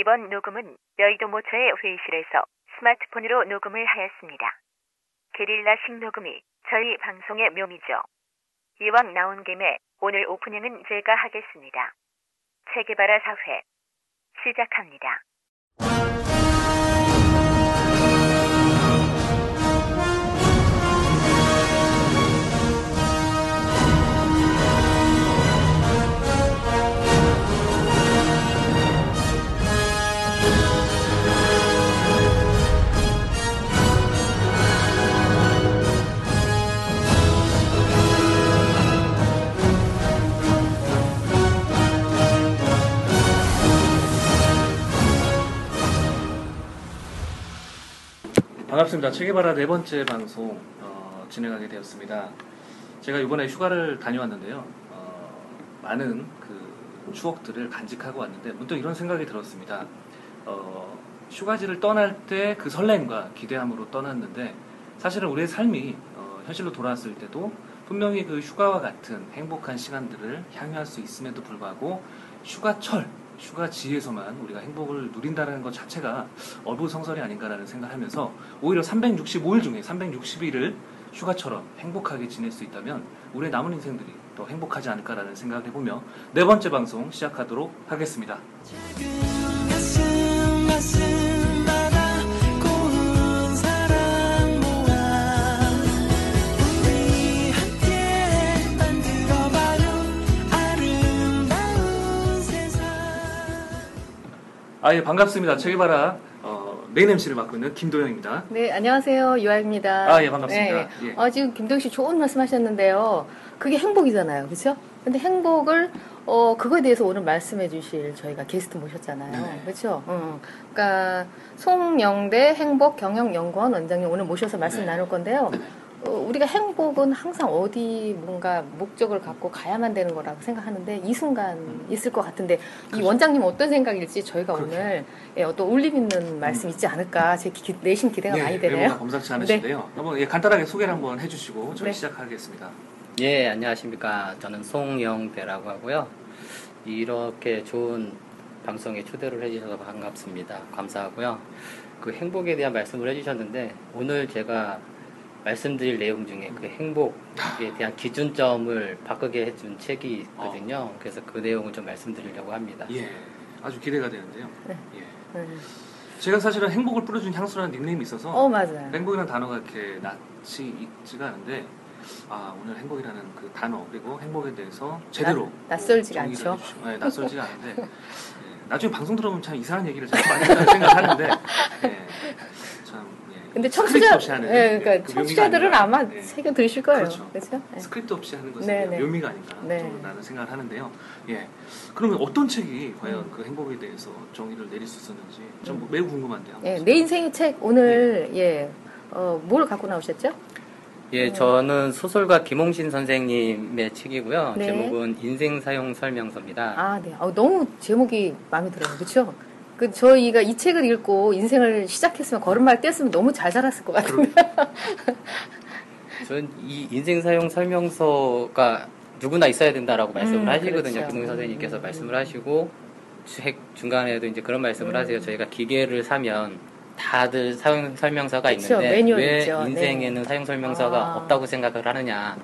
이번 녹음은 여의도 모처의 회의실에서 스마트폰으로 녹음을 하였습니다. 게릴라식 녹음이 저희 방송의 묘미죠. 이왕 나온 김에 오늘 오프닝은 제가 하겠습니다. 체계바라 사회 시작합니다. 반갑습니다. 체계바라 네 번째 방송 어, 진행하게 되었습니다. 제가 이번에 휴가를 다녀왔는데요. 어, 많은 그 추억들을 간직하고 왔는데 문득 이런 생각이 들었습니다. 어, 휴가지를 떠날 때 그 설렘과 기대함으로 떠났는데 사실은 우리의 삶이 어, 현실로 돌아왔을 때도 분명히 그 휴가와 같은 행복한 시간들을 향유할 수 있음에도 불구하고 휴가철 휴가 지에서만 우리가 행복을 누린다는 것 자체가 어부성설이 아닌가라는 생각을 하면서 오히려 365일 중에 360일을 휴가처럼 행복하게 지낼 수 있다면 우리의 남은 인생들이 더 행복하지 않을까라는 생각을 해보며 네 번째 방송 시작하도록 하겠습니다. 아, 예, 반갑습니다. 체계바라 어, 메인 MC를 맡고 있는 김도영입니다. 네, 안녕하세요. 유아입니다. 아, 예, 반갑습니다. 네. 예. 어, 지금 김동희 씨 좋은 말씀 하셨는데요. 그게 행복이잖아요. 그렇죠? 근데 행복을 어, 그거에 대해서 오늘 말씀해 주실 저희가 게스트 모셨잖아요. 네. 그렇죠? 음. 그러니까 송영대 행복 경영 연구원 원장님 오늘 모셔서 말씀 네. 나눌 건데요. 어, 우리가 행복은 항상 어디 뭔가 목적을 갖고 가야만 되는 거라고 생각하는데 이 순간 있을 것 같은데 이 그렇죠. 원장님 어떤 생각일지 저희가 그렇게. 오늘 예, 어떤 울림 있는 말씀 있지 않을까 제 기- 내심 기대가 네, 많이 되네요. 범상치 않으신데요. 한번 예, 간단하게 소개를 한번 해주시고 저희 네. 시작하겠습니다. 예, 안녕하십니까. 저는 송영배라고 하고요. 이렇게 좋은 방송에 초대를 해주셔서 반갑습니다. 감사하고요. 그 행복에 대한 말씀을 해주셨는데, 오늘 제가 말씀드릴 내용 중에 그 행복에 대한 기준점을 바꾸게 해준 책이 있거든요. 그래서 그 내용을 좀 말씀드리려고 합니다. 예, 아주 기대가 되는데요. 네. 예. 음. 제가 사실은 행복을 뿌려준 향수라는 닉네임이 있어서 어 맞아요. 행복이라는 단어가 이렇게 낯이 익지가 않은데 아 오늘 행복이라는 그 단어 그리고 행복에 대해서 제대로 낯- 낯설지가 정의를 않죠. 해주시고, 네, 낯설지가 않은데 예, 나중에 방송 들어보면 참 이상한 얘기를 많이 한다고 생각하는데 예, 참 예, 근데 청취자, 없이 하는 예, 예, 그러니까 그 청취자들은 아마. 예. 새겨 들으실 거예요. 그렇죠. 그렇죠? 예. 스크립트 없이 하는 것은 네, 네. 묘미가 아닌가 네. 좀 나는 생각을 하는데요. 예. 그러면 어떤 책이 과연 그 행복에 대해서 정의를 내릴 수 있었는지 좀 매우 궁금한데요. 예, 내 인생의 책 오늘 예, 어, 뭘 갖고 나오셨죠? 예, 저는 소설가 김홍신 선생님의 책이고요. 네. 제목은 인생 사용 설명서입니다. 아, 네. 어, 너무 제목이 마음에 들어요. 그렇죠? 그 저희가 이 책을 읽고 인생을 시작했으면 걸음마를 뗐으면 너무 잘 살았을 것 같은데. 저는 이 인생 사용 설명서가 누구나 있어야 된다라고 말씀을 음, 하시거든요. 그렇죠. 선생님께서 음, 말씀을 하시고 책 중간에도 이제 그런 말씀을 음. 하세요. 저희가 기계를 사면 다들 사용 설명서가 그쵸, 있는데 왜 있죠. 인생에는 사용 설명서가 아. 없다고 생각을 하느냐?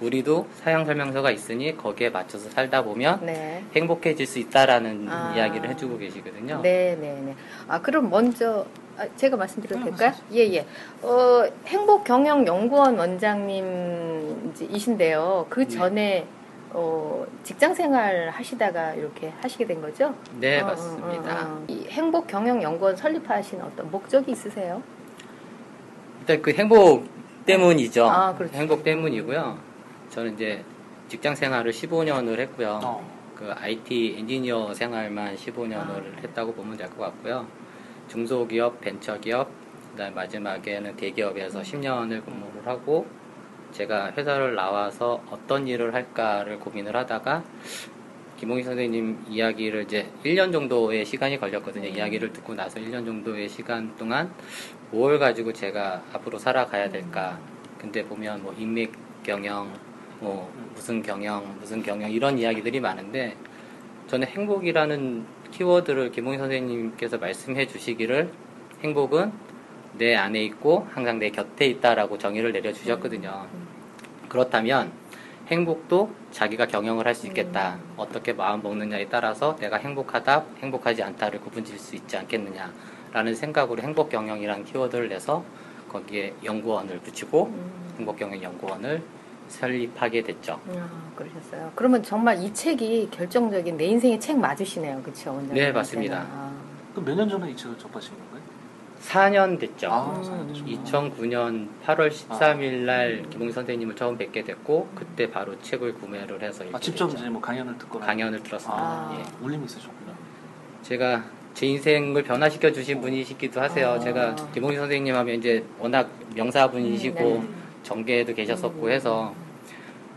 우리도 사용 설명서가 있으니 거기에 맞춰서 살다 보면 네. 행복해질 수 있다라는 아. 이야기를 해주고 계시거든요. 네, 네, 네. 아, 그럼 먼저 아, 제가 말씀드려도 네, 될까요? 예, 예. 어, 행복경영연구원 원장님이신데요. 그 네. 전에 어, 직장 생활 하시다가 이렇게 하시게 된 거죠? 네, 어, 어, 맞습니다. 어, 어. 이 행복경영연구원 설립하신 어떤 목적이 있으세요? 일단 그 행복 때문이죠. 아, 그렇죠. 행복 때문이고요. 저는 이제 직장 생활을 15년을 했고요. 어. 그 IT 엔지니어 생활만 15년을 아. 했다고 보면 될 것 같고요. 중소기업, 벤처기업, 그다음 마지막에는 대기업에서 10년을 근무를 하고 제가 회사를 나와서 어떤 일을 할까를 고민을 하다가 김홍희 선생님 이야기를 이제 1년 정도의 시간이 걸렸거든요. 이야기를 듣고 나서 1년 정도의 시간 동안 뭘 가지고 제가 앞으로 살아가야 될까. 근데 보면 뭐 인맥 경영, 뭐 무슨 경영, 무슨 경영 이런 이야기들이 많은데 저는 행복이라는 키워드를 김홍희 선생님께서 말씀해 주시기를 행복은 내 안에 있고 항상 내 곁에 있다라고 정의를 내려 주셨거든요. 그렇다면 행복도 자기가 경영을 할 수 있겠다. 어떻게 마음 먹느냐에 따라서 내가 행복하다, 행복하지 않다를 구분질 수 있지 않겠느냐라는 생각으로 행복 경영이라는 키워드를 내서 거기에 연구원을 붙이고 음. 행복 경영 연구원을 설립하게 됐죠. 아, 그러셨어요. 그러면 정말 이 책이 결정적인 내 인생의 책 맞으시네요. 그렇죠? 원장님? 네, 맞습니다. 아. 그럼 몇 년 전에 이 책을 접하신 건가요? 4년 됐죠. 아, 음. 4년 되셨구나. 2009년 8월 13일 날 아. 김홍희 선생님을 처음 뵙게 됐고 그때 바로 책을 구매를 해서 아, 직접. 이제 뭐 강연을 듣거나 강연을 들었습니다. 아, 예. 울림이 있으셨구나. 제가 제 인생을 변화시켜 주신 분이시기도 하세요. 아. 제가 김홍희 선생님 하면 이제 워낙 명사분이시고 음, 네. 정계에도 계셨었고 음. 해서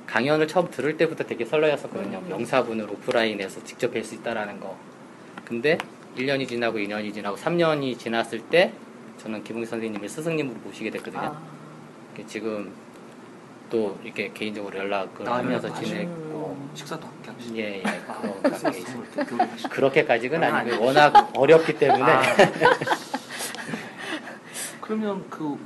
강연을 처음 들을 때부터 되게 설레었었거든요. 음. 명사분을 오프라인에서 직접 뵐 수 있다라는 거. 근데 1년이 지나고 2년이 지나고 3년이 지났을 때 저는 김홍희 선생님을 스승님으로 모시게 됐거든요. 아. 지금 또 이렇게 개인적으로 연락을 아, 하면서 지내고 음. 식사도 함께 하시고. 예, 예. 아, 그런. 그렇게까지는 아, 아니고 워낙 어렵기 때문에 아. 그러면 그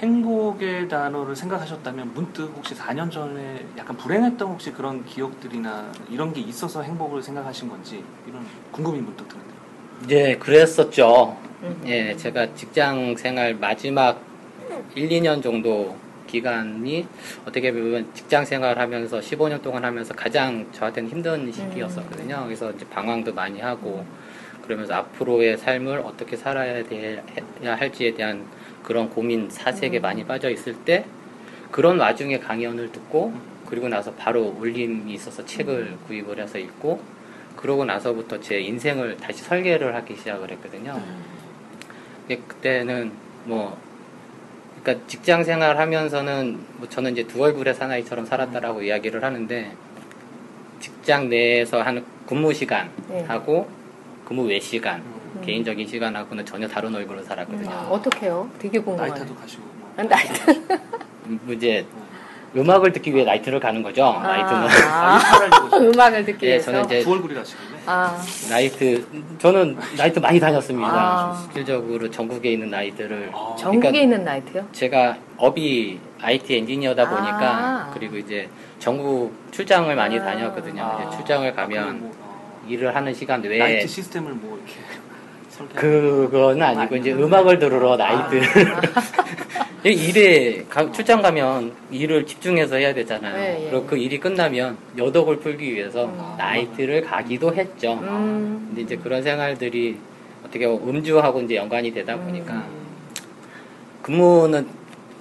행복의 단어를 생각하셨다면 문득 혹시 4년 전에 약간 불행했던 혹시 그런 기억들이나 이런 게 있어서 행복을 생각하신 건지 이런 궁금이 문득 드는데요. 예, 그랬었죠. 음. 예, 제가 직장 생활 마지막 1, 2년 정도 기간이 어떻게 보면 직장 생활 하면서 15년 동안 하면서 가장 저한테는 힘든 시기였었거든요. 그래서 이제 방황도 많이 하고 그러면서 앞으로의 삶을 어떻게 살아야 돼- 할지에 대한 그런 고민 사색에 음. 많이 빠져 있을 때 그런 와중에 강연을 듣고 그리고 나서 바로 울림이 있어서 책을 구입을 해서 읽고 그러고 나서부터 제 인생을 다시 설계를 하기 시작을 했거든요. 근데 그때는 뭐 그러니까 직장 생활 하면서는 뭐 저는 이제 두 얼굴의 사나이처럼 살았다라고 이야기를 하는데 직장 내에서 하는 근무 시간 네. 하고 근무 외 시간 음. 개인적인 시간하고는 전혀 다른 얼굴로 살았거든요. 음. 어떡해요? 되게 궁금해요. 나이트도 가시고 뭐. 아, 나이트. 뭐 이제 음악을 듣기 위해 나이트를 가는 거죠. 나이트는. 아, 아, 음악을 듣기 예, 위해서. 저는 이제 두 얼굴이 가시길래. 아, 나이트 저는 나이트 많이 다녔습니다. 아. 실질적으로 전국에 있는 나이트를 아, 전국에 그러니까- 있는 나이트요? 제가 업이 IT 엔지니어다 보니까 아. 그리고 이제 전국 출장을 많이 아. 다녔거든요. 아, 출장을 아, 가면 뭐, 어, 일을 하는 시간 외에 나이트 시스템을 뭐 이렇게. 그건 아니고 이제 음악을 들으러 나이트 일에 가- 출장 가면 일을 집중해서 해야 되잖아요. 네, 예. 그리고 그 일이 끝나면 여독을 풀기 위해서 음. 나이트를 가기도 했죠. 음. 근데 이제 그런 생활들이 어떻게 보면 음주하고 이제 연관이 되다 보니까 음. 근무는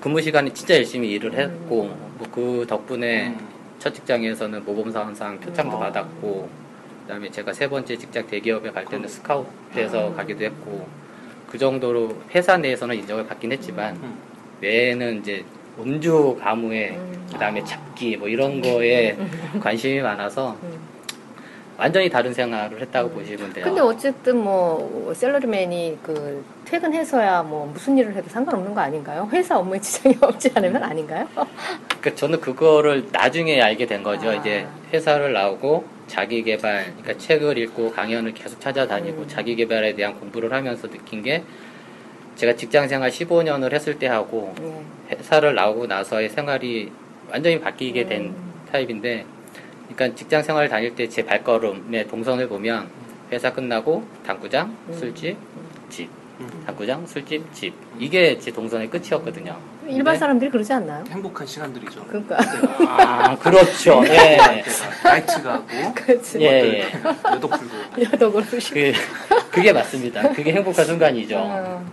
근무 시간에 진짜 열심히 일을 음. 했고 뭐 그 덕분에 음. 첫 직장에서는 모범사원상 표창도 음. 받았고 그다음에 제가 세 번째 직장 대기업에 갈 때는 스카우트해서 음. 가기도 했고 그 정도로 회사 내에서는 인정을 받긴 했지만 음. 외에는 이제 음주 가무에 음. 그다음에 잡기 뭐 이런 거에 관심이 많아서 음. 완전히 다른 생활을 했다고 보시면 돼요. 근데 어쨌든 뭐 셀러리맨이 그 퇴근해서야 뭐 무슨 일을 해도 상관없는 거 아닌가요? 회사 업무에 지장이 없지 않으면 아닌가요? 그러니까 저는 그거를 나중에 알게 된 거죠. 아. 이제 회사를 나오고 자기 개발, 그러니까 책을 읽고 강연을 계속 찾아다니고 음. 자기 개발에 대한 공부를 하면서 느낀 게 제가 직장 생활 15년을 했을 때 하고 네. 회사를 나오고 나서의 생활이 완전히 바뀌게 된 음. 타입인데, 그러니까 직장 생활을 다닐 때 제 발걸음의 동선을 보면 회사 끝나고 당구장, 음. 술집, 집, 음. 당구장, 술집, 집 이게 제 동선의 끝이었거든요. 일반 근데- 사람들이 그러지 않나요? 행복한 시간들이죠. 그러니까 아 그렇죠. 예. 나이트 가고 그렇지. 예, 예. 여도 풀고 여덕으로 쉬고. 그, 그게 맞습니다. 그게 행복한 순간이죠. 어,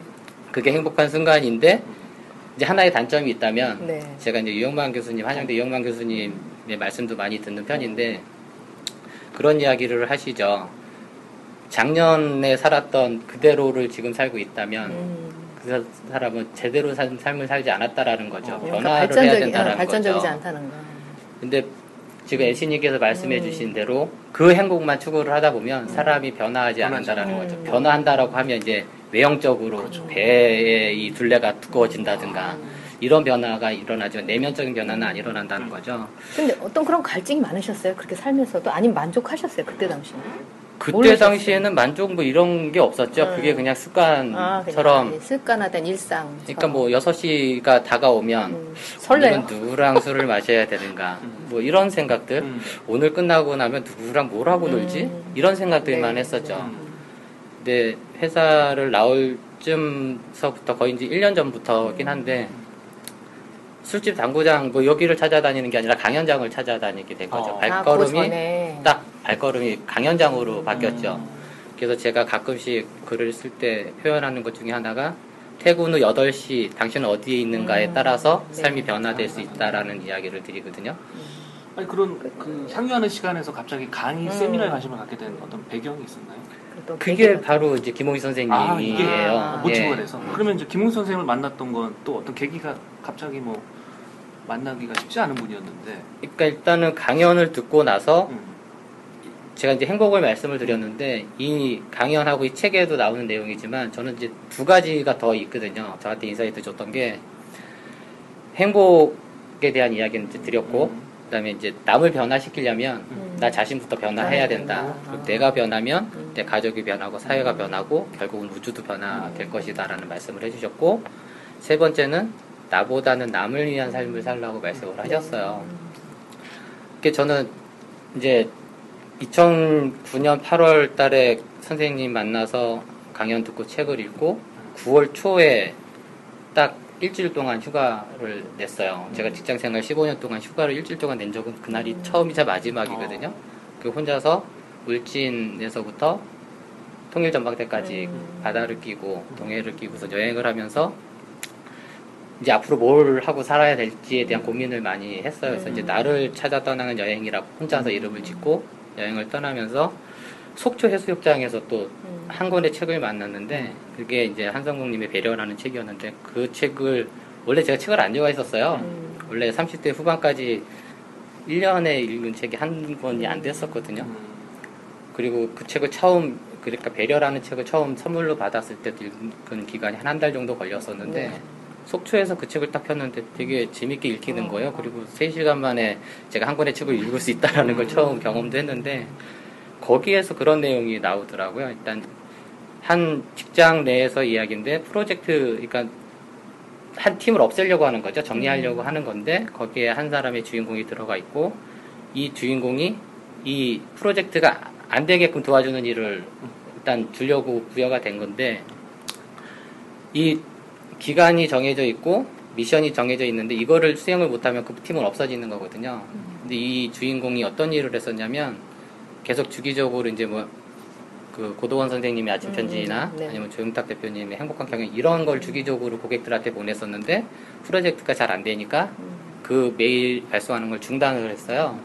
그게 행복한 순간인데, 이제 하나의 단점이 있다면, 네. 제가 이제 유영만 교수님, 한양대 유영만 교수님의 말씀도 많이 듣는 편인데, 그런 이야기를 하시죠. 작년에 살았던 그대로를 지금 살고 있다면, 음. 그 사람은 제대로 산 삶을 살지 않았다라는 거죠. 어. 그러니까 변화를 해야 발전적이, 된다는 어, 발전적이지 거죠. 않다는 거. 근데 지금 애신이께서 말씀해 음. 주신 대로 그 행복만 추구를 하다 보면 사람이 변화하지 않는다라는. 거죠. 음. 변화한다라고 하면 이제 외형적으로 그렇죠. 배의 이 둘레가 두꺼워진다든가 이런 변화가 일어나지만 내면적인 변화는 안 일어난다는 거죠. 근데 어떤 그런 갈증이 많으셨어요? 그렇게 살면서도 아니면 만족하셨어요? 그때 당시에? 그때 모르셨어요? 당시에는 만족 뭐 이런 게 없었죠. 음. 그게 그냥 아, 습관처럼. 그냥 습관화된 일상. 그러니까 뭐 6시가 다가오면 음, 설레요. 누구랑 술을 마셔야 되는가. 음. 뭐 이런 생각들. 음. 오늘 끝나고 나면 누구랑 뭘 하고 음. 놀지? 이런 생각들만 네. 했었죠. 음. 근데 회사를 나올 쯤서부터 거의 이제 1년 전부터긴 한데 술집 당구장 뭐 여기를 찾아다니는 게 아니라 강연장을 찾아다니게 된 거죠. 어. 아, 그 발걸음이 전에. 딱 발걸음이 강연장으로 바뀌었죠. 음. 그래서 제가 가끔씩 글을 쓸 때 표현하는 것 중에 하나가 퇴근 후 8시 당신은 어디에 있는가에 음. 따라서 네. 삶이 변화될 수 있다라는 이야기를 드리거든요. 아니 그런 그 향유하는 시간에서 갑자기 강의 음. 세미나에 관심을 갖게 된 어떤 배경이 있었나요? 또 그게 바로 이제 김홍희 아 선생님이에요. 아, 모티브가 예. 돼서 그러면 이제 김웅 선생님을 만났던 건 또 어떤 계기가 갑자기 뭐 만나기가 쉽지 않은 분이었는데 그러니까 일단은 강연을 듣고 나서 음. 제가 이제 행복을 말씀을 드렸는데 이 강연하고 이 책에도 나오는 내용이지만 저는 이제 두 가지가 더 있거든요. 저한테 insight 줬던 게 행복에 대한 이야기는 이제 드렸고 음. 그다음에 이제 남을 변화시키려면 음. 나 자신부터 변화해야 된다. 내가 변하면 음. 내 가족이 변하고 사회가 변하고 결국은 우주도 변화될 것이다라는 말씀을 해주셨고 세 번째는 나보다는 남을 위한 삶을 살라고 말씀을 하셨어요. 그게 저는 이제 2009년 8월 달에 선생님 만나서 강연 듣고 책을 읽고 9월 초에 딱 일주일 동안 휴가를 냈어요. 제가 직장 생활 15년 동안 휴가를 일주일 동안 낸 적은 그날이 처음이자 마지막이거든요. 그 혼자서 울진에서부터 통일 전망대까지 음. 바다를 끼고 동해를 끼고서 여행을 하면서 이제 앞으로 뭘 하고 살아야 될지에 대한 고민을 많이 했어요. 그래서 이제 음. 나를 찾아 떠나는 여행이라고 혼자서 이름을 짓고 여행을 떠나면서 속초 해수욕장에서 또 음. 한 권의 책을 만났는데 그게 이제 한성국님의 배려라는 책이었는데 그 책을 원래 제가 책을 안 좋아했었어요. 음. 원래 30대 후반까지 1년에 읽은 책이 한 권이 안 됐었거든요. 음. 그리고 그 책을 처음 그러니까 배려라는 책을 처음 선물로 받았을 때도 읽은 기간이 한 한 달 정도 걸렸었는데 네. 속초에서 그 책을 딱 폈는데 되게 재밌게 읽히는 거예요. 그리고 3시간 만에 제가 한 권의 책을 읽을 수 있다라는 걸 처음 경험도 했는데 거기에서 그런 내용이 나오더라고요. 일단 한 직장 내에서 이야기인데 프로젝트 그러니까 한 팀을 없애려고 하는 거죠. 정리하려고 하는 건데 거기에 한 사람의 주인공이 들어가 있고 이 주인공이 이 프로젝트가 안 되게끔 도와주는 일을 일단 주려고 부여가 된 건데 이 기간이 정해져 있고 미션이 정해져 있는데 이거를 수행을 못하면 그 팀은 없어지는 거거든요. 근데 이 주인공이 어떤 일을 했었냐면 계속 주기적으로 이제 뭐 그 고도원 선생님의 아침 편지나 음, 네. 아니면 조영탁 대표님의 행복한 경영 이런 걸 주기적으로 고객들한테 보냈었는데 프로젝트가 잘 안 되니까 음. 그 메일 발송하는 걸 중단을 했어요.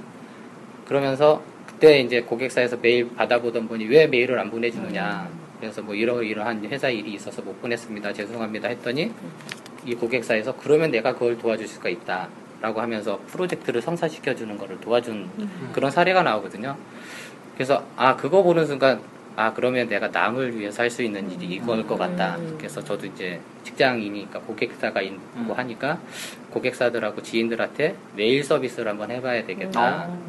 그러면서 그때 이제 고객사에서 메일 받아보던 분이 왜 메일을 안 보내주느냐. 그래서 뭐 이러이러한 회사 일이 있어서 못 보냈습니다. 죄송합니다. 했더니 이 고객사에서 그러면 내가 그걸 도와줄 수가 있다. 라고 하면서 프로젝트를 성사시켜주는 거를 도와준 그런 사례가 나오거든요. 그래서 아, 그거 보는 순간 아, 그러면 내가 남을 위해서 할 수 있는 일이 이거일 것 같다. 음. 그래서 저도 이제 직장이니까 고객사가 있고 음. 하니까 고객사들하고 지인들한테 메일 서비스를 한번 해봐야 되겠다. 음.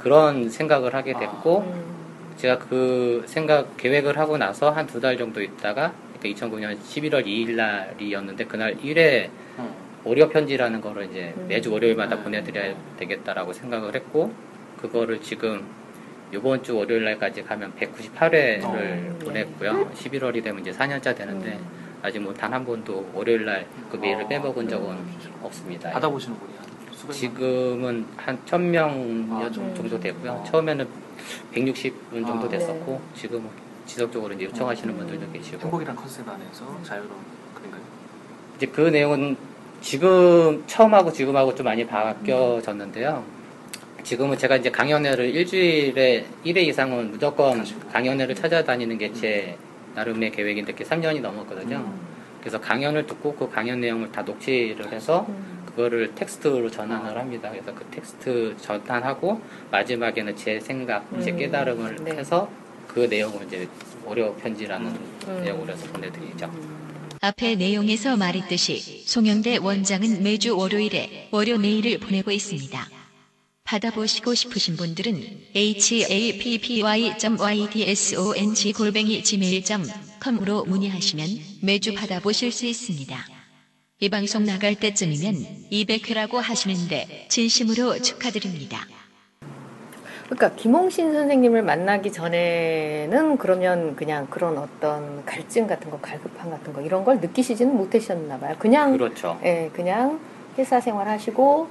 그런 생각을 하게 됐고, 음. 제가 그 생각, 계획을 하고 나서 한 두 달 정도 있다가, 그러니까 2009년 11월 2일 날이었는데, 그날 1회 어. 오려 편지라는 거를 이제 음. 매주 월요일마다 음. 보내드려야 되겠다라고 생각을 했고, 그거를 지금 이번 주 월요일 날까지 가면 198회를 어. 네. 보냈고요. 11월이 되면 이제 4년차 되는데, 음. 아직 뭐 단 한 번도 월요일 날 그 메일을 어. 빼먹은 적은 음. 없습니다. 받아보시는 분이? 지금은 한 1000명 아, 정도 되고요. 어. 처음에는 160분 정도 아. 됐었고, 지금은 지속적으로 이제 요청하시는 음. 분들도 계시고. 행복이란 컨셉 안에서 자유로운 그런가요? 이제 그 내용은 지금 처음하고 지금하고 좀 많이 바뀌어졌는데요. 지금은 제가 이제 강연회를 일주일에 1회 이상은 무조건 가시고. 강연회를 찾아다니는 게 제 나름의 계획인데 그게 3년이 넘었거든요. 음. 그래서 강연을 듣고 그 강연 내용을 다 녹취를 해서 음. 그거를 텍스트로 전환을 합니다. 그래서 그 텍스트 전환하고 마지막에는 제 생각, 제 음, 깨달음을 네. 해서 그 내용을 이제 오려 편지라는 음. 내용으로 해서 보내드리죠. 앞의 내용에서 말했듯이 송영대 원장은 매주 월요일에 월요 메일을 보내고 있습니다. 받아보시고 싶으신 분들은 happy.ydsong gmail.com으로 문의하시면 매주 받아보실 수 있습니다. 이 방송 나갈 때쯤이면 200회라고 하시는데 진심으로 축하드립니다. 그러니까 김홍신 선생님을 만나기 전에는 그러면 그냥 그런 어떤 갈증 같은 거, 갈급함 같은 거 이런 걸 느끼시지는 못하셨나 봐요. 그냥 그렇죠. 예, 그냥 회사 생활 하시고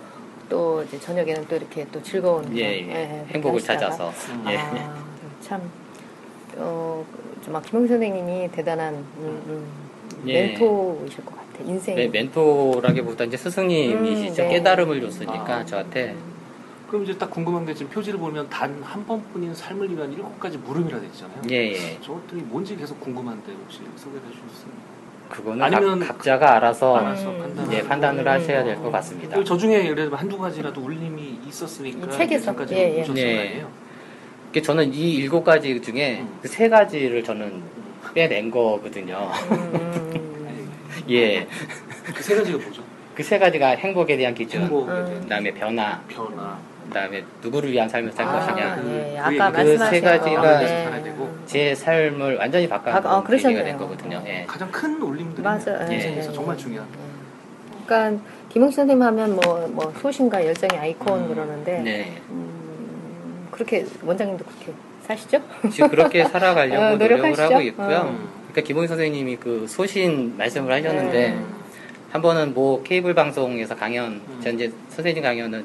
또 이제 저녁에는 또 이렇게 또 즐거운 거, 예, 예. 행복을 하시다가. 찾아서. 예. 아, 참, 어, 좀 김홍신 선생님이 대단한 음, 음, 예. 멘토이실 것 같아. 인생. 네, 멘토라기보다 이제 스승님이시죠. 음, 네. 깨달음을 줬으니까 아. 저한테 그럼 이제 딱 궁금한 게 지금 표지를 보면 단 한 번뿐인 삶을 위한 일곱 가지 물음이라 돼 있잖아요. 예, 예. 저 것들이 뭔지 계속 궁금한데 혹시 소개해 주실 수 있나요? 그거는 아니면 각, 각자가 알아서 알아서 음. 판단을 예, 판단을 음. 하셔야 될 것 같습니다. 저 중에 예를 들면 한두 가지라도 울림이 있었으니까 이 책에서? 지금까지 예, 예. 네. 저는 이 일곱 가지 중에 음. 그세 가지를 저는 빼낸 거거든요. 음, 음, 음. 예. 그 세 가지가 뭐죠? 그 세 가지가 행복에 대한 기준, 행복에 음. 대한 그다음에 변화, 변화, 그다음에 누구를 위한 삶을 살 아, 것이냐. 그 아까 그 세 가지가 거, 네. 네. 살아야 되고. 제 삶을 완전히 바꿔 아, 아, 놓은 계기가. 된 거거든요. 예. 가장 큰 울림들이 맞아요. 예. 인생에서 예, 정말 예, 중요한 예. 그러니까 김홍신 선생님 하면 뭐, 뭐 소신과 열정의 아이콘 음. 그러는데 네. 음, 그렇게 원장님도 그렇게 사시죠? 지금 그렇게 살아가려고 어, 노력을? 하고 있고요. 음. 그러니까 김홍희 선생님이 그 소신 말씀을 하셨는데 네. 한 번은 뭐 케이블 방송에서 강연, 음. 전 이제 선생님 강연은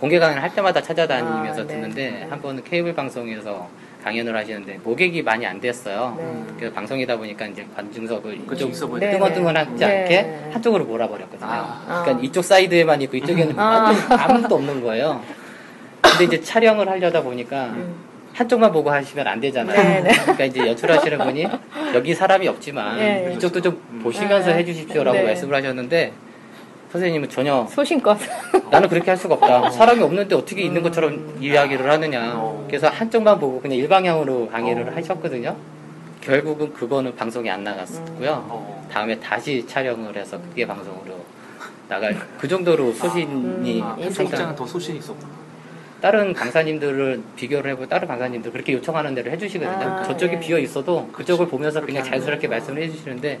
공개 강연을 할 때마다 찾아다니면서 아, 네. 듣는데 네. 한 번은 케이블 방송에서 강연을 하시는데 모객이 많이 안 됐어요. 네. 그래서 방송이다 보니까 이제 관중석을 보여요. 네, 뜨문뜨문하지 네. 않게 네. 한쪽으로 몰아버렸거든요. 아. 그러니까 이쪽 사이드에만 있고 이쪽에는 아. 완전 아무것도 없는 거예요. 근데 이제 촬영을 하려다 보니까 음. 한쪽만 보고 하시면 안 되잖아요. 네, 네. 그러니까 이제 연출하시는 분이 여기 사람이 없지만 네, 네. 이쪽도 좀 음. 보시면서 네. 해주십시오라고 네. 말씀을 하셨는데 선생님은 전혀 소신껏. 나는 그렇게 할 수가 없다. 사람이 없는데 어떻게 있는 것처럼 이야기를 하느냐. 어. 그래서 한쪽만 보고 그냥 일방향으로 강의를 어. 하셨거든요. 결국은 그거는 방송에 안 나갔고요. 어. 다음에 다시 촬영을 해서 그게 방송으로 나갈 그 정도로 소신이 아, 음, 상당. 더 소신이 있었구나. 다른 강사님들을 비교를 해보 다른 강사님들 그렇게 요청하는 대로 해주시거든요. 아, 저쪽이 예. 비어 있어도 그쪽을 보면서 그냥 자연스럽게 말씀을 해주시는데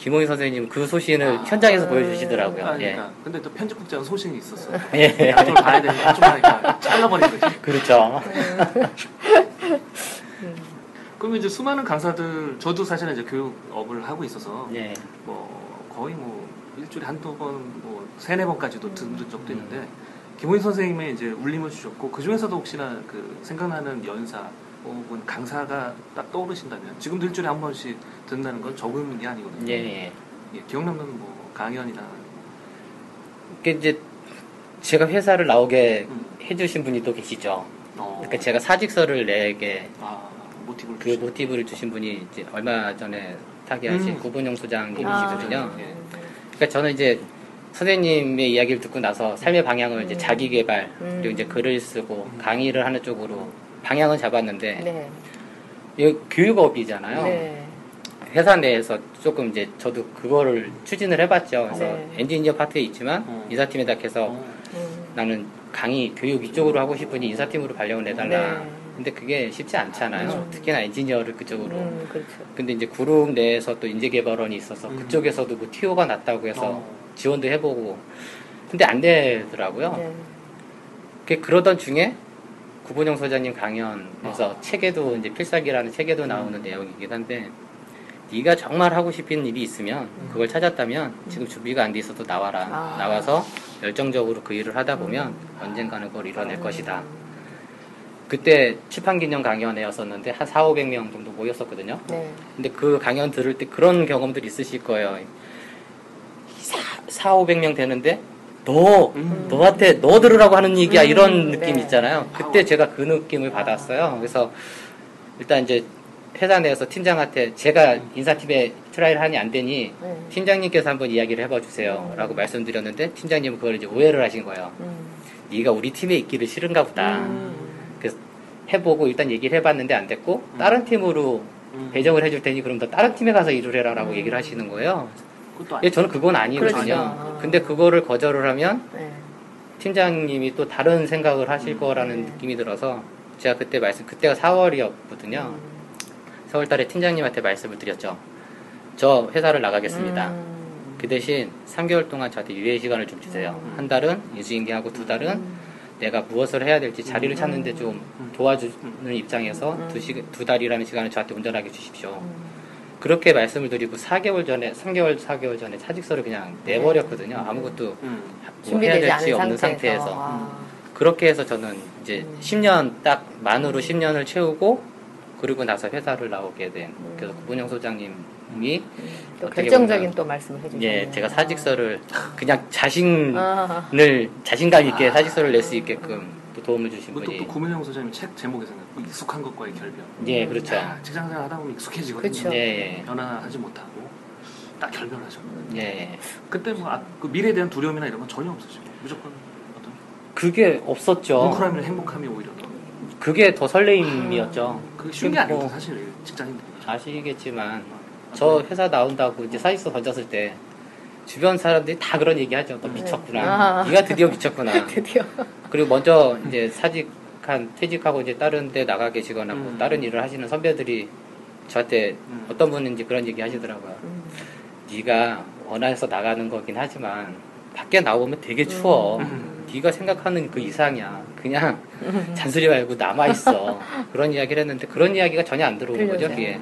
김홍희 선생님 그 소신을 현장에서 보여주시더라고요. 아, 예. 그러니까. 근데 또 편집국장은 소신이 있었어. 예. 한쪽을 봐야 되는데 한쪽 하니까 잘라버린 거지. 그렇죠. 그러면 이제 수많은 강사들, 저도 사실은 이제 교육업을 하고 있어서 예. 뭐 거의 뭐 일주일에 한두 번, 뭐 세네 번까지도 듣는 적도 있는데 김호인 선생님의 이제 울림을 주셨고 그 중에서도 혹시나 그 생각나는 연사 혹은 강사가 딱 떠오르신다면 지금도 일주일에 한 번씩 듣는다는 건 적은 게 아니거든요. 예. 예. 예, 기억나는 뭐 강연이나 그 이제 제가 회사를 나오게 음. 해주신 분이 또 계시죠. 어, 그러니까 제가 사직서를 내게 아, 모티브를 그 주신. 모티브를 주신 분이 이제 얼마 전에 타계하신 음. 구본용 소장님이시거든요. 아. 예. 그러니까 저는 이제 선생님의 이야기를 듣고 나서 삶의 방향을 이제 음. 자기 개발 음. 그리고 이제 글을 쓰고 음. 강의를 하는 쪽으로 방향은 잡았는데 네. 이 교육업이잖아요. 네. 회사 내에서 조금 이제 저도 그거를 추진을 해봤죠. 그래서 네. 엔지니어 파트에 있지만 음. 인사팀에다 해서 어, 음. 나는 강의 교육 이쪽으로 하고 싶으니 인사팀으로 발령을 내달라. 네. 근데 그게 쉽지 않잖아요. 그렇죠. 특히나 엔지니어를 그쪽으로. 음, 그렇죠. 근데 이제 그룹 내에서 또 인재개발원이 있어서 음. 그쪽에서도 뭐 TO가 났다고 해서 어. 지원도 해보고 근데 안 되더라고요. 네. 그 그러던 중에 구본영 소장님 강연에서 아. 책에도 이제 필살기라는 책에도 나오는 내용이긴 한데 네가 정말 하고 싶은 일이 있으면 그걸 찾았다면 지금 준비가 안 돼 있어도 나와라 아. 나와서 열정적으로 그 일을 하다 보면 언젠가는 그걸 이뤄낼 음. 것이다. 그때 출판기념 강연회였었는데 한 4, 500명 정도 모였었거든요. 네. 근데 그 강연 들을 때 그런 경험들 있으실 거예요. 4, 4 500명 되는데 너 음. 너한테 너 들으라고 하는 얘기야 음, 이런 느낌 네. 있잖아요. 그때 제가 그 느낌을 받았어요. 그래서 일단 이제 회사 내에서 팀장한테 제가 인사팀에 try를 하니 안 되니 네. 팀장님께서 한번 이야기를 해봐 주세요라고 말씀드렸는데 팀장님은 그걸 이제 오해를 하신 거예요. 음. 네가 우리 팀에 있기를 싫은가 보다. 음. 그래서 해보고 일단 얘기를 해봤는데 안 됐고 다른 팀으로 음. 배정을 해줄 테니 그럼 너 다른 팀에 가서 일을 해라라고 음. 얘기를 하시는 거예요. 예, 저는 그건 아니거든요. 그렇죠. 근데 그거를 거절을 하면 네. 팀장님이 또 다른 생각을 하실 거라는 네. 느낌이 들어서 제가 그때 말씀 그때가 4월이었거든요. 4월 달에 팀장님한테 말씀을 드렸죠. 저 회사를 나가겠습니다. 음. 그 대신 3개월 동안 저한테 유예 시간을 좀 주세요. 음. 한 달은 인수인계하고 두 달은 내가 무엇을 해야 될지 자리를 찾는데 좀 도와주는 입장에서 음. 두, 시, 두 달이라는 시간을 저한테 온전하게 주십시오. 음. 그렇게 말씀을 드리고 4개월 전에, 3개월, 4개월 전에 사직서를 그냥 내버렸거든요. 아무것도 음. 뭐 해야 될지 없는 상태에서. 상태에서. 아. 그렇게 해서 저는 이제 음. 10년 딱 만으로 10년을 채우고 그리고 나서 회사를 나오게 된 그래서 음. 구본영 소장님이 또 결정적인 또 말씀을 해주셨네요. 예 제가 사직서를 그냥 자신을 아. 자신감 있게 사직서를 낼 수 있게끔 또 도움을 주신 분이 또 구문영 소장님 책 제목에서는 그 익숙한 것과의 결별. 예 그렇죠 야, 직장생활 하다 보면 익숙해지거든요. 그쵸. 예, 변화하지 못하고 딱 결별하셨거든요. 예, 예. 그때 뭐 아, 그 미래에 대한 두려움이나 이런 건 전혀 없으시고 무조건 어떤 그게 없었죠 뭉클함이나 행복함이 오히려 더 그게 더 설레임이었죠 그게 쉬운 게뭐 아니거든 사실 직장인들이. 아시겠지만 저 회사 나온다고 이제 사직서 던졌을 때 주변 사람들이 다 그런 얘기하죠. 너 미쳤구나. 아. 네가 드디어 미쳤구나. 드디어. 그리고 먼저 이제 사직한 퇴직하고 이제 다른 데 나가 계시거나 뭐 음. 다른 일을 하시는 선배들이 저한테 음. 어떤 분인지 그런 얘기 하시더라고요. 음. 네가 원해서 나가는 거긴 하지만 밖에 나오면 되게 추워. 음. 네가 생각하는 그 이상이야. 그냥 잔소리 말고 남아 있어. 그런 이야기를 했는데 그런 이야기가 전혀 안 들어오는 거죠. 귀에.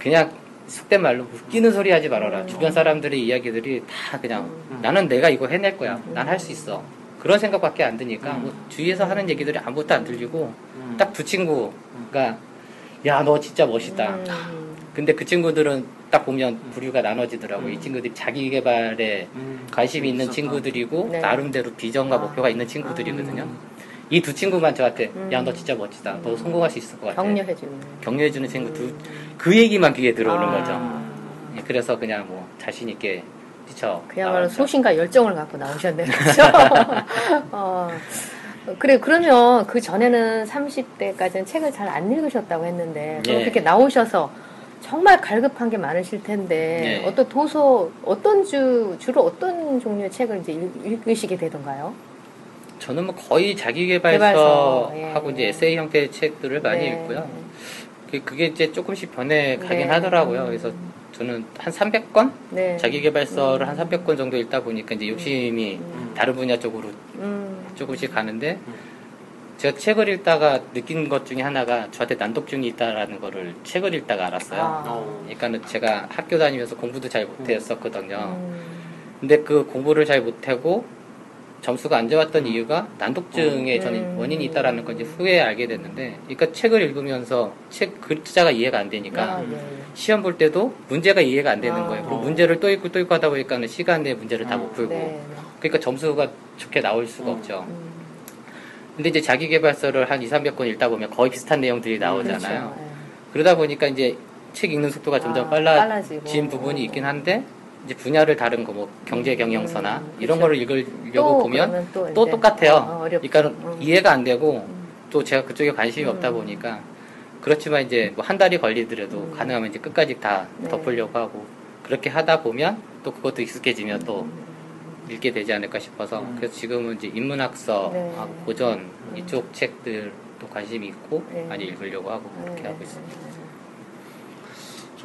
그냥 속된 말로 웃기는 소리 하지 말아라. 음. 주변 사람들의 이야기들이 다 그냥 음. 나는 내가 이거 해낼 거야. 난할 수 있어. 그런 생각밖에 안 드니까 음. 뭐 주위에서 하는 얘기들이 아무것도 안 들리고 음. 딱두 친구가 야 너 진짜 멋있다. 음. 근데 그 친구들은 딱 보면 부류가 나눠지더라고. 음. 이 친구들이 자기 개발에 음. 관심이 있는 있었다. 친구들이고 네. 나름대로 비전과 아. 목표가 있는 친구들이거든요. 음. 이두 친구만 저한테 음. 야너 진짜 멋지다. 너 성공할 수 있을 것 같아. 격려해주는. 격려해주는 친구 두 그 얘기만 귀에 들어오는 아. 거죠. 예, 그래서 그냥 뭐 자신 있게 뛰쳐. 그야말로 나왔죠. 소신과 열정을 갖고 나오셨네요. 그렇죠? 어, 그래 그러면 그 전에는 30대까지는 책을 잘 안 읽으셨다고 했는데 예. 그렇게 나오셔서 정말 갈급한 게 많으실 텐데 예. 어떤 도서 어떤 주 주로 어떤 종류의 책을 이제 읽, 읽으시게 되던가요? 저는 뭐 거의 개발서, 자기개발서 하고 예. 이제 에세이 형태의 책들을 많이 네. 읽고요. 그- 그게 이제 조금씩 변해 가긴 네. 하더라고요. 음. 그래서 저는 한 300권? 네. 자기개발서를 한 300권 정도 읽다 보니까 이제 욕심이 음. 다른 분야 쪽으로 음. 조금씩 가는데 음. 제가 책을 읽다가 느낀 것 중에 하나가 저한테 난독증이 있다라는 거를 책을 읽다가 알았어요. 아. 어. 그러니까는 제가 학교 다니면서 공부도 잘 못했었거든요. 음. 근데 그 공부를 잘 못하고 점수가 안 좋았던 이유가 난독증에 저는 음. 원인이 있다라는 걸 이제 후에 알게 됐는데, 그러니까 책을 읽으면서 책 글자가 이해가 안 되니까 아, 예, 예. 시험 볼 때도 문제가 이해가 안 되는 아. 거예요. 그리고 어. 문제를 또 읽고 또 읽고 하다 보니까는 시간 내에 문제를 다 못 풀고, 네. 그러니까 점수가 좋게 나올 수가 음. 없죠. 음. 근데 이제 자기 개발서를 한 2, 300권 읽다 보면 거의 비슷한 내용들이 나오잖아요. 그렇죠. 예. 그러다 보니까 이제 책 읽는 속도가 점점 아, 빨라진 빨라지고. 부분이 있긴 한데 이제 분야를 다른 거 뭐 경제 경영서나 음, 이런 그렇죠. 거를 읽으려고 또 보면 그러면 또, 또 이제, 똑같아요. 어, 어렵죠. 그러니까 음. 이해가 안 되고 음. 또 제가 그쪽에 관심이 없다 음. 보니까 그렇지만 이제 뭐 한 달이 걸리더라도 음. 가능하면 이제 끝까지 다 네. 덮으려고 하고 그렇게 하다 보면 또 그것도 익숙해지면 또 읽게 되지 않을까 싶어서 음. 그래서 지금은 이제 인문학서, 네. 아, 고전 이쪽 책들도 관심이 있고 네. 많이 읽으려고 하고 그렇게 네. 하고 있습니다.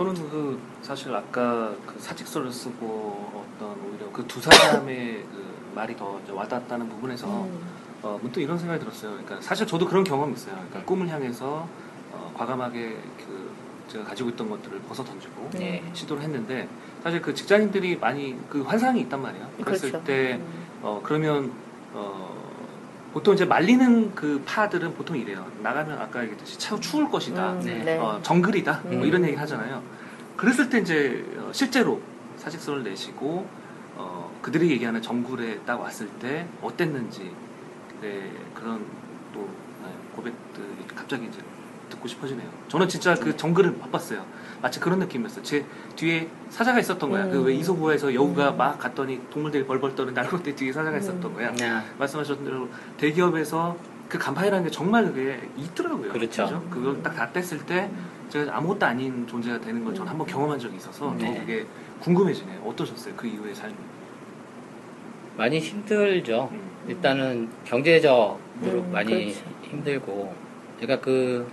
저는 그 사실 아까 그 사직서를 쓰고 어떤 오히려 그 두 사람의 그 말이 더 와닿았다는 부분에서 음. 어, 문득 이런 생각이 들었어요. 그러니까 사실 저도 그런 경험이 있어요. 그러니까 꿈을 향해서 어, 과감하게 그 제가 가지고 있던 것들을 벗어 던지고 네. 시도를 했는데 사실 그 직장인들이 많이 그 환상이 있단 말이에요. 그랬을 그렇죠. 때 음. 어, 그러면 어, 보통 이제 말리는 그 파들은 보통 이래요. 나가면 아까 얘기했듯이 차 추울 것이다. 음, 네. 네. 어, 정글이다. 뭐 음. 이런 얘기 하잖아요. 그랬을 때 이제 어, 실제로 사직서를 내시고 어, 그들이 얘기하는 정글에 딱 왔을 때 어땠는지 네, 그런 또 네, 고백들이 갑자기 이제 듣고 싶어지네요. 저는 진짜 그 정글을 맛봤어요. 마치 그런 느낌이었어요. 제 뒤에 사자가 있었던 거야. 음. 그왜 이소부에서 여우가 음. 막 갔더니 동물들이 벌벌 떠는 날고 때 뒤에 사자가 있었던 거야. 야, 말씀하셨던 대로 대기업에서 그 간파이라는 게 정말 그게 있더라고요. 그렇죠. 그걸 딱 다 뗐을 때 제가 아무것도 아닌 존재가 되는 걸 저는 한번 경험한 적이 있어서 더 네. 그게 궁금해지네요. 어떠셨어요? 그 이후의 삶? 많이 힘들죠. 음. 일단은 경제적으로 음, 많이 그렇죠. 힘들고 제가 그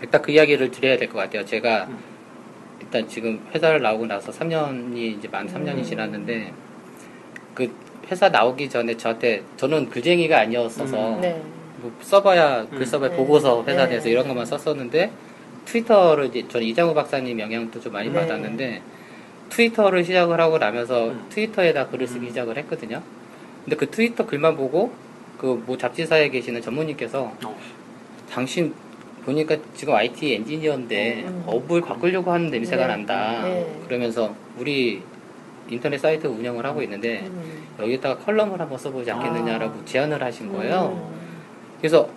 일단 그 이야기를 드려야 될 것 같아요. 제가 음. 일단 지금 회사를 나오고 나서 3년이 이제 만 3년이 음. 지났는데 그 회사 나오기 전에 저한테 저는 글쟁이가 아니었어서 음. 네. 뭐 써봐야 글 음. 써봐야 네. 보고서 회사 네. 내에서 이런 것만 썼었는데 트위터를 이제 저는 이장우 박사님 영향도 좀 많이 네. 받았는데 트위터를 시작을 하고 나면서 음. 트위터에다 글을 쓰기 음. 시작을 했거든요. 근데 그 트위터 글만 보고 그 뭐 잡지사에 계시는 전무님께서 어. 당신 보니까 지금 IT 엔지니어인데 음. 업을 바꾸려고 하는 냄새가 네. 난다. 네. 그러면서 우리 인터넷 사이트 운영을 하고 있는데 음. 여기다가 칼럼을 한번 써보지 않겠느냐라고 아. 제안을 하신 거예요. 음. 그래서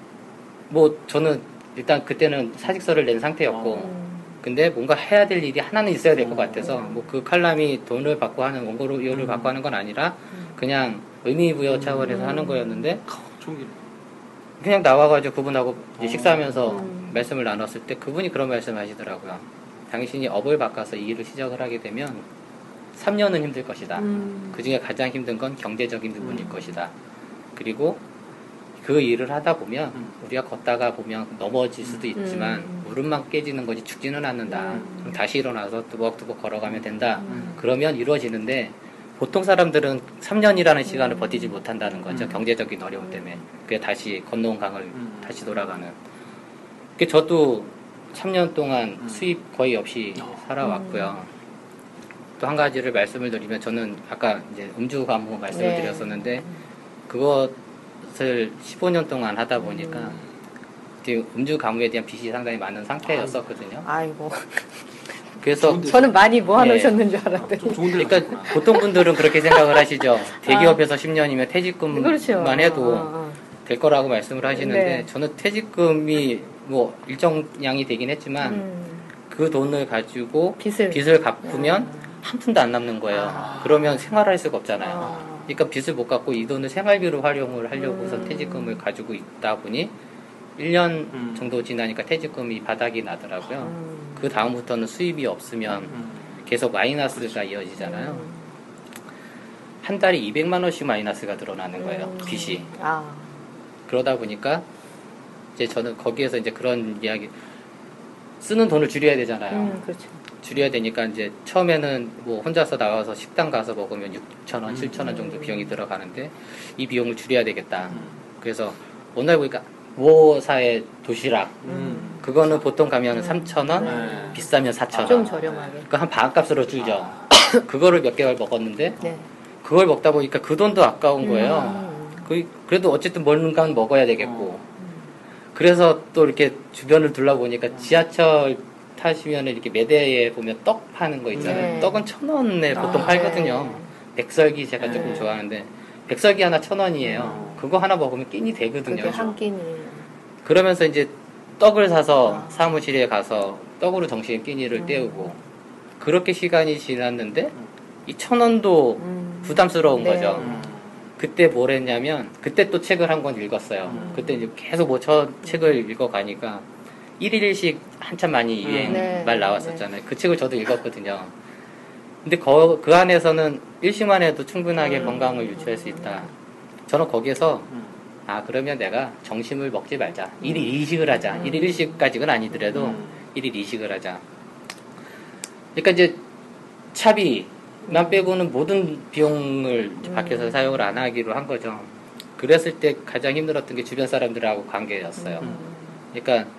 뭐 저는 일단 그때는 사직서를 낸 상태였고 음. 근데 뭔가 해야 될 일이 하나는 있어야 될 것 같아서 음. 뭐그 칼럼이 돈을 받고 하는 원고료를 음. 받고 하는 건 아니라 음. 그냥 의미 부여 차원에서 음. 하는 거였는데. 그냥 나와가지고 그분하고 이제 어. 식사하면서 음. 말씀을 나눴을 때 그분이 그런 말씀 하시더라고요. 당신이 업을 바꿔서 이 일을 시작을 하게 되면 3년은 힘들 것이다. 음. 그 중에 가장 힘든 건 경제적인 부분일 음. 것이다. 그리고 그 일을 하다 보면 음. 우리가 걷다가 보면 넘어질 수도 있지만 음. 무릎만 깨지는 거지 죽지는 않는다. 음. 다시 일어나서 뚜벅뚜벅 걸어가면 된다. 음. 그러면 이루어지는데 보통 사람들은 3년이라는 시간을 음. 버티지 못한다는 거죠. 음. 경제적인 어려움 때문에. 그게 다시 건너온 강을 음. 다시 돌아가는. 그 저도 3년 동안 음. 수입 거의 없이 어. 살아왔고요. 또 한 가지를 말씀을 드리면 저는 아까 이제 음주 가무 말씀을 네. 드렸었는데 그것을 15년 동안 하다 보니까 음. 음주 가무에 대한 빚이 상당히 많은 상태였었거든요. 아이고. 그래서. 저는 많이 모아놓으셨는 줄좀 알았더니. 좋은 데를 그러니까. 보통 분들은 그렇게 생각을 하시죠. 대기업에서 10년이면 퇴직금만 아. 그렇죠. 해도 어, 어. 될 거라고 말씀을 하시는데 네. 저는 퇴직금이 뭐 일정량이 되긴 했지만 음. 그 돈을 가지고 빚을. 빚을 갚으면 아. 한 푼도 안 남는 거예요. 아. 그러면 생활할 수가 없잖아요. 아. 그러니까 빚을 못 갚고 이 돈을 생활비로 활용을 하려고서 음. 퇴직금을 가지고 있다 보니 1년 음. 정도 지나니까 퇴직금이 바닥이 나더라고요. 음. 그 다음부터는 수입이 없으면 음. 계속 마이너스가 이어지잖아요. 음. 한 달에 200만 원씩 마이너스가 늘어나는 거예요. 음. 빚이. 아. 그러다 보니까 이제 저는 거기에서 이제 그런 이야기 쓰는 돈을 줄여야 되잖아요. 음, 그렇죠. 줄여야 되니까 이제 처음에는 뭐 혼자서 나와서 식당 가서 먹으면 6천 원, 음. 7천 원 정도 비용이 들어가는데 이 비용을 줄여야 되겠다. 음. 그래서 오늘 보니까 모사의 도시락 음. 그거는 보통 가면 은 음. 3천 원, 네. 비싸면 4천 원. 좀 저렴하게. 그거 한 반값으로 줄죠. 그거를 몇 개월 먹었는데 네. 그걸 먹다 보니까 그 돈도 아까운 거예요. 음. 그, 그래도 어쨌든 뭔가는 먹어야 되겠고. 어. 그래서 또 이렇게 주변을 둘러보니까 지하철 타시면 이렇게 매대에 보면 떡 파는 거 있잖아요. 네. 떡은 천 원에 보통 아, 팔거든요. 백설기 제가 네. 조금 좋아하는데 백설기 하나 천 원이에요. 어. 그거 하나 먹으면 끼니 되거든요. 한 끼니. 그러면서 이제 떡을 사서 아. 사무실에 가서 떡으로 정신 끼니를 음. 때우고 그렇게 시간이 지났는데 이 천 원도 음. 부담스러운 네. 거죠. 음. 그때 뭘 했냐면 그때 또 책을 한 권 읽었어요. 음. 그때 이제 계속 뭐 저 책을 읽어가니까 1일1식 한참 많이 음. 유행 네. 말 나왔었잖아요. 그 책을 저도 읽었거든요. 근데 거- 그 안에서는 일시만 해도 충분하게 음. 건강을 유지할 수 있다. 저는 거기에서 음. 아 그러면 내가 점심을 먹지 말자. 1일 2식을 하자. 음. 1일 1식까지는 아니더라도 음. 1일 2식을 하자. 그러니까 이제 차비만 빼고는 모든 비용을 음. 밖에서 사용을 안 하기로 한 거죠. 그랬을 때 가장 힘들었던 게 주변 사람들하고 관계였어요. 음. 그러니까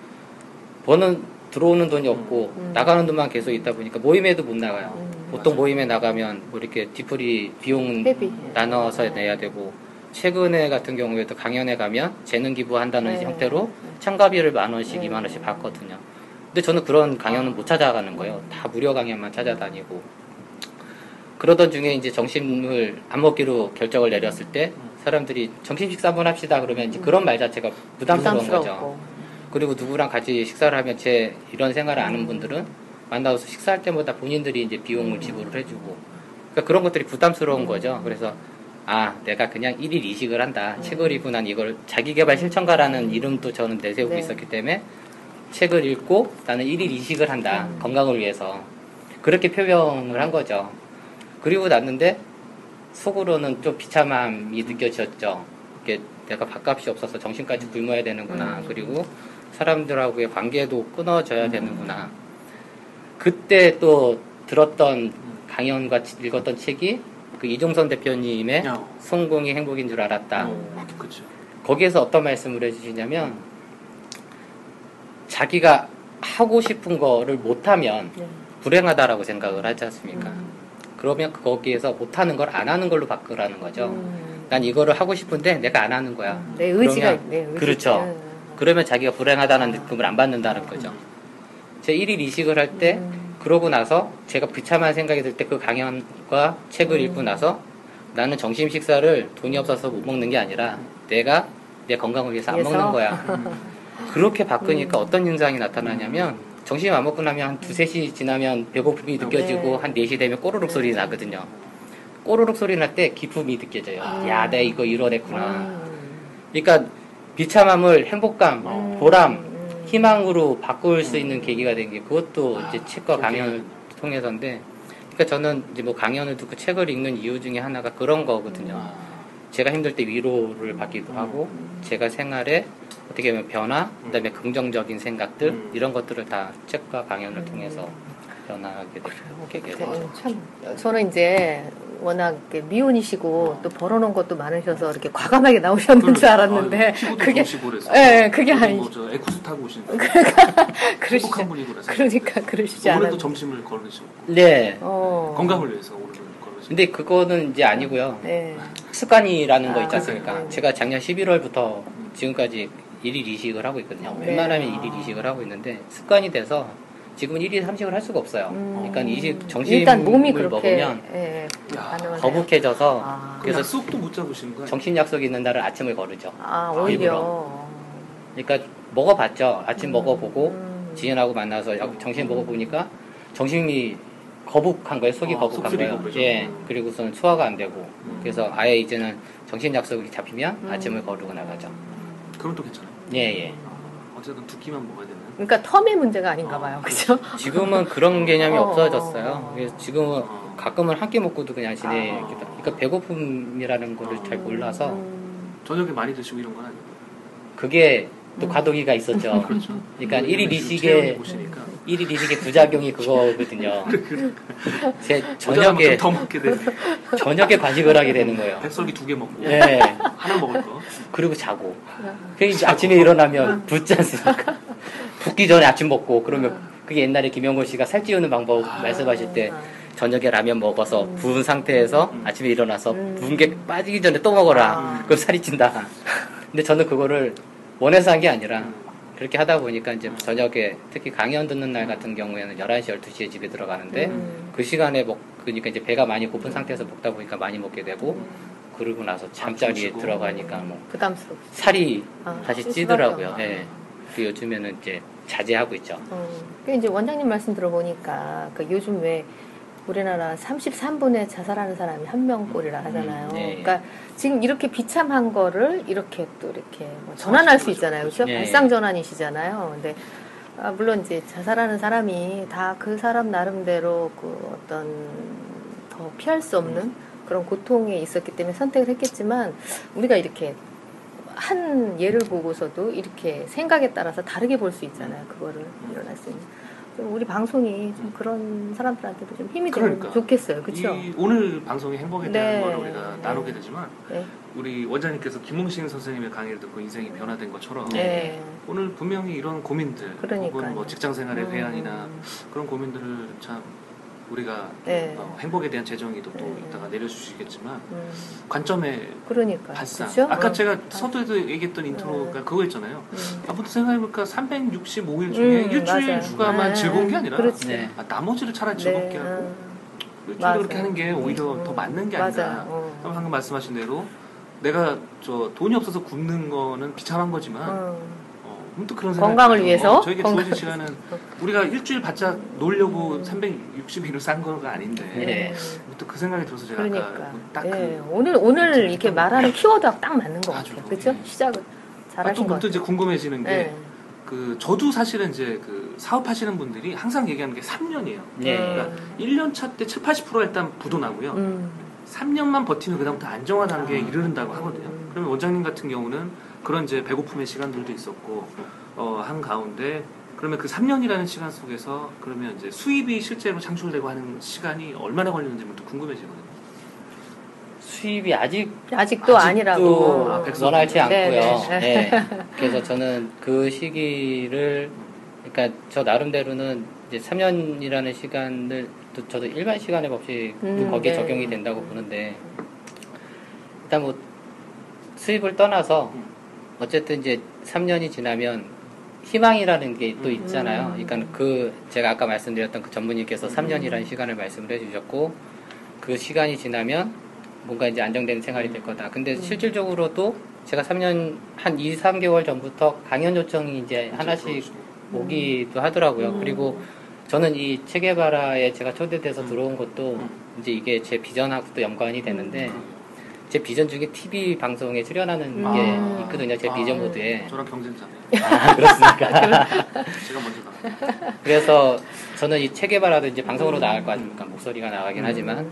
버는 들어오는 돈이 없고 음. 나가는 돈만 계속 있다 보니까 모임에도 못 나가요. 음. 보통 모임에 나가면 뭐 이렇게 뒤풀이 비용. 나눠서 내야 되고 최근에 같은 경우에도 강연에 가면 재능 기부한다는 네. 형태로 참가비를 만 원씩, 네. 이만 원씩 받거든요. 근데 저는 그런 강연은 못 찾아가는 거예요. 다 무료 강연만 찾아다니고. 그러던 중에 이제 점심을 안 먹기로 결정을 내렸을 때 사람들이 점심 식사 한번 합시다 그러면 이제 그런 말 자체가 부담스러운 거죠. 부담스럽고. 그리고 누구랑 같이 식사를 하면 제 이런 생활을 아는 분들은 만나서 식사할 때마다 본인들이 이제 비용을 지불을 해주고 그러니까 그런 것들이 부담스러운 거죠. 그래서 아 내가 그냥 1일 2식을 한다. 책을 읽고 난 이걸 자기개발 실천가라는 이름도 저는 내세우고 네. 있었기 때문에 책을 읽고 나는 1일 2식을 한다. 음. 건강을 위해서 그렇게 표명을 한 거죠. 그리고 났는데 속으로는 좀 비참함이 느껴졌죠. 이게 내가 밥값이 없어서 정신까지 굶어야 되는구나. 음. 그리고 사람들하고의 관계도 끊어져야 되는구나. 그때 또 들었던 강연과 읽었던 책이 그 이종선 대표님의 야. 성공이 행복인 줄 알았다. 어. 거기에서 어떤 말씀을 해주시냐면 자기가 하고 싶은 거를 못하면 네. 불행하다라고 생각을 하지 않습니까? 음. 그러면 거기에서 못하는 걸 안 하는 걸로 바꾸라는 거죠. 음. 난 이거를 하고 싶은데 내가 안 하는 거야. 내 의지가 있네. 의지. 그렇죠. 음. 그러면 자기가 불행하다는 느낌을 안 받는다는 거죠. 제 1일 이식을 할때 음. 그러고 나서 제가 비참한 생각이 들 때 그 강연과 책을 읽고 음. 나서 나는 점심 식사를 돈이 없어서 못 먹는 게 아니라 내가 내 건강을 위해서 안 위해서? 먹는 거야. 그렇게 바꾸니까 음. 어떤 현상이 나타나냐면 점심 안 먹고 나면 한 두세 시 지나면 배고픔이 느껴지고 네. 한 4시 되면 꼬르륵 소리 나거든요. 꼬르륵 소리 날 때 기쁨이 느껴져요. 음. 야, 내가 이거 이뤄냈구나. 음. 그러니까 비참함을 행복감, 음. 보람, 음. 희망으로 바꿀 수 있는 계기가 된 게 그것도 이제 책과 강연을 통해서인데 그러니까 저는 이제 뭐 강연을 듣고 책을 읽는 이유 중에 하나가 그런 거거든요. 아, 제가 힘들 때 위로를 받기도 하고 제가 생활에 어떻게 보면 변화, 그다음에 긍정적인 생각들 음. 이런 것들을 다 책과 강연을 통해서 변화하게 되고 되죠. 참 저는 이제 워낙 미혼이시고 또 벌어놓은 것도 많으셔서 이렇게 과감하게 나오셨는 줄 알았는데 아, 그게 그래서. 예, 그게 어디 아니- 뭐저 에쿠스 타고 오신 거. 분이고 그래서. 그러니까 그러시지 올해도 않아요. 점심을 걸으시고 네. 어. 건강을 위해서 오늘은 걸으시고. 근데 그거는 이제 아니고요. 네. 습관이라는 거 아, 있지 않습니까? 네, 네. 제가 작년 11월부터 지금까지 일일 이식을 하고 있거든요. 네. 웬만하면 아. 일일 이식을 하고 있는데 습관이 돼서 지금은 일일 삼식을 할 수가 없어요. 음. 그러니까 이식 정신을 일단 몸이 그렇게 먹으면 예, 야, 반응을. 거북해져서 아. 그래서 약속도 못 잡으시는 거예요? 정신 약속이 있는 날은 아침을 거르죠. 아 일부러. 오히려 그러니까 먹어봤죠. 아침 먹어보고 음. 지인하고 만나서 약- 정신 먹어보니까 정신이 거북한 거예요. 속이 어, 거북한 거예요. 그러죠. 예. 음. 그리고서는 소화가 안 되고 음. 그래서 아예 이제는 정신 약속이 잡히면 음. 아침을 거르고 나가죠. 그럼 또 괜찮아요. 예, 예. 어쨌든 두 끼만 먹어야 되는. 그러니까 텀의 문제가 아닌가 봐요. 그죠? 지금은 그런 개념이 어. 없어졌어요. 그래서 지금은 어. 가끔은 한 끼 먹고도 그냥 지내기도. 아. 그러니까 배고픔이라는 거를 잘 몰라서 음. 저녁에 많이 드시고 이런 건 아니고. 그게 또 음. 과도기가 있었죠. 그렇죠. 그러니까 일일 보시니까 일일 이식의 부작용이 그거거든요. 제 저녁에 저녁에 더 먹게 되네. 저녁에 과식을 하게 되는 거예요. 백설기 두 개 먹고 예. 하나 먹을 거. 그리고 자고. 그 이제 아침에 일어나면 붓지 않습니까? 붓기 전에 아침 먹고 그러면 그게 옛날에 김영곤 씨가 살찌우는 방법 말씀하실 때 저녁에 라면 먹어서 부은 상태에서 음. 아침에 일어나서 음. 부은 게 빠지기 전에 또 먹어라. 아. 그럼 살이 찐다. 근데 저는 그거를 원해서 한 게 아니라 음. 그렇게 하다 보니까 이제 저녁에 특히 강연 듣는 날 같은 경우에는 11시, 12시에 집에 들어가는데 음. 그 시간에 먹, 그러니까 이제 배가 많이 고픈 상태에서 먹다 보니까 많이 먹게 되고 그러고 나서 잠자리에 주무시고. 들어가니까 뭐 부담스럽고. 살이 아, 다시 찔 찌더라고요. 예. 그 요즘에는 이제 자제하고 있죠. 어, 그 이제 원장님 말씀 들어보니까 그 요즘 왜 우리나라 33분의 자살하는 사람이 한 명꼴이라 하잖아요. 음, 네. 그러니까 지금 이렇게 비참한 거를 이렇게 또 이렇게 뭐 전환할 수 있잖아요. 그렇죠? 네. 발상 전환이시잖아요. 근데 아, 물론 이제 자살하는 사람이 다 그 사람 나름대로 그 어떤 더 피할 수 없는 그런 고통에 있었기 때문에 선택을 했겠지만 우리가 이렇게 한 예를 보고서도 이렇게 생각에 따라서 다르게 볼 수 있잖아요. 그거를 일어날 수 있는. 좀 우리 방송이 좀 그런 사람들한테도 좀 힘이 되면 그러니까. 좋겠어요. 그렇죠? 이 오늘 방송의 행복에 대한 네. 걸 우리가 네. 나누게 되지만 네. 우리 원장님께서 김홍신 선생님의 강의를 듣고 인생이 변화된 것처럼 네. 오늘 분명히 이런 고민들 그러니까요. 혹은 뭐 직장 생활의 음. 회한이나 그런 고민들을 참 우리가 네. 어, 행복에 대한 재정의도 또 네. 이따가 내려주시겠지만 음, 관점의 그러니까. 발상 그렇죠? 아까 어. 제가 서두에도 얘기했던 인트로가 그거 있잖아요 음. 아무튼 생각해보니까 365일 중에 음, 일주일 맞아요. 휴가만 네. 즐거운 게 아니라. 네. 아, 나머지를 차라리 즐겁게 하고 음. 일주일에 맞아요. 그렇게 하는 게 오히려 음. 더 맞는 게. 아닌가 어. 방금 말씀하신 대로 내가 저 돈이 없어서 굶는 거는 비참한 거지만 문득 그런 건강을. 위해서? 어, 저에게 주어진 건강- 시간은 우리가 일주일 바짝 놀려고 음. 360일을 싼 거가 아닌데 네. 음. 문득 그 생각이 들어서 제가 그러니까. 아까 딱 예, 그, 오늘 오늘 이렇게 말하는 키워드가 딱 맞는 것 아주 같아요. 그렇죠? 예. 시작을 아, 또 잘하신 것 문득 이제 같아요. 궁금해지는 게 네. 그 저도 사실은 이제 그 사업하시는 분들이 항상 얘기하는 게 3년이에요. 네. 그러니까 1년 차 때 7, 80% 일단 부도 나고요. 음. 3년만 버티면 그다음부터 안정화 단계에 아. 이르른다고 하거든요. 음. 그러면 원장님 같은 경우는 그런 이제 배고픔의 시간들도 있었고 어, 한 가운데 그러면 그 3년이라는 시간 속에서 그러면 이제 수입이 실제로 창출되고 하는 시간이 얼마나 걸리는지 또 궁금해지거든요. 수입이 아직 아직도 아니라고. 아. 원활치 않고요. 네네. 네. 그래서 저는 그 시기를 그러니까 저 나름대로는 이제 3년이라는 시간을 또 저도 일반 시간의 법칙 음, 거기에 네. 적용이 된다고 보는데 일단 뭐 수입을 떠나서 음. 어쨌든 이제 3년이 지나면 희망이라는 게또 음. 있잖아요. 그러니까 그 제가 아까 말씀드렸던 그 전문의께서 3년이라는 시간을 말씀을 해주셨고 그 시간이 지나면 뭔가 이제 안정되는 생활이 될 거다. 근데 실질적으로도 제가 3년 한 2, 3개월 전부터 강연 요청이 이제 하나씩 그렇죠. 오기도 하더라고요. 음. 그리고 저는 이 체계바라에 제가 초대돼서 음. 들어온 것도 음. 이제 이게 제 비전하고도 연관이 되는데 제 비전 중에 TV 방송에 출연하는 음. 게 아. 있거든요. 제 아, 비전 보드에. 저랑 경쟁자네요. 아, 그렇습니까? 제가 먼저 나가. 그래서 저는 이 체계바라도 이제 방송으로 나갈 거 아닙니까? 목소리가 나가긴 음. 하지만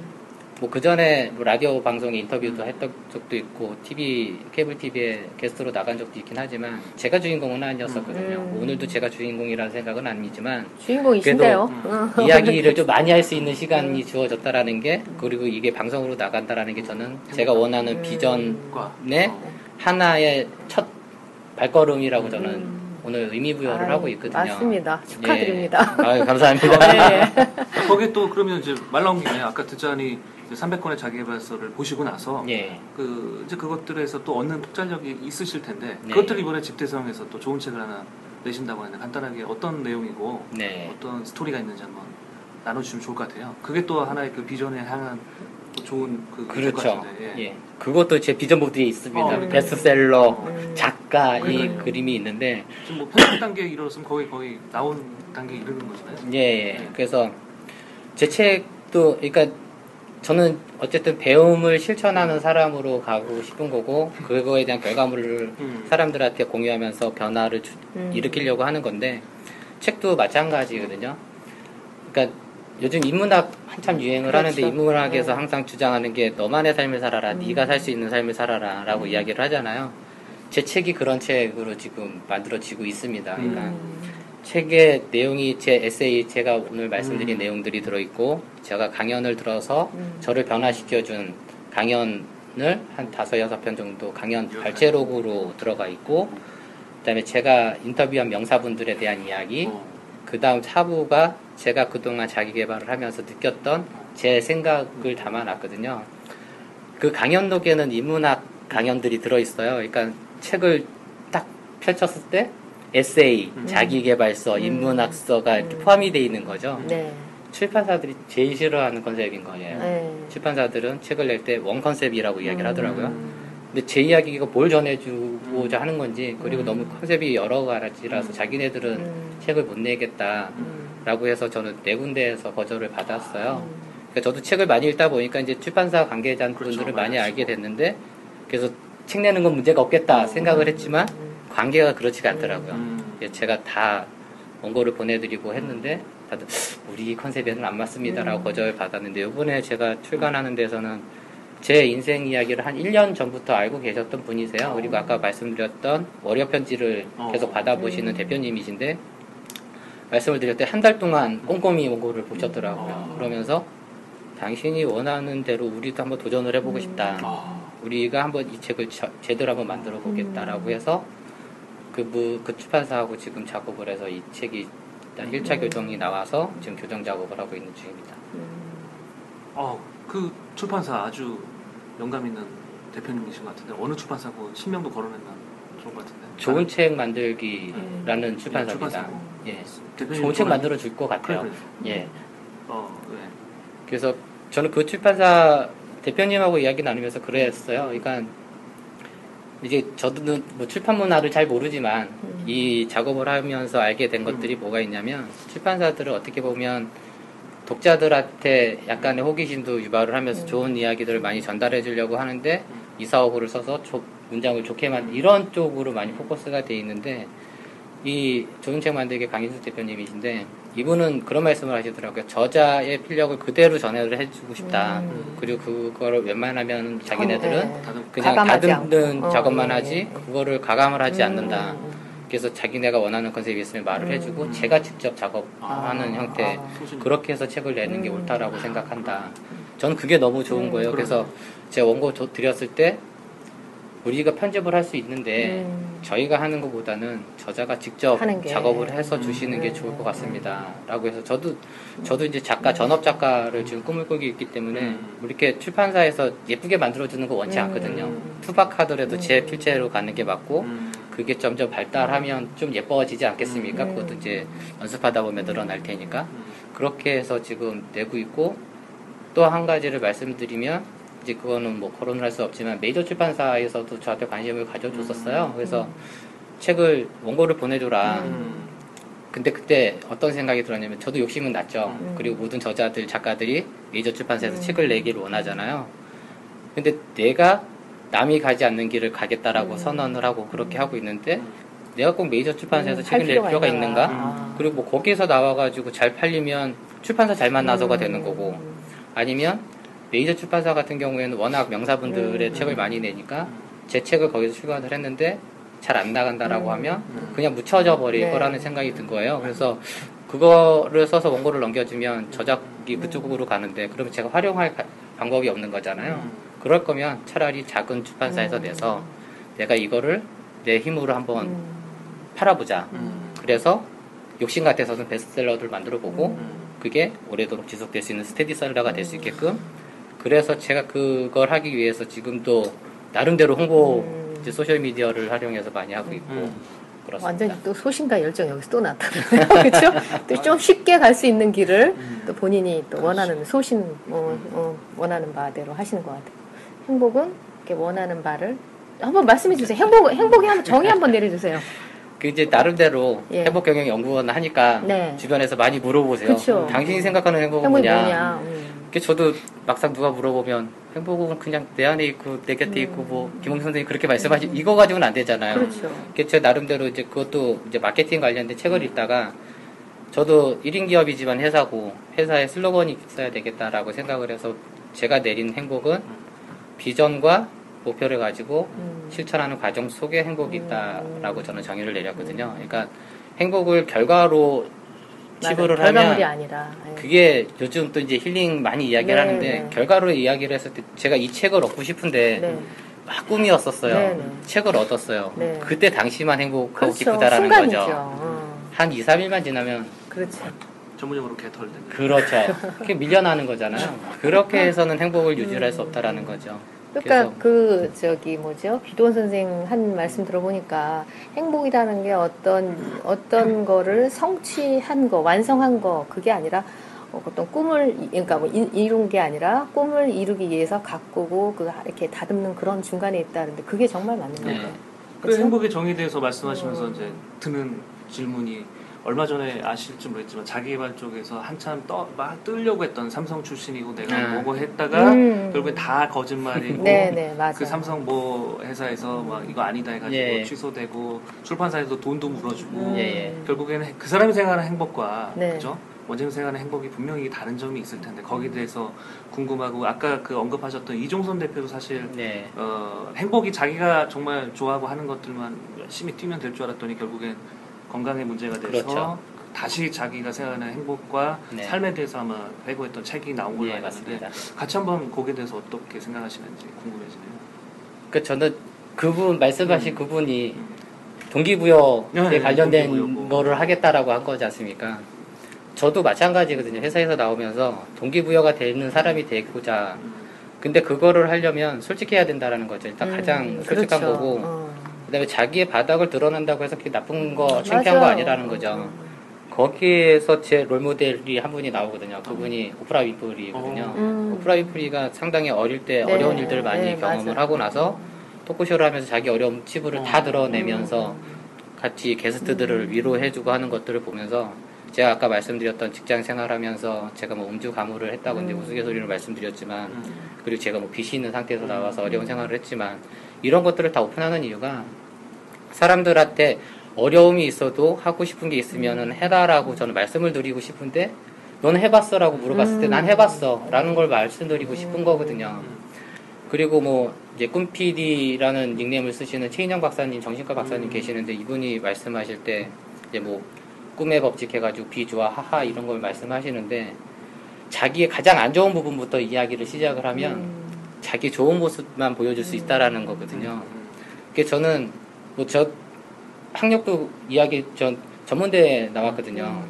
뭐 그 전에 뭐 라디오 방송에 인터뷰도 했던 적도 있고 TV 케이블 TV에 게스트로 나간 적도 있긴 하지만 제가 주인공은 아니었었거든요. 음. 오늘도 제가 주인공이라는 생각은 아니지만 주인공이신데요. 응. 이야기를 좀 많이 할 수 있는 시간이 주어졌다라는 게 그리고 이게 방송으로 나간다라는 게 저는 제가 원하는 음. 비전의 과. 네? 어. 하나의 첫 발걸음이라고 저는 음. 오늘 의미 부여를 아유, 하고 있거든요. 맞습니다. 예. 축하드립니다. 아유, 감사합니다. 네. 거기에 또 그러면 이제 말 나온 김에 아까 듣자니 300건의 자기개발서를 보시고 나서 예. 그 이제 그것들에서 또 얻는 독자력이 있으실 텐데 네. 그것들 이번에 집대성에서 또 좋은 책을 하나 내신다고 하는데 간단하게 어떤 내용이고 네. 어떤 스토리가 있는지 한번 나눠주시면 좋을 것 같아요. 그게 또 하나의 그 비전에 향한 또 좋은 그 그렇죠. 같은데, 예. 그것도 제 비전 보드에 있습니다. 어, 베스트셀러, 음. 작가 이 그러니까요. 그림이 있는데 지금 뭐 편집 단계에 이르렀으면 거의 거의 나온 단계에 이르는 거잖아요. 예, 예. 그래서 제 책도 그러니까 저는 어쨌든 배움을 실천하는 사람으로 가고 싶은 거고 그거에 대한 결과물을 음. 사람들한테 공유하면서 변화를 주- 음. 일으키려고 하는 건데 책도 마찬가지거든요. 그러니까 요즘 인문학 한참 유행을 그렇죠. 하는데 인문학에서 네. 항상 주장하는 게 너만의 삶을 살아라, 음. 네가 살 수 있는 삶을 살아라라고 이야기를 하잖아요. 제 책이 그런 책으로 지금 만들어지고 있습니다. 그러니까 음. 책의 내용이 제 에세이 제가 오늘 말씀드린 음. 내용들이 들어있고 제가 강연을 들어서 음. 저를 변화시켜준 강연을 한 다섯 여섯 편 정도 강연. 발제록으로 들어가 있고 그다음에 제가 인터뷰한 명사분들에 대한 이야기 어. 그 다음 차부가 제가 그동안 자기 개발을 하면서 느꼈던 제 생각을 담아놨거든요. 그 강연록에는 인문학 강연들이 들어있어요. 그러니까 책을 딱 펼쳤을 때 에세이, 음. 자기개발서, 음. 인문학서가 이렇게 음. 포함이 되어 있는 거죠. 네. 출판사들이 제일 싫어하는 컨셉인 거예요. 네. 출판사들은 책을 낼 때 one 컨셉이라고 이야기를 하더라고요. 음. 근데 제 이야기가 뭘 전해주고자 하는 건지 그리고 음. 너무 컨셉이 여러 가지라서 자기네들은 음. 책을 못 내겠다. 음. 라고 해서 저는 네 군데에서 거절을 받았어요. 음. 그러니까 저도 책을 많이 읽다 보니까 이제 출판사 관계자분들을 그렇죠, 많이 알게. 됐는데 그래서 책 내는 건 문제가 없겠다 생각을 했지만 음. 관계가 그렇지가 않더라고요. 음. 예, 제가 다 원고를 보내드리고 했는데 다들 우리 컨셉에는 안 맞습니다라고 음. 거절 받았는데 이번에 제가 출간하는 데서는 제 인생 이야기를 한 1년 전부터 알고 계셨던 분이세요. 그리고 아까 말씀드렸던 월요 편지를 어. 계속 받아보시는 음. 대표님이신데 말씀을 드릴 때 한 달 동안 꼼꼼히 원고를 보셨더라고요. 어. 그러면서 당신이 원하는 대로 우리도 한번 도전을 해보고 음. 싶다. 아. 우리가 한번 이 책을 저- 제대로 한번 만들어 보겠다라고 음. 해서 그, 무- 그 출판사하고 지금 작업을 해서 이 책이 일단 1차 음. 교정이 나와서 지금 교정 작업을 하고 있는 중입니다. 음. 어, 그 출판사 아주 영감 있는 대표님이신 것 같은데 어느 출판사고 신명도 거론했나 좋은 것 같은데. 좋은 아, 책 만들기라는 출판사입니다. 출판사고. 예. 대표님 좋은 책 만들어 줄 것 같아요. 그래, 그래. 예. 어, 네. 그래서 저는 그 출판사 대표님하고 이야기 나누면서 그랬어요. 그러니까 이제 저도 뭐 출판 문화를 잘 모르지만 음. 이 작업을 하면서 알게 된 것들이 뭐가 있냐면 출판사들을 어떻게 보면 독자들한테 약간의 호기심도 유발을 하면서 음. 좋은 이야기들을 많이 전달해 주려고 하는데 이사오구를 써서 조- 문장을 좋게 만 이런 쪽으로 많이 포커스가 돼 있는데 이 좋은 책 만들기 강인수 대표님이신데 이분은 그런 말씀을 하시더라고요. 저자의 필력을 그대로 전해를 해주고 싶다. 음. 그리고 그거를 웬만하면 자기네들은 네. 다들 그냥 다듬는. 어, 작업만 예, 하지 예. 그거를 가감을 하지 음, 않는다. 그래서 자기네가 원하는 컨셉이 있으면 말을 음. 해주고 제가 직접 작업하는 아, 형태 아. 그렇게 해서 책을 내는 게 음. 옳다라고 생각한다. 저는 그게 너무 좋은 음. 거예요. 그래서 제가 원고 조- 드렸을 때 우리가 편집을 할 수 있는데 음. 저희가 하는 것보다는 저자가 직접 하는 게. 작업을 해서 음. 주시는 게 네, 좋을 것 네. 같습니다. 라고 해서 저도 저도 이제 작가 전업 작가를 지금 꿈을 꾸고 있기 때문에 음. 뭐 이렇게 출판사에서 예쁘게 만들어주는 거 원치 음. 않거든요. 투박하더라도 제 음. 필체로 가는 게 맞고 음. 그게 점점 발달하면 좀 예뻐지지 않겠습니까? 음. 그것도 이제 연습하다 보면 늘어날 테니까 음. 그렇게 해서 지금 내고 있고 또 한 가지를 말씀드리면 이제 그거는 뭐 거론을 할 수 없지만 메이저 출판사에서도 저한테 관심을 가져줬었어요. 그래서 책을 원고를 보내줘라. 음. 근데 그때 어떤 생각이 들었냐면 저도 욕심은 났죠. 음. 그리고 모든 저자들 작가들이 메이저 출판사에서 음. 책을 내기를 원하잖아요. 근데 내가 남이 가지 않는 길을 가겠다라고 음. 선언을 하고 그렇게 하고 있는데 음. 내가 꼭 메이저 출판사에서 음, 책을 할낼 필요가? 있는가? 아. 그리고 뭐 거기서 나와가지고 잘 팔리면 출판사 잘 만나서가 음. 되는 거고 아니면 메이저 출판사 같은 경우에는 워낙 명사분들의 음. 책을 많이 내니까 제 책을 거기서 출간을 했는데 잘 안 나간다라고 음. 하면 음. 그냥 묻혀져 버릴 네. 거라는 생각이 든 거예요. 그래서 그거를 써서 원고를 넘겨주면 저작이 그쪽으로 가는데 그러면 제가 활용할 가- 방법이 없는 거잖아요. 음. 그럴 거면 차라리 작은 출판사에서 음. 내서 내가 이거를 내 힘으로 한번 음. 팔아보자. 음. 그래서 욕심 같아서는 베스트셀러를 만들어 보고 음. 그게 오래도록 지속될 수 있는 스테디셀러가 될 수 있게끔 그래서 제가 그걸 하기 위해서 지금도 나름대로 홍보 음. 이제 소셜 미디어를 활용해서 많이 하고 있고 음. 그렇습니다. 완전히 또 소신과 열정 여기서 또 나타나요. 그렇죠? 또 좀 쉽게 갈 수 있는 길을 음. 또 본인이 또 원하는 소신 어, 어, 원하는 바대로 하시는 것 같아요. 행복은 이렇게 원하는 바를 한번 말씀해 주세요. 행복 행복이 한번 정의 한번 내려주세요. 그 이제 나름대로 예. 행복 경영 연구원 하니까 네. 주변에서 많이 물어보세요. 그쵸. 당신이 생각하는 행복은 행복이 뭐냐? 뭐냐? 음. 그 저도 막상 누가 물어보면 행복은 그냥 내 안에 있고 내 곁에 있고 뭐 김홍 선생님 그렇게 말씀하시 이거 가지고는 안 되잖아요. 음. 그렇죠. 그제 나름대로 이제 그것도 이제 마케팅 관련된 책을 읽다가 저도 1인 기업이지만 회사고 회사에 슬로건이 있어야 되겠다라고 생각을 해서 제가 내린 행복은 비전과 목표를 가지고 음. 실천하는 과정 속에 행복이 음. 있다라고 저는 정의를 내렸거든요. 그러니까 행복을 결과로 치부를 맞아요. 결과물이 하면 아니라 예. 그게 요즘 또 이제 힐링 많이 이야기를 네, 하는데 네. 결과로 이야기를 했을 때 제가 이 책을 얻고 싶은데 네. 막 꿈이었었어요. 네, 네. 책을 얻었어요. 네. 그때 당시만 행복하고 그렇죠. 기쁘다라는 순간이죠. 거죠. 어. 한 2, 3일만 지나면 그렇죠. 전문용어로 개털된. 그렇죠. 그게 밀려나는 거잖아요. 그렇게 해서는 행복을 유지할 수 없다라는 거죠. 그러니까 그 저기 뭐죠 비도원 선생 한 말씀 들어보니까 행복이라는 게 어떤 어떤 거를 성취한 거 완성한 거 그게 아니라 어떤 꿈을 이- 그러니까 뭐 이- 이룬 게 아니라 꿈을 이루기 위해서 가꾸고 그 이렇게 다듬는 그런 중간에 있다는데 그게 정말 맞는 것 네. 그? 행복의 정의에 대해서 말씀하시면서 음. 이제 드는 질문이 얼마 전에 아실지 모르겠지만 자기개발 쪽에서 한참 떠, 막 뜨려고 했던 삼성 출신이고 내가 아. 뭐고 했다가 음. 결국엔 다 거짓말이고 네네 맞아요. 그 삼성 뭐 회사에서 막 이거 아니다 해가지고 예. 취소되고 출판사에서 돈도 물어주고 음. 예, 예. 결국에는 그 사람이 생각하는 행복과 네. 그죠? 원장님 생각하는 행복이 분명히 다른 점이 있을 텐데 거기에 대해서 궁금하고 아까 그 언급하셨던 이종선 대표도 사실 네. 어, 행복이 자기가 정말 좋아하고 하는 것들만 열심히 뛰면 될 줄 알았더니 결국엔 건강의 문제가 돼서 그렇죠. 다시 자기가 생각하는 행복과 네. 삶에 대해서 아마 회고했던 책이 나온 걸로 예, 알고 있는데. 같이 한번 거기에 대해서 어떻게 생각하시는지 궁금해지네요. 그 저는 그분 말씀하신 그분이 음. 동기부여에 네, 네, 관련된 동기부여. 거를 하겠다라고 한 거지 않습니까? 저도 마찬가지거든요. 회사에서 나오면서 동기부여가 되는 사람이 되고자. 근데 그거를 하려면 솔직해야 된다라는 거죠. 일단 음, 가장 솔직한 그렇죠. 거고. 어. 그다음에 자기의 바닥을 드러난다고 해서 그게 나쁜 거, 창피한 거 맞아요. 아니라는 거죠. 음. 거기에서 제 롤모델이 한 분이 나오거든요. 그분이 오프라 윈프리거든요. 음. 오프라 윈프리가 상당히 어릴 때 네, 어려운 일들을 많이 네, 경험을 맞아요. 하고 나서 토크쇼를 하면서 자기 어려움 치부를 어. 다 드러내면서 같이 게스트들을 위로해주고 하는 것들을 보면서 제가 아까 말씀드렸던 직장 생활하면서 제가 뭐 음주 가무를 했다고 이제 음. 우스갯소리로 말씀드렸지만 음. 그리고 제가 뭐 빚이 있는 상태에서 나와서 어려운 생활을 했지만 이런 것들을 다 오픈하는 이유가 사람들한테 어려움이 있어도 하고 싶은 게 있으면은 해라라고 저는 말씀을 드리고 싶은데 너는 해봤어라고 물어봤을 때 난 해봤어라는 걸 말씀드리고 싶은 거거든요. 그리고 뭐 이제 꿈PD라는 닉네임을 쓰시는 최인영 박사님, 정신과 박사님 계시는데 이분이 말씀하실 때 이제 뭐 꿈의 법칙 해가지고 비주와 하하 이런 걸 말씀하시는데 자기의 가장 안 좋은 부분부터 이야기를 시작을 하면 음. 자기 좋은 모습만 보여줄 수 있다라는 거거든요. 그게 저는 뭐 저 학력도 이야기 전 전문대 나왔거든요.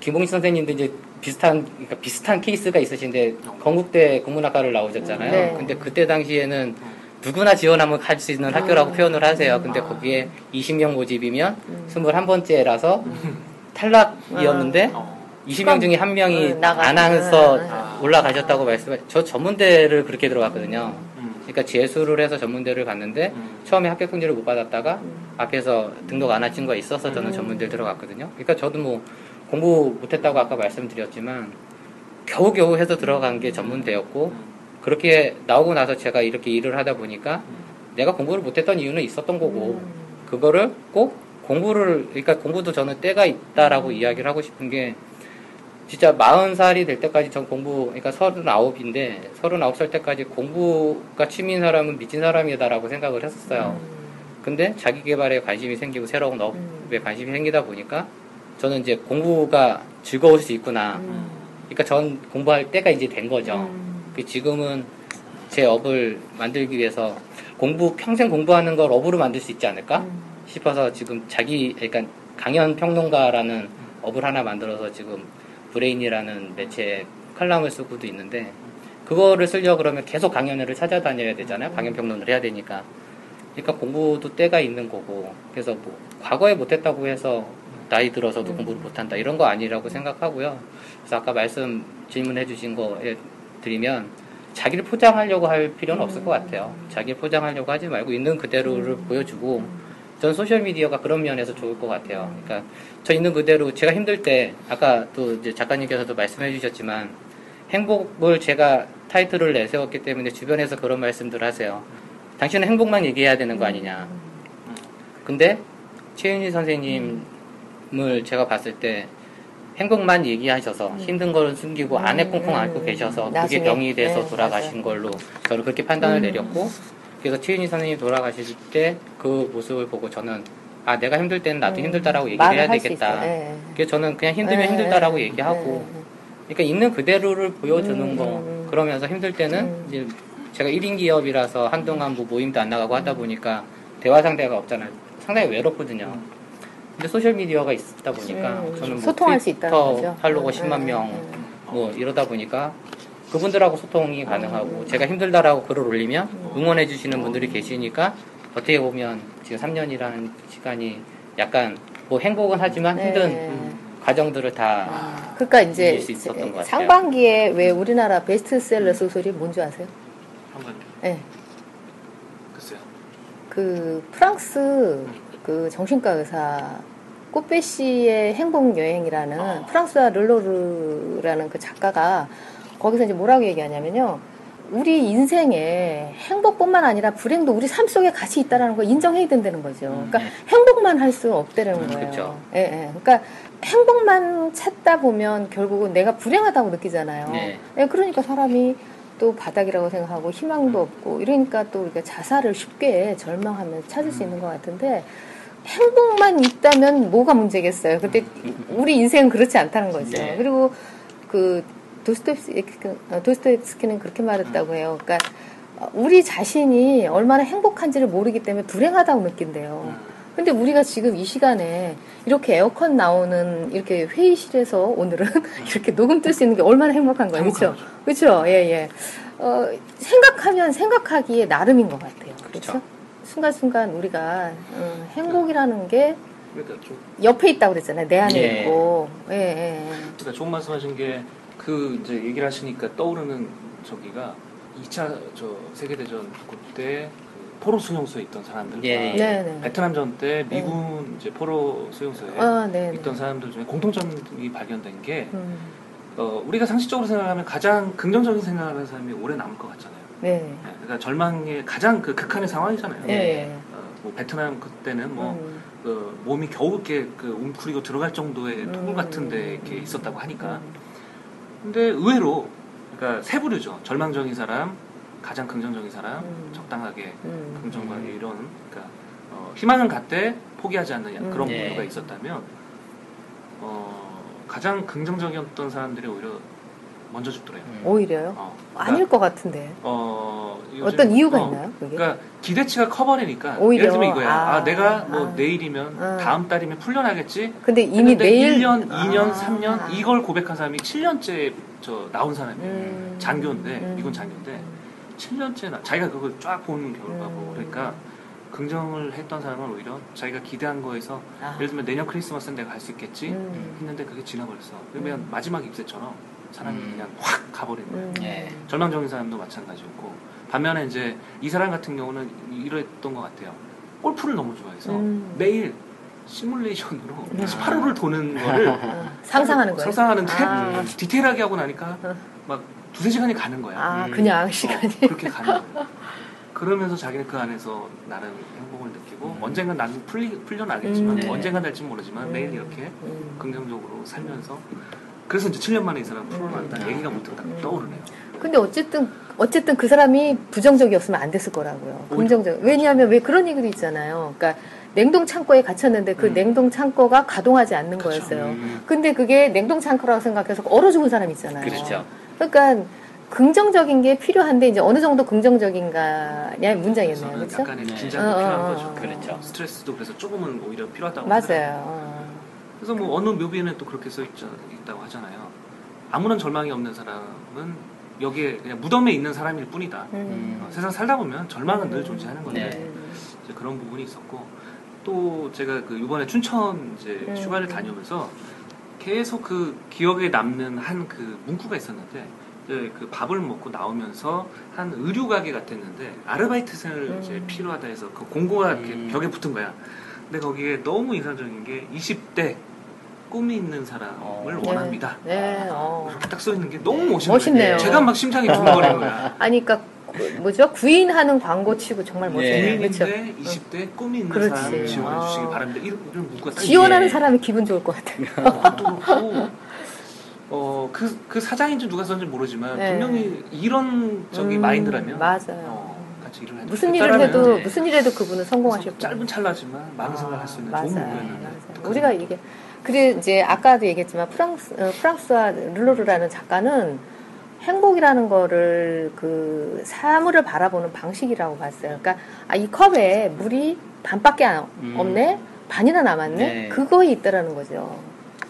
김봉식 선생님도 이제 비슷한 그러니까 비슷한 케이스가 있으신데 건국대 국문학과를 나오셨잖아요. 네. 근데 그때 당시에는 누구나 지원하면 갈 수 있는 학교라고 표현을 하세요. 근데 거기에 20명 모집이면 21번째라서 탈락이었는데 어. 20명 중에 한 명이 음, 나가서. 음, 올라가셨다고 말씀해. 저 전문대를 그렇게 들어갔거든요. 음. 그러니까 재수를 해서 전문대를 갔는데 음. 처음에 합격 통지를 못 받았다가 앞에서 등록 안 한 친구가 있어서 저는 전문대를 들어갔거든요. 그러니까 저도 뭐 공부 못했다고 아까 말씀드렸지만 겨우겨우 해서 들어간 게 전문대였고 그렇게 나오고 나서 제가 이렇게 일을 하다 보니까 내가 공부를 못했던 이유는 있었던 거고 그거를 꼭 공부를 그러니까 공부도 저는 때가 있다라고 이야기를 하고 싶은 게 진짜 40살이 될 때까지 전 공부 그러니까 39인데 39살 때까지 공부가 취미인 사람은 미친 사람이다라고 생각을 했었어요. 근데 자기 개발에 관심이 생기고 새로운 업에 관심이 생기다 보니까 저는 이제 공부가 즐거울 수 있구나. 그러니까 전 공부할 때가 이제 된 거죠. 그 지금은 제 업을 만들기 위해서 공부 평생 공부하는 걸 업으로 만들 수 있지 않을까 싶어서 지금 자기 그러니까 강연 평론가라는 업을 하나 만들어서 지금 브레인이라는 매체에 칼럼을 쓰고도 있는데 그거를 쓰려고 그러면 계속 강연회를 찾아다녀야 되잖아요. 강연 평론을 해야 되니까. 그러니까 공부도 때가 있는 거고 그래서 뭐 과거에 못했다고 해서 나이 들어서도 공부를 못한다 이런 거 아니라고 생각하고요. 그래서 아까 말씀 질문해 주신 거에 드리면 자기를 포장하려고 할 필요는 없을 것 같아요. 자기를 포장하려고 하지 말고 있는 그대로를 보여주고 전 소셜 미디어가 그런 면에서 좋을 것 같아요. 그러니까 저 있는 그대로 제가 힘들 때 아까 또 이제 작가님께서도 말씀해 주셨지만 행복을 제가 타이틀을 내세웠기 때문에 주변에서 그런 말씀들 하세요. 당신은 행복만 얘기해야 되는 거 아니냐. 근데 최윤희 선생님을 제가 봤을 때 행복만 얘기하셔서 힘든 거는 숨기고 안에 콩콩 앓고 계셔서 그게. 병이 돼서 네, 돌아가신 걸로 저는 그렇게 판단을 내렸고 그래서 최윤희 선생님이 돌아가실 때 그 모습을 보고 저는 아 내가 힘들 때는 나도 힘들다라고 얘기를 해야 되겠다. 예. 그래서 저는 그냥 힘들면 네, 힘들다라고 네, 얘기하고 네, 그러니까 있는 그대로를 보여주는 음, 거 음, 그러면서 힘들 때는 음. 이제 제가 1인 기업이라서 한동안 뭐 모임도 안 나가고 하다 보니까 대화 상대가 없잖아요. 상당히 외롭거든요. 근데 소셜 미디어가 있다 보니까 음, 저는 뭐 소통할 수 있다는 트위터 거죠. 팔로워 음, 10만 음, 명 음. 뭐 이러다 보니까 그분들하고 소통이 가능하고 제가 힘들다라고 글을 올리면 응원해 주시는 분들이 계시니까 어떻게 보면 지금 3년이라는 시간이 약간 뭐 행복은 하지만 힘든 네. 과정들을 다 아, 그러니까 이제 이길 수 있었던 것 같아요. 상반기에 왜 우리나라 베스트셀러 소설이 뭔지 아세요? 한번 네. 글쎄요. 그 프랑스 그 정신과 의사 꽃배 씨의 행복 여행이라는 아. 프랑스와 르로르라는 그 작가가 거기서 이제 뭐라고 얘기하냐면요. 우리 인생에 행복뿐만 아니라 불행도 우리 삶 속에 같이 있다라는 걸 인정해야 된다는 거죠. 그러니까 네. 행복만 할수 없다는 음, 거예요. 그쵸. 예, 예. 그러니까 행복만 찾다 보면 결국은 내가 불행하다고 느끼잖아요. 네. 예, 그러니까 사람이 또 바닥이라고 생각하고 희망도 없고 이러니까 또 우리가 자살을 쉽게 절망하면 찾을 수 있는 것 같은데 행복만 있다면 뭐가 문제겠어요. 근데 우리 인생은 그렇지 않다는 거죠. 네. 그리고 그 도스토옙스키, 어, 도스토옙스키 는 그렇게 말했다고 해요. 그러니까 어, 우리 자신이 얼마나 행복한지를 모르기 때문에 불행하다고 느낀대요. 근데 우리가 지금 이 시간에 이렇게 에어컨 나오는 이렇게 회의실에서 오늘은 이렇게 녹음 뜰 수 있는 게 얼마나 행복한 거예요. 그렇죠? 그렇죠? 예, 예. 어, 생각하면 생각하기에 나름인 것 같아요. 그렇죠? 그렇죠. 순간순간 우리가 어, 행복이라는 게 그러니까 좀 옆에 있다고 그랬잖아요. 내 안에 예. 있고. 예, 예, 예. 그러니까 좋은 말씀하신 게 그 이제 얘기를 하시니까 떠오르는 저기가 2차 저 세계대전 그때 그 포로 수용소에 있던 사람들과 예, 예. 네, 네. 베트남전 때 미군 이제 포로 수용소에 아, 네. 네. 있던 사람들 중에 공통점이 발견된 게 음, 어, 우리가 상식적으로 생각하면 가장 긍정적인 생각을 하는 사람이 오래 남을 것 같잖아요. 네. 네, 그러니까 절망의 가장 그 극한의 상황이잖아요. 예, 예. 어, 뭐 베트남 그때는 뭐 음, 그 몸이 겨우 이렇게 그 웅크리고 들어갈 정도의 음. 토굴 같은 데 이렇게 있었다고 하니까. 근데 의외로 그러니까 세 부류죠. 절망적인 사람, 가장 긍정적인 사람, 음. 적당하게 음. 긍정과 음. 이런 그러니까 어, 희망은 갖되 포기하지 않는 약- 음. 그런 예. 부류가 있었다면 어, 가장 긍정적이었던 사람들이 오히려 먼저 죽더래요. 음. 오히려요? 어, 아닐 것 같은데. 어, 어떤 이유가 어, 있나요? 그게? 그러니까 기대치가 커버리니까 오히려. 예를 들면 이거야. 아, 아, 내가 뭐 아. 내일이면 아. 다음 달이면 풀려나겠지. 근데 이미 매일 1년, 2년, 아. 3년 이걸 고백한 사람이 7년째 저 나온 사람이에요. 음. 장교인데 음. 이건 장교인데 7년째 나, 자기가 그걸 쫙 보는 결과고 음. 그러니까 긍정을 했던 사람은 오히려 자기가 기대한 거에서 아. 예를 들면 내년 크리스마스는 내가 갈 수 있겠지 음. 했는데 그게 지나버렸어. 그러면 마지막 입새처럼 사람이 음. 그냥 확 가버린 거예요. 음. 예. 절망적인 사람도 마찬가지였고 반면에 이제 이 사람 같은 경우는 이랬던 것 같아요. 골프를 너무 좋아해서 음. 매일 시뮬레이션으로 음. 18호를 도는 거를 아, 상상하는 거예요. 상상하는데 아. 디테일하게 하고 나니까 어. 막 두세 시간이 가는 거야. 아, 음. 그냥 어, 시간이. 그렇게 가는 거야. 그러면서 자기는 그 안에서 나름 행복을 느끼고 음. 언젠간 나는 풀리, 풀려나겠지만 음. 네. 언젠간 될지 모르지만 음. 매일 이렇게 음. 긍정적으로 살면서 그래서 이제 7년 만에 이 사람 풀어난다 음. 얘기가 딱 음. 떠오르네요. 근데 어쨌든 어쨌든 그 사람이 부정적이었으면 안 됐을 거라고요. 긍정적. 왜냐하면 왜 그런 얘기도 있잖아요. 그러니까 냉동 창고에 갇혔는데 그 음. 냉동 창고가 가동하지 않는 그쵸. 거였어요. 음. 근데 그게 냉동 창고라고 생각해서 얼어 죽은 사람 있잖아요. 그렇죠. 그러니까 긍정적인 게 필요한데 이제 어느 정도 긍정적인가냐. 그래서 그렇죠? 약간의 네. 긴장도 어, 어, 필요한 어, 거죠. 어. 그렇죠. 스트레스도 그래서 조금은 오히려 필요하다고. 맞아요. 어. 그래서 뭐 어느 묘비에는 또 그렇게 써 있자, 있다고 하잖아요. 아무런 절망이 없는 사람은 여기에 그냥 무덤에 있는 사람일 뿐이다. 음. 어, 세상 살다 보면 절망은 늘 존재하는 건데 네. 이제 그런 부분이 있었고 또 제가 그 이번에 춘천 이제 음. 휴가를 다녀오면서 계속 그 기억에 남는 한 그 문구가 있었는데 이제 그 밥을 먹고 나오면서 한 의류 가게 같았는데 아르바이트생을 음. 이제 필요하다 해서 그 공고가 음. 벽에 붙은 거야. 근데 거기에 너무 인상적인 게 20대 꿈이 있는 사람을 어. 원합니다. 네. 어. 이렇게 딱 써 있는 게 너무 멋있는 멋있네요. 거예요. 제가 막 심장이 두근거리는 거야. 아니 그러니까 구- 뭐죠? 구인하는 광고 치고 정말 멋있네요. 네. 그렇죠? 군인인데 20대 꿈이 있는 그렇지. 사람 지원해 주시기 아. 바랍니다. 이런, 이런 문구가 딱 지원하는 예. 사람이 기분 좋을 것 같아요. 그것도 그렇고 어, 그, 그 사장인지 누가 썼는지 모르지만 네. 분명히 이런 저기 음, 마인드라면 맞아요. 어, 같이 일을 해도 무슨 일을 해도 네. 무슨 일해도 그분은 성공하실 그래서 짧은 찰나지만 많은 생각을 할수 있는 아, 좋은 맞아요. 문구였는데 우리가 이게 그래 이제 아까도 얘기했지만 프랑스 어, 프랑스와 르로르라는 작가는 행복이라는 거를 그 사물을 바라보는 방식이라고 봤어요. 그러니까 아, 이 컵에 물이 반밖에 안- 음. 없네, 반이나 남았네. 네. 그거에 있다라는 거죠.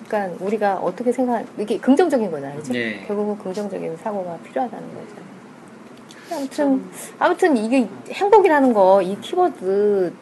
그러니까 우리가 어떻게 생각 이게 긍정적인 거잖아요. 네. 결국은 긍정적인 사고가 필요하다는 거죠. 아무튼 아무튼 이게 행복이라는 거 이 키워드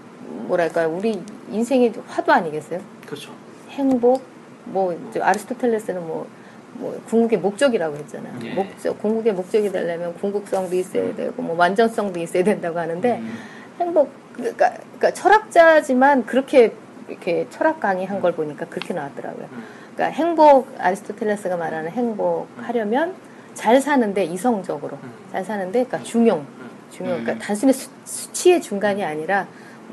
뭐랄까요 우리 인생의 화두 아니겠어요? 그렇죠. 행복 뭐 이제 아리스토텔레스는 뭐, 뭐 궁극의 목적이라고 했잖아요. 네. 목적 궁극의 목적이 되려면 궁극성도 있어야 되고 뭐 완전성도 있어야 된다고 하는데 음. 행복 그러니까, 그러니까 철학자지만 그렇게 이렇게 철학 강의한 걸 보니까 그렇게 나왔더라고요. 음. 그러니까 행복 아리스토텔레스가 말하는 행복하려면 잘 사는데 이성적으로 음. 잘 사는데 그러니까 중용 음. 중용 음. 그러니까 단순히 수, 수치의 중간이 아니라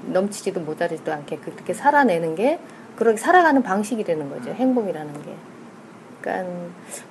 넘치지도 모자르지도 않게 그렇게 살아내는 게 그렇게 살아가는 방식이라는 거죠 음. 행복이라는 게 그러니까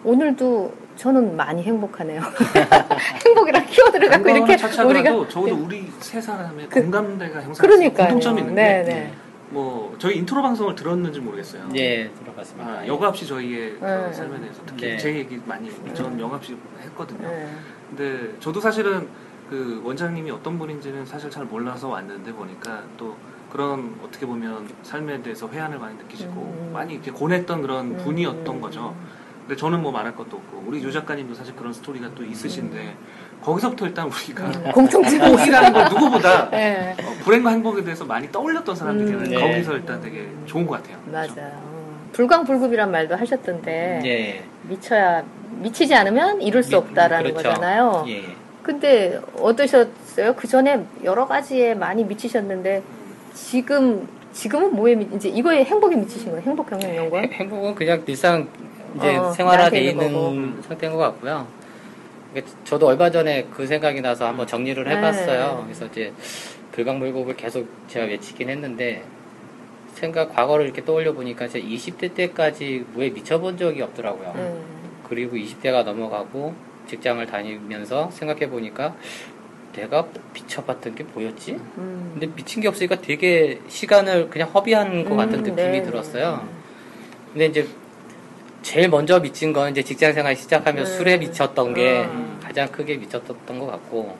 오늘도 저는 많이 행복하네요 행복이란 키워드를 갖고 이렇게 우리가 적어도 우리 세 사람의 그- 공감대가 그러니까요 공통점이 있는데 네, 네. 뭐 저희 인트로 방송을 들었는지 모르겠어요. 예, 들어봤습니다. 아, 여과 없이 저희의 네. 삶에 대해서 특히 네. 제 얘기 많이 전 네. 여과 없이 했거든요. 네. 근데 저도 사실은 그 원장님이 어떤 분인지는 사실 잘 몰라서 왔는데 보니까 또 그런 어떻게 보면 삶에 대해서 회한을 많이 느끼시고 음. 많이 이렇게 고냈던 그런 음. 분이었던 거죠. 근데 저는 뭐 말할 것도 없고 우리 유 작가님도 사실 그런 스토리가 또 있으신데 거기서부터 일단 우리가 음, 공통점 행복이라는 걸 누구보다 네. 어, 불행과 행복에 대해서 많이 떠올렸던 사람들이면 음. 네. 거기서 일단 되게 좋은 것 같아요. 그렇죠? 맞아요 불광불급이란 말도 하셨던데 예. 미쳐야 미치지 않으면 이룰 수 미- 없다라는 그렇죠. 거잖아요. 예. 근데 어떠셨어요? 그 전에 여러 가지에 많이 미치셨는데 지금 지금은 뭐에 미, 이제 이거에 행복에 미치신 거예요? 행복 경영 연구원? 행- 행복은 그냥 일상 이제 어, 생활화돼 있는 있는 상태인 것 같고요. 저도 얼마 전에 그 생각이 나서 한번 정리를 해봤어요. 네. 그래서 이제 불광불급을 계속 제가 외치긴 했는데 생각 과거를 이렇게 떠올려 보니까 제 20대 때까지 뭐에 미쳐본 적이 없더라고요. 네. 그리고 20대가 넘어가고 직장을 다니면서 생각해 보니까 내가 미쳐봤던 게 뭐였지? 음. 근데 미친 게 없으니까 되게 시간을 그냥 허비한 것 같은 음, 느낌이 네. 들었어요. 근데 이제 제일 먼저 미친 건 이제 직장 생활 시작하면 음. 술에 미쳤던 게 음. 가장 크게 미쳤던 것 같고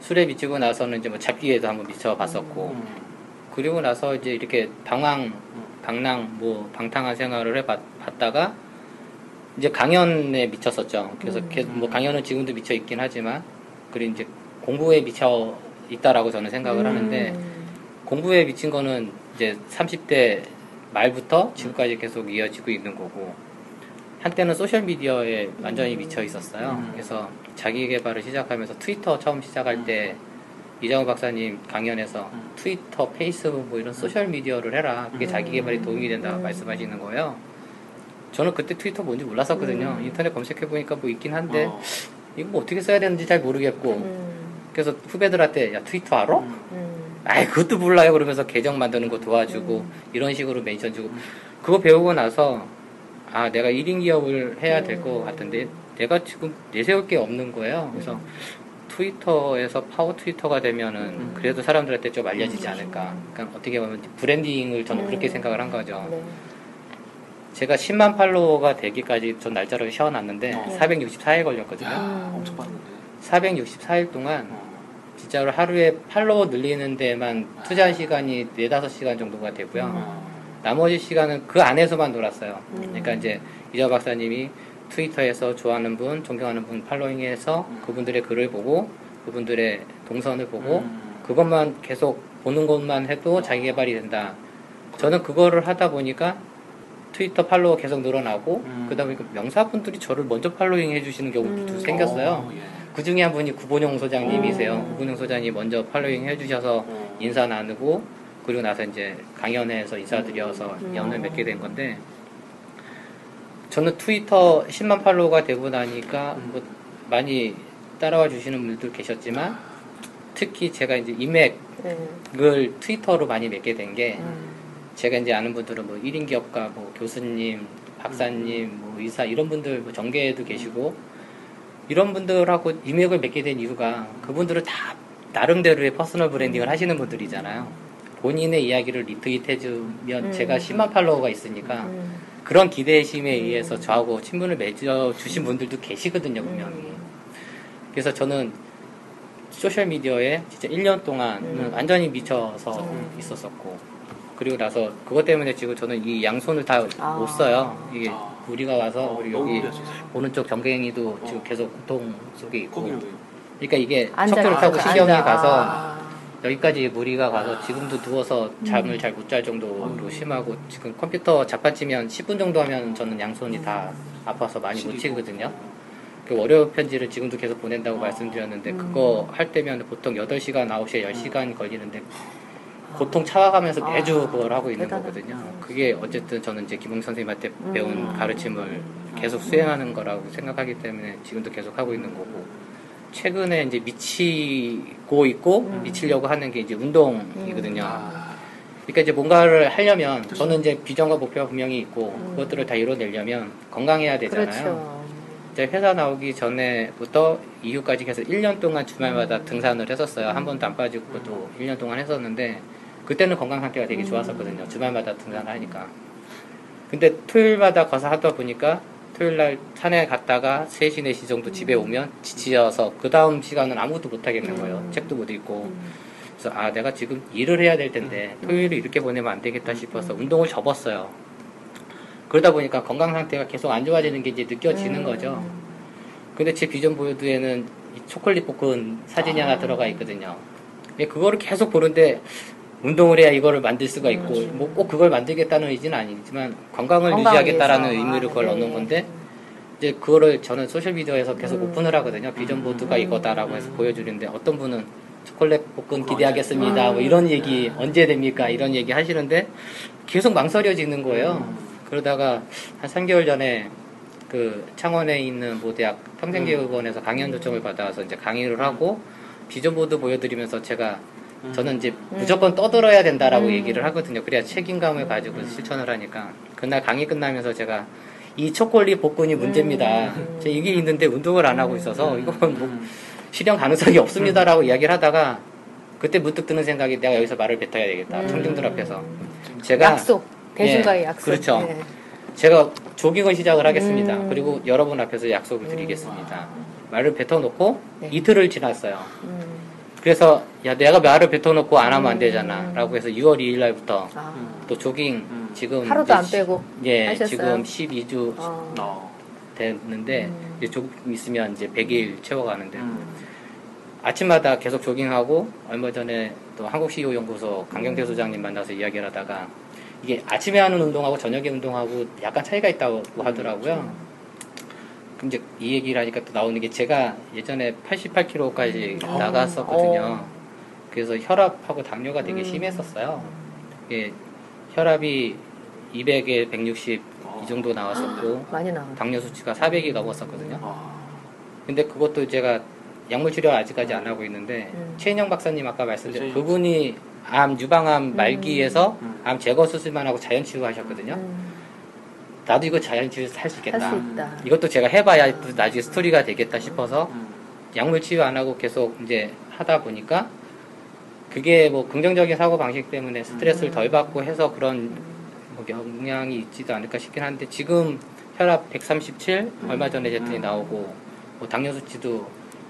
술에 미치고 나서는 이제 뭐 잡기에도 한번 미쳐봤었고 음. 그리고 나서 이제 이렇게 방황, 방랑, 뭐 방탕한 생활을 해봤다가 이제 강연에 미쳤었죠. 그래서 음. 계속 뭐 강연은 지금도 미쳐 있긴 하지만 그리고 이제 공부에 미쳐 있다라고 저는 생각을 음. 하는데 공부에 미친 거는 이제 30대 말부터 지금까지 계속 이어지고 있는 거고 한때는 social media에 완전히 미쳐 있었어요. 음. 그래서 자기 개발을 시작하면서 트위터 처음 시작할 때 이장우 박사님 강연에서 음. 트위터, 페이스북 뭐 이런 social media를 해라. 그게 자기 개발에 도움이 된다 음. 말씀하시는 거예요. 저는 그때 트위터 뭔지 몰랐었거든요. 음. 인터넷 검색해 보니까 뭐 있긴 한데 어. 이거 뭐 어떻게 써야 되는지 잘 모르겠고 음. 그래서 후배들한테 야 트위터 알아? 음. 음. 아이 그것도 몰라요 그러면서 계정 만드는 거 도와주고 음. 이런 식으로 mention 주고 그거 배우고 나서 아 내가 1인 기업을 해야 될것 음. 같은데 내가 지금 내세울 게 없는 거예요 그래서 트위터에서 파워 트위터가 되면은 음. 그래도 사람들한테 좀 알려지지 않을까 그러니까 어떻게 보면 branding을 저는 음. 그렇게 생각을 한 거죠 네. 제가 10만 팔로워가 되기까지 전 날짜를 세워놨는데 어. 464일 걸렸거든요 야, 음. 엄청 빠른데. 464일 동안 어. 진짜로 하루에 팔로워 늘리는 데만 투자한 시간이 4, 5시간 정도가 되고요. 어. 나머지 시간은 그 안에서만 놀았어요. 음. 그러니까 이제 이자 박사님이 트위터에서 좋아하는 분, 존경하는 분 팔로잉해서 음. 그분들의 글을 보고 그분들의 동선을 보고 음. 그것만 계속 보는 것만 해도 자기 개발이 된다. 저는 그거를 하다 보니까 트위터 팔로워 계속 늘어나고 음. 그다음에 그 명사분들이 저를 먼저 팔로잉 해주시는 경우도 음. 생겼어요. 어, 예. 그 중에 한 분이 구본용 소장님이세요. 음. 구본용 소장이 먼저 팔로잉 해주셔서 어. 인사 나누고 그리고 나서 이제 강연회에서 인사드려서 음. 연을 맺게 된 건데 저는 트위터 10만 팔로워가 되고 나니까 음. 뭐 많이 따라와 주시는 분들도 계셨지만 특히 제가 이제 인맥을 네. 트위터로 많이 맺게 된게 음. 제가 이제 아는 분들은 뭐 1인 기업가, 뭐 교수님, 박사님, 뭐 의사 이런 분들 뭐 정계에도 계시고 이런 분들하고 인맥을 맺게 된 이유가 그분들은 다 나름대로의 personal branding을 하시는 분들이잖아요. 본인의 이야기를 retweet해주면 음. 제가 10만 follower가 있으니까 음. 그런 기대심에 의해서 저하고 친분을 맺어주신 분들도 계시거든요, 분명히. 음. 그래서 저는 소셜미디어에 진짜 1년 동안 음. 완전히 미쳐서 음. 있었었고 그리고 나서 그것 때문에 지금 저는 이 양손을 다 못 아. 써요. 이게 아. 우리가 와서 어, 우리 여기. 오른쪽 정갱이도 지금 어. 계속 고통 속에 있고 코vil도. 그러니까 이게 앉아 척추를 타고 앉아, 앉아. 가서 아. 여기까지 무리가 가서 지금도 누워서 잠을 잘 못 잘 정도로 심하고 지금 컴퓨터 자판 치면 10분 정도 하면 저는 양손이 다 아파서 많이 못. 치거든요. 그 월요 편지를 지금도 계속 보낸다고 말씀드렸는데 음. 그거 할 때면 보통 8시간, 9시에 10시간 걸리는데 고통 참아가면서 매주 아, 그걸 하고 있는 대단하다. 거거든요. 그게 어쨌든 저는 이제 김홍 선생님한테 배운 음. 가르침을 계속 수행하는 거라고 생각하기 때문에 지금도 계속 하고 있는 거고 최근에 이제 미치고 있고 음. 미치려고 하는 게 이제 운동이거든요. 아. 그러니까 이제 뭔가를 하려면 저는 이제 비전과 목표가 분명히 있고 음. 그것들을 다 이뤄내려면 건강해야 되잖아요. 그렇죠. 이제 회사 나오기 전에부터 이후까지 계속 1년 동안 주말마다 등산을 했었어요. 한 번도 안 빠지고 또 1년 동안 했었는데 그때는 건강 상태가 되게 좋았었거든요. 주말마다 등산을 하니까. 근데 토요일마다 가서 하다 보니까 토요일 날 산에 갔다가 3시, 4시 정도 집에 오면 지치어서 그 다음 시간은 아무것도 못 하겠는 거예요. 음. 책도 못 읽고. 음. 그래서 아 내가 지금 일을 해야 될 텐데 토요일을 이렇게 보내면 안 되겠다 싶어서 운동을 접었어요. 그러다 보니까 건강 상태가 계속 안 좋아지는 게 이제 느껴지는 음. 거죠. 근데 제 비전 보드에는 이 초콜릿 볶은 사진이 하나 아. 들어가 있거든요. 근데 그거를 계속 보는데 운동을 해야 이거를 만들 수가 있고 음. 뭐꼭 그걸 만들겠다는 의지는 아니지만 건강을 건강을 유지하겠다라는 위해서. 의미로 그걸 아, 넣는 네. 건데 이제 그거를 저는 소셜 미디어에서 계속 음. 오픈을 하거든요. 비전 보드가 음. 이거다라고 해서 보여주는데 어떤 분은 초콜릿 그거 기대하겠습니다. 음. 뭐 이런 얘기 언제 됩니까? 이런 얘기 하시는데 계속 망설여지는 거예요. 음. 그러다가 한 3개월 전에 그 창원에 있는 모 대학 평생교육원에서 강연 요청을 받아서 이제 강의를 하고 비전 보드 보여드리면서 제가 저는 이제 무조건 떠들어야 된다라고 음. 얘기를 하거든요. 그래야 책임감을 가지고 실천을 하니까. 그날 강의 끝나면서 제가 이 초콜릿 복근이 문제입니다. 음. 저 이게 있는데 운동을 안 하고 있어서 이건 뭐 실현 가능성이 없습니다라고 이야기를 하다가 그때 문득 드는 생각이 내가 여기서 말을 뱉어야 되겠다. 음. 청중들 앞에서. 제가 약속 대중과의 예, 약속. 그렇죠. 네. 제가 조깅을 시작을 하겠습니다. 음. 그리고 여러분 앞에서 약속을 드리겠습니다. 말을 뱉어놓고 네. 이틀을 지났어요. 음. 그래서 야 내가 말을 뱉어놓고 안 하면 안 음. 되잖아. 라고 해서 6월 2일 날부터 아, 또 조깅 음. 지금 하루도 이제 안 시- 빼고 예 하셨어요? 지금 12주 어. 어. 됐는데 음. 이제 조금 있으면 이제 100일 채워가는데 음. 아침마다 계속 조깅하고 얼마 전에 또 한국 CEO 연구소 강경태 소장님 만나서 이야기를 하다가 이게 아침에 하는 운동하고 저녁에 운동하고 약간 차이가 있다고 하더라고요. 그럼 이제 이 얘기를 하니까 또 나오는 게 제가 예전에 88kg까지 음. 나갔었거든요. 어. 그래서 혈압하고 당뇨가 되게 음. 심했었어요. 이게 혈압이 200에 160 어. 이 정도 나왔었고. 당뇨 수치가 400이 넘었었거든요. 어. 근데 그것도 제가 약물 치료 아직까지 안 하고 있는데 음. 최인영 박사님 아까 말씀드린 그분이 암 유방암 말기에서 음. 암 제거 수술만 하고 자연 치유하셨거든요. 음, 나도 이거 자연 치유 할수할 있겠다. 수 있다. 이것도 제가 해봐야 또 나중에 스토리가 되겠다 싶어서 음. 약물 치유 안 하고 계속 이제 하다 보니까 그게 뭐 긍정적인 사고 방식 때문에 스트레스를 덜 받고 해서 그런 뭐 영향이 있지도 않을까 싶긴 한데 지금 혈압 137 얼마 전에 제트이 나오고 뭐 당뇨 수치도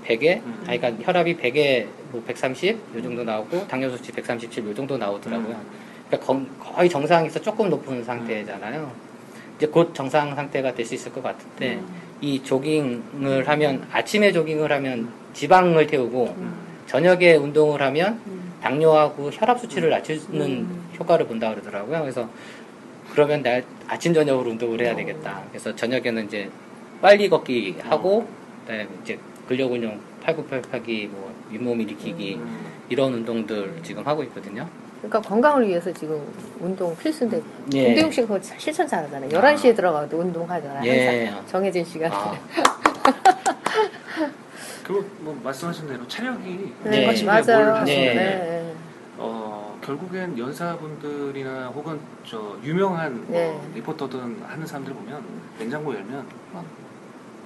100에 음. 아니 그러니까 혈압이 100에 뭐 130 요 정도 나오고 당뇨 수치 137 요 정도 나오더라고요. 그러니까 거- 거의 정상에서 조금 높은 상태잖아요. 이제 곧 정상 상태가 될 수 있을 것 같은데 이 조깅을 하면 아침에 조깅을 하면 지방을 태우고 음. 저녁에 운동을 하면 음. 당뇨하고 혈압 수치를 낮추는 음. 효과를 본다 그러더라고요. 그래서 그러면 날 아침 저녁으로 운동을 해야 되겠다. 그래서 저녁에는 이제 빨리 걷기 하고 그다음에 이제 근력 운용 팔굽혀펴기 뭐 윗몸 일으키기 음. 이런 운동들 지금 하고 있거든요. 그러니까 건강을 위해서 지금 운동 필수인데 예. 김대용 씨가 그거 실천 잘하잖아요. 11시에 들어가도 운동하잖아요. 예. 항상 정해진 시간에. 아, 그리고 뭐 말씀하신 대로 체력이 네, 똑같이 맞아요. 뭘 하시면 네. 네. 어, 결국엔 연사분들이나 혹은 저 유명한 뭐 네. 리포터든 하는 사람들 보면 냉장고 열면 막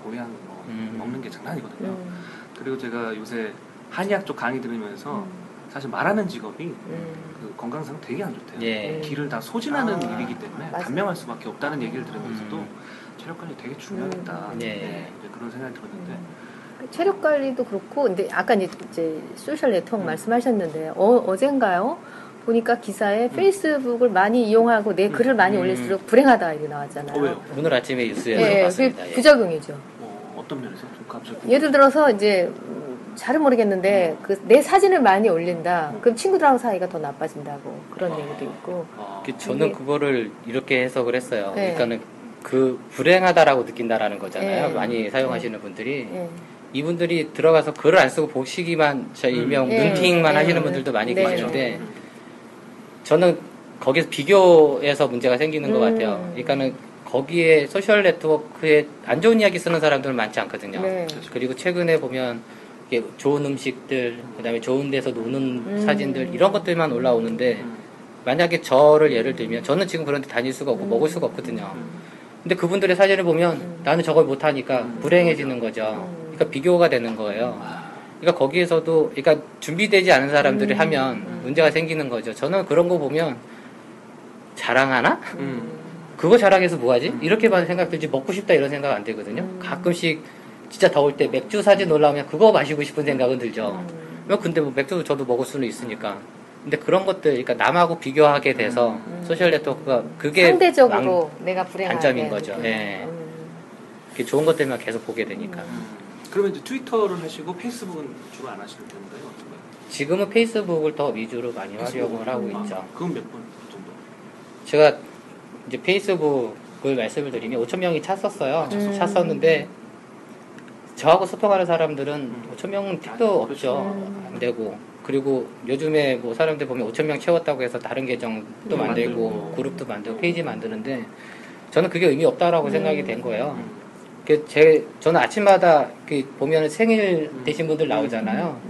고향 뭐 음. 먹는 게 장난이거든요. 음, 그리고 제가 요새 한의학 쪽 강의 들으면서 음, 사실 말하는 직업이 음. 그 건강상 되게 안 좋대요. 예. 기를 다 소진하는 아, 일이기 때문에 맞아. 단명할 수밖에 없다는 얘기를 들으면서도 음. 체력 관리 되게 중요하겠다. 음. 네. 이제 그런 생각이 들었는데 그 체력 관리도 그렇고, 근데 아까 이제- social network 음. 말씀하셨는데 어, 어젠가요? 보니까 기사에 페이스북을 많이 이용하고 내 글을 많이 음. 올릴수록 불행하다 이게 나왔잖아요. 어, 왜요? 오늘 아침에 뉴스에서 예, 봤습니다. 그 예. 부작용이죠. 어, 어떤 면에서 좀 갑자기 예를 들어서 이제 음, 잘은 모르겠는데 그 내 사진을 많이 올린다. 그럼 친구들하고 사이가 더 나빠진다고 그런 얘기도 있고. 어, 그 저는 이게- 그거를 이렇게 해석을 했어요. 네. 그러니까는 그 불행하다라고 느낀다라는 거잖아요. 네. 많이 사용하시는 분들이 예. 이분들이 들어가서 글을 안 쓰고 보시기만 저 일명 네. 눈팅만 네. 하시는 분들도 많이 네. 계시는데 음. 저는 거기서 비교해서 문제가 생기는 것 음. 같아요. 그러니까는 거기에 소셜 네트워크에 안 좋은 이야기 쓰는 사람들은 많지 않거든요. 네. 그리고 최근에 보면 좋은 음식들, 그다음에 좋은 데서 노는 음. 사진들 이런 것들만 올라오는데 음. 만약에 저를 예를 들면 저는 지금 그런 데 다닐 수가 없고 음. 먹을 수가 없거든요. 음. 근데 그분들의 사진을 보면 음. 나는 저걸 못하니까 음. 불행해지는 거죠. 음. 그러니까 비교가 되는 거예요. 그러니까 거기에서도 그러니까 준비되지 않은 사람들이 음. 하면 음. 문제가 생기는 거죠. 저는 그런 거 보면 자랑하나? 음. 그거 자랑해서 뭐하지? 음. 이렇게만 생각 들지 먹고 싶다 이런 생각 안 들거든요. 음. 가끔씩 진짜 더울 때 맥주 사진 올라오면 그거 마시고 싶은 생각은 들죠. 음. 뭐 근데 뭐 맥주 저도 먹을 수는 있으니까. 근데 그런 것들, 그러니까 남하고 비교하게 돼서 음. social network가 그게 상대적으로 내가 불행하게 단점인 거죠. 예. 음. 이렇게 좋은 것들만 계속 보게 되니까. 음. 그러면 이제 트위터를 하시고 페이스북은 주로 안 하시는 편인가요? 지금은 페이스북을 더 위주로 많이 활용을 하고 아, 있죠. 그건 몇 번 정도? 제가 이제 페이스북을 말씀을 드리면 5천 명이 찼었어요. 음. 찼었는데 저하고 소통하는 사람들은 음. 5천 명은 택도 아, 그렇죠. 없죠. 음. 안 되고 그리고 요즘에 뭐 사람들 보면 5천 명 채웠다고 해서 다른 계정도 음, 만들고. 그룹도 만들고 페이지 만드는데 저는 그게 의미 없다라고 음. 생각이 된 거예요. 음. 그 제, 저는 아침마다 그 보면 생일 음. 되신 분들 나오잖아요.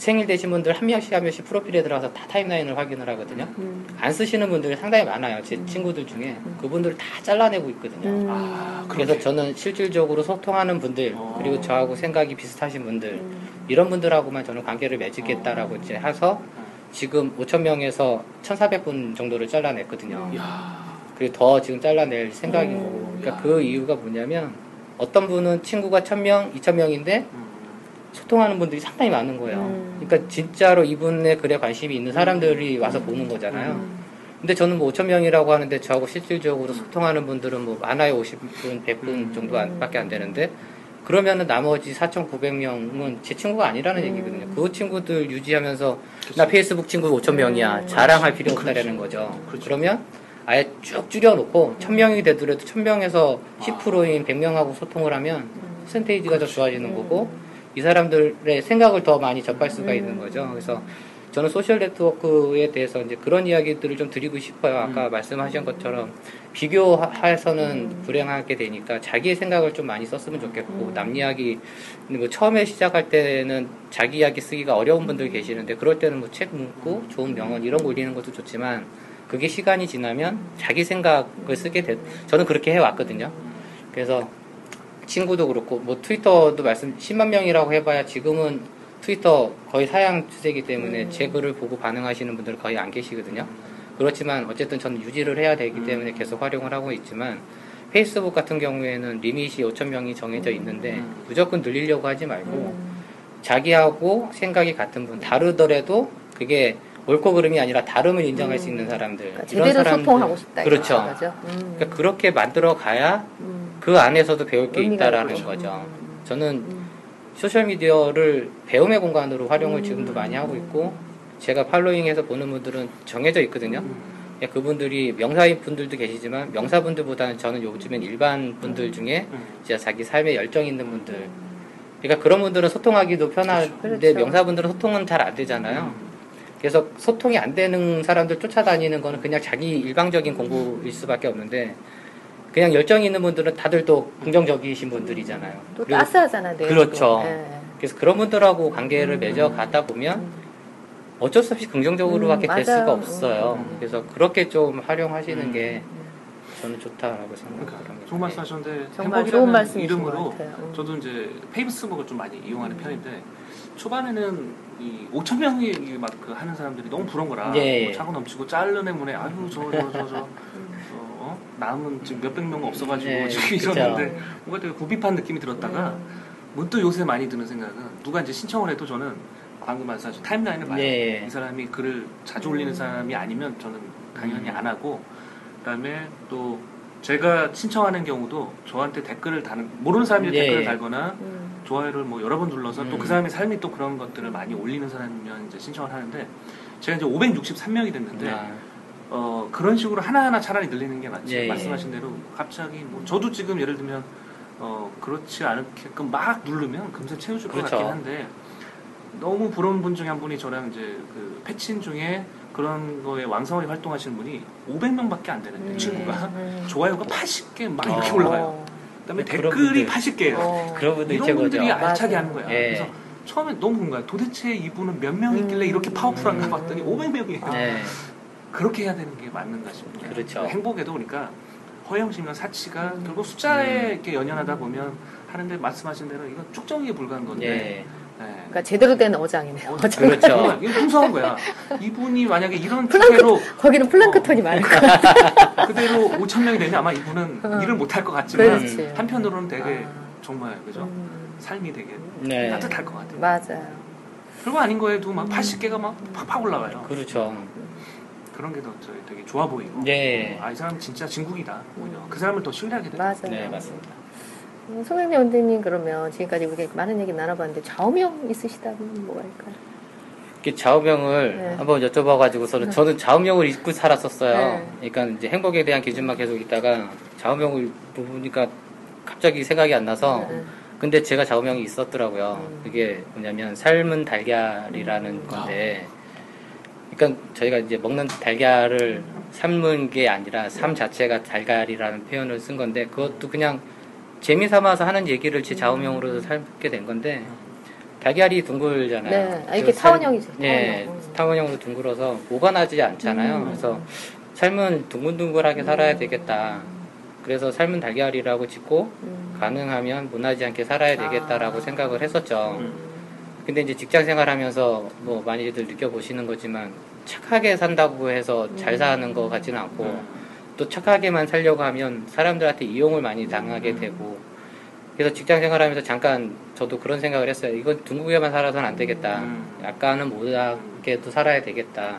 음. 생일 되신 분들 한 명씩 한 명씩 프로필에 들어가서 다 타임라인을 확인을 하거든요. 음. 안 쓰시는 분들이 상당히 많아요. 제 친구들 중에 그분들 다 잘라내고 있거든요. 음. 아, 그래서. 저는 실질적으로 소통하는 분들 어. 그리고 저하고 생각이 비슷하신 분들 음. 이런 분들하고만 저는 관계를 맺겠다라고 이제 해서 지금 5천 명에서 1,400분 정도를 잘라냈거든요. 그리고 더 지금 잘라낼 생각이고 음. 그러니까 그 이유가 뭐냐면 어떤 분은 친구가 1,000명, 2,000명인데 음. 소통하는 분들이 상당히 많은 거예요. 음. 그러니까 진짜로 이분의 글에 관심이 있는 사람들이 와서 보는 거잖아요. 음. 근데 저는 뭐 5천 명이라고 하는데 저하고 실질적으로 소통하는 분들은 뭐 많아요 50분, 100분 음. 정도 안, 밖에 안 되는데 그러면은 나머지 4,900명은 제 친구가 아니라는 음. 얘기거든요. 그 친구들 유지하면서 나 페이스북 친구 5천 명이야 음. 자랑할 필요 없다라는 거죠. 그렇죠. 그러면 아예 쭉 줄여놓고 1,000명이 되더라도 1,000명에서 10%인 100명하고 소통을 하면 퍼센테이지가 더 좋아지는 거고 이 사람들의 생각을 더 많이 접할 수가 있는 거죠. 그래서 저는 소셜 네트워크에 대해서 이제 그런 이야기들을 좀 드리고 싶어요. 아까 말씀하신 것처럼 비교해서는 불행하게 되니까 자기의 생각을 좀 많이 썼으면 좋겠고 남 이야기 뭐 처음에 시작할 때는 자기 이야기 쓰기가 어려운 분들 계시는데 그럴 때는 뭐책 문구, 좋은 명언 이런 거 올리는 것도 좋지만 그게 시간이 지나면 자기 생각을 쓰게 돼. 저는 그렇게 해왔거든요. 그래서 친구도 그렇고 뭐 트위터도 말씀 10만 명이라고 해봐야 지금은 트위터 거의 사양 추세이기 때문에 제 글을 보고 반응하시는 분들 거의 안 계시거든요. 그렇지만 어쨌든 저는 유지를 해야 되기 때문에 계속 활용을 하고 있지만 페이스북 같은 경우에는 limit이 5천 명이 정해져 있는데 무조건 늘리려고 하지 말고 자기하고 생각이 같은 분 다르더라도 그게 옳고 그름이 아니라 다름을 인정할 수 있는 사람들 그러니까 이런 제대로 사람들 소통하고 싶다 그렇죠. 음. 그러니까 그렇게 만들어 가야 음. 그 안에서도 배울 게 있다라는. 거죠. 음. 저는 음. social media를 배움의 공간으로 활용을 음. 지금도 많이 하고 있고 제가 following해서 보는 분들은 정해져 있거든요. 음. 예, 그분들이 명사인 분들도 계시지만 명사분들보다는 저는 요즘엔 일반 분들 중에 음. 진짜 자기 삶에 열정 있는 분들. 그러니까 그런 분들은 소통하기도 편한데 그렇죠. 명사분들은 소통은 잘 안 되잖아요. 그래서 소통이 안 되는 사람들 쫓아다니는 거는 그냥 자기 일방적인 공부일 수밖에 없는데 그냥 열정이 있는 분들은 다들 또 긍정적이신 분들이잖아요. 또 그리고 따스하잖아요. 그렇죠. 예. 그래서 그런 분들하고 관계를 음. 맺어 가다 보면 음. 어쩔 수 없이 긍정적으로밖에 음, 될. 수가 없어요. 음. 그래서 그렇게 좀 활용하시는 음. 게 저는 좋다라고 그러니까 생각합니다. 좋은 말씀 하셨는데 정말 행복이라는 좋은 말씀이신 이름으로. 음. 저도 이제 페이스북을 좀 많이 이용하는 편인데 초반에는 이 5천 명이 막 그 하는 사람들이 너무 부러운 거라 예. 뭐 차고 넘치고 자르는 문에 아유 저 저 저저 어, 남은 지금 몇백 명 없어가지고 예, 지금. 이러는데 뭔가 되게 구비판 느낌이 들었다가 음. 문득 요새 많이 드는 생각은 누가 이제 신청을 해도 저는 방금 말씀하신 타임라인을 봐요. 예. 이 사람이 글을 자주 올리는 음. 사람이 아니면 저는 당연히 음. 안 하고 그다음에 또 제가 신청하는 경우도 저한테 댓글을 다는 모르는 사람이 예. 댓글을 달거나 음. 좋아요를 뭐 여러 번 눌러서 또 음. 그 사람의 삶이 또 그런 것들을 많이 올리는 사람이면 이제 신청을 하는데 제가 이제 563명이 됐는데 아, 어 그런 식으로 하나하나 차라리 늘리는 게 낫지 예. 말씀하신 대로 갑자기 뭐 저도 지금 예를 들면 어 그렇지 않게끔 막 누르면 금세 채워줄 것 그렇죠. 같긴 한데 너무 부러운 분 중에 한 분이 저랑 이제 그 패친 중에 그런 거에 왕성하게 활동하시는 분이 500명밖에 안 되는데 음. 친구가 음. 좋아요가 80개 막 이렇게 어. 올라가요. 그다음에 댓글이 분들. 80개예요. 어. 그런 분들 이런. 분들이 알차게 맞아요. 하는 거야. 예. 그래서 처음에 너무 궁금해. 도대체 이분은 몇명 있길래 음. 이렇게 파워풀한가 음. 봤더니 500명이에요. 네. 그렇게 해야 되는 게 맞는가 싶네요. 그렇죠. 행복에도 그러니까 허영심과 사치가 결국 숫자에 음. 이렇게 연연하다 보면 하는데 말씀하신 대로 이건 축정이에 불과한 건데. 예. 네. 그러니까 제대로 된 어장이네요. 어, 어장. 그렇죠. 이거 풍성한 거야. 이분이 만약에 이런 플랑크- 투표로 거기는 플랑크톤이 많을 것 같아요. 그대로 5천 명이 되면 아마 이분은 어. 일을 못할 것 같지만 그렇지. 한편으로는 되게 아. 정말 그죠 음. 삶이 되게 네. 따뜻할 것 같아요. 맞아요. 별거 아닌 거에도 음. 막 80개가 막 팍팍 올라가요. 그렇죠. 그런 게 더 되게 좋아 보이고. 네. 아, 이 사람 진짜 진국이다. 오히려. 그 사람을 더 신뢰하게 돼요. 맞아요. 네, 맞습니다. 음, 송영래 원장님 그러면 지금까지 우리 많은 얘기 나눠봤는데 좌우명 있으시다면 뭐가 있을까요? 이렇게 좌우명을 네. 한번 여쭤봐가지고 서는 저는 좌우명을 잊고 살았었어요. 네. 그러니까 이제 행복에 대한 기준만 계속 있다가 좌우명을 보니까 갑자기 생각이 안 나서 네. 근데 제가 좌우명이 있었더라고요. 음. 그게 뭐냐면 삶은 달걀이라는 건데, 그러니까 저희가 이제 먹는 달걀을 삶은 게 아니라 삶 자체가 달걀이라는 표현을 쓴 건데 그것도 그냥 재미 삼아서 하는 얘기를 제 좌우명으로 삼게 된 건데 달걀이 둥글잖아요. 네. 아, 이렇게 그 살- 타원형이죠, 네, 타원형. 음. 타원형으로 둥글어서 오가나지 않잖아요. 음. 그래서 삶은 둥글둥글하게 살아야 되겠다. 그래서 삶은 달걀이라고 짓고 음. 가능하면 무나지 않게 살아야 되겠다라고 아. 생각을 했었죠. 음. 근데 이제 직장 생활하면서 뭐 많이들 느껴보시는 거지만 착하게 산다고 해서 잘 음. 사는 것 같지는 않고 음. 또 착하게만 살려고 하면 사람들한테 이용을 많이 당하게 되고 그래서 직장 생활하면서 잠깐 저도 그런 생각을 했어요. 이건 둥글게만 살아서는 안 되겠다. 음. 약간은 모자게도 살아야 되겠다.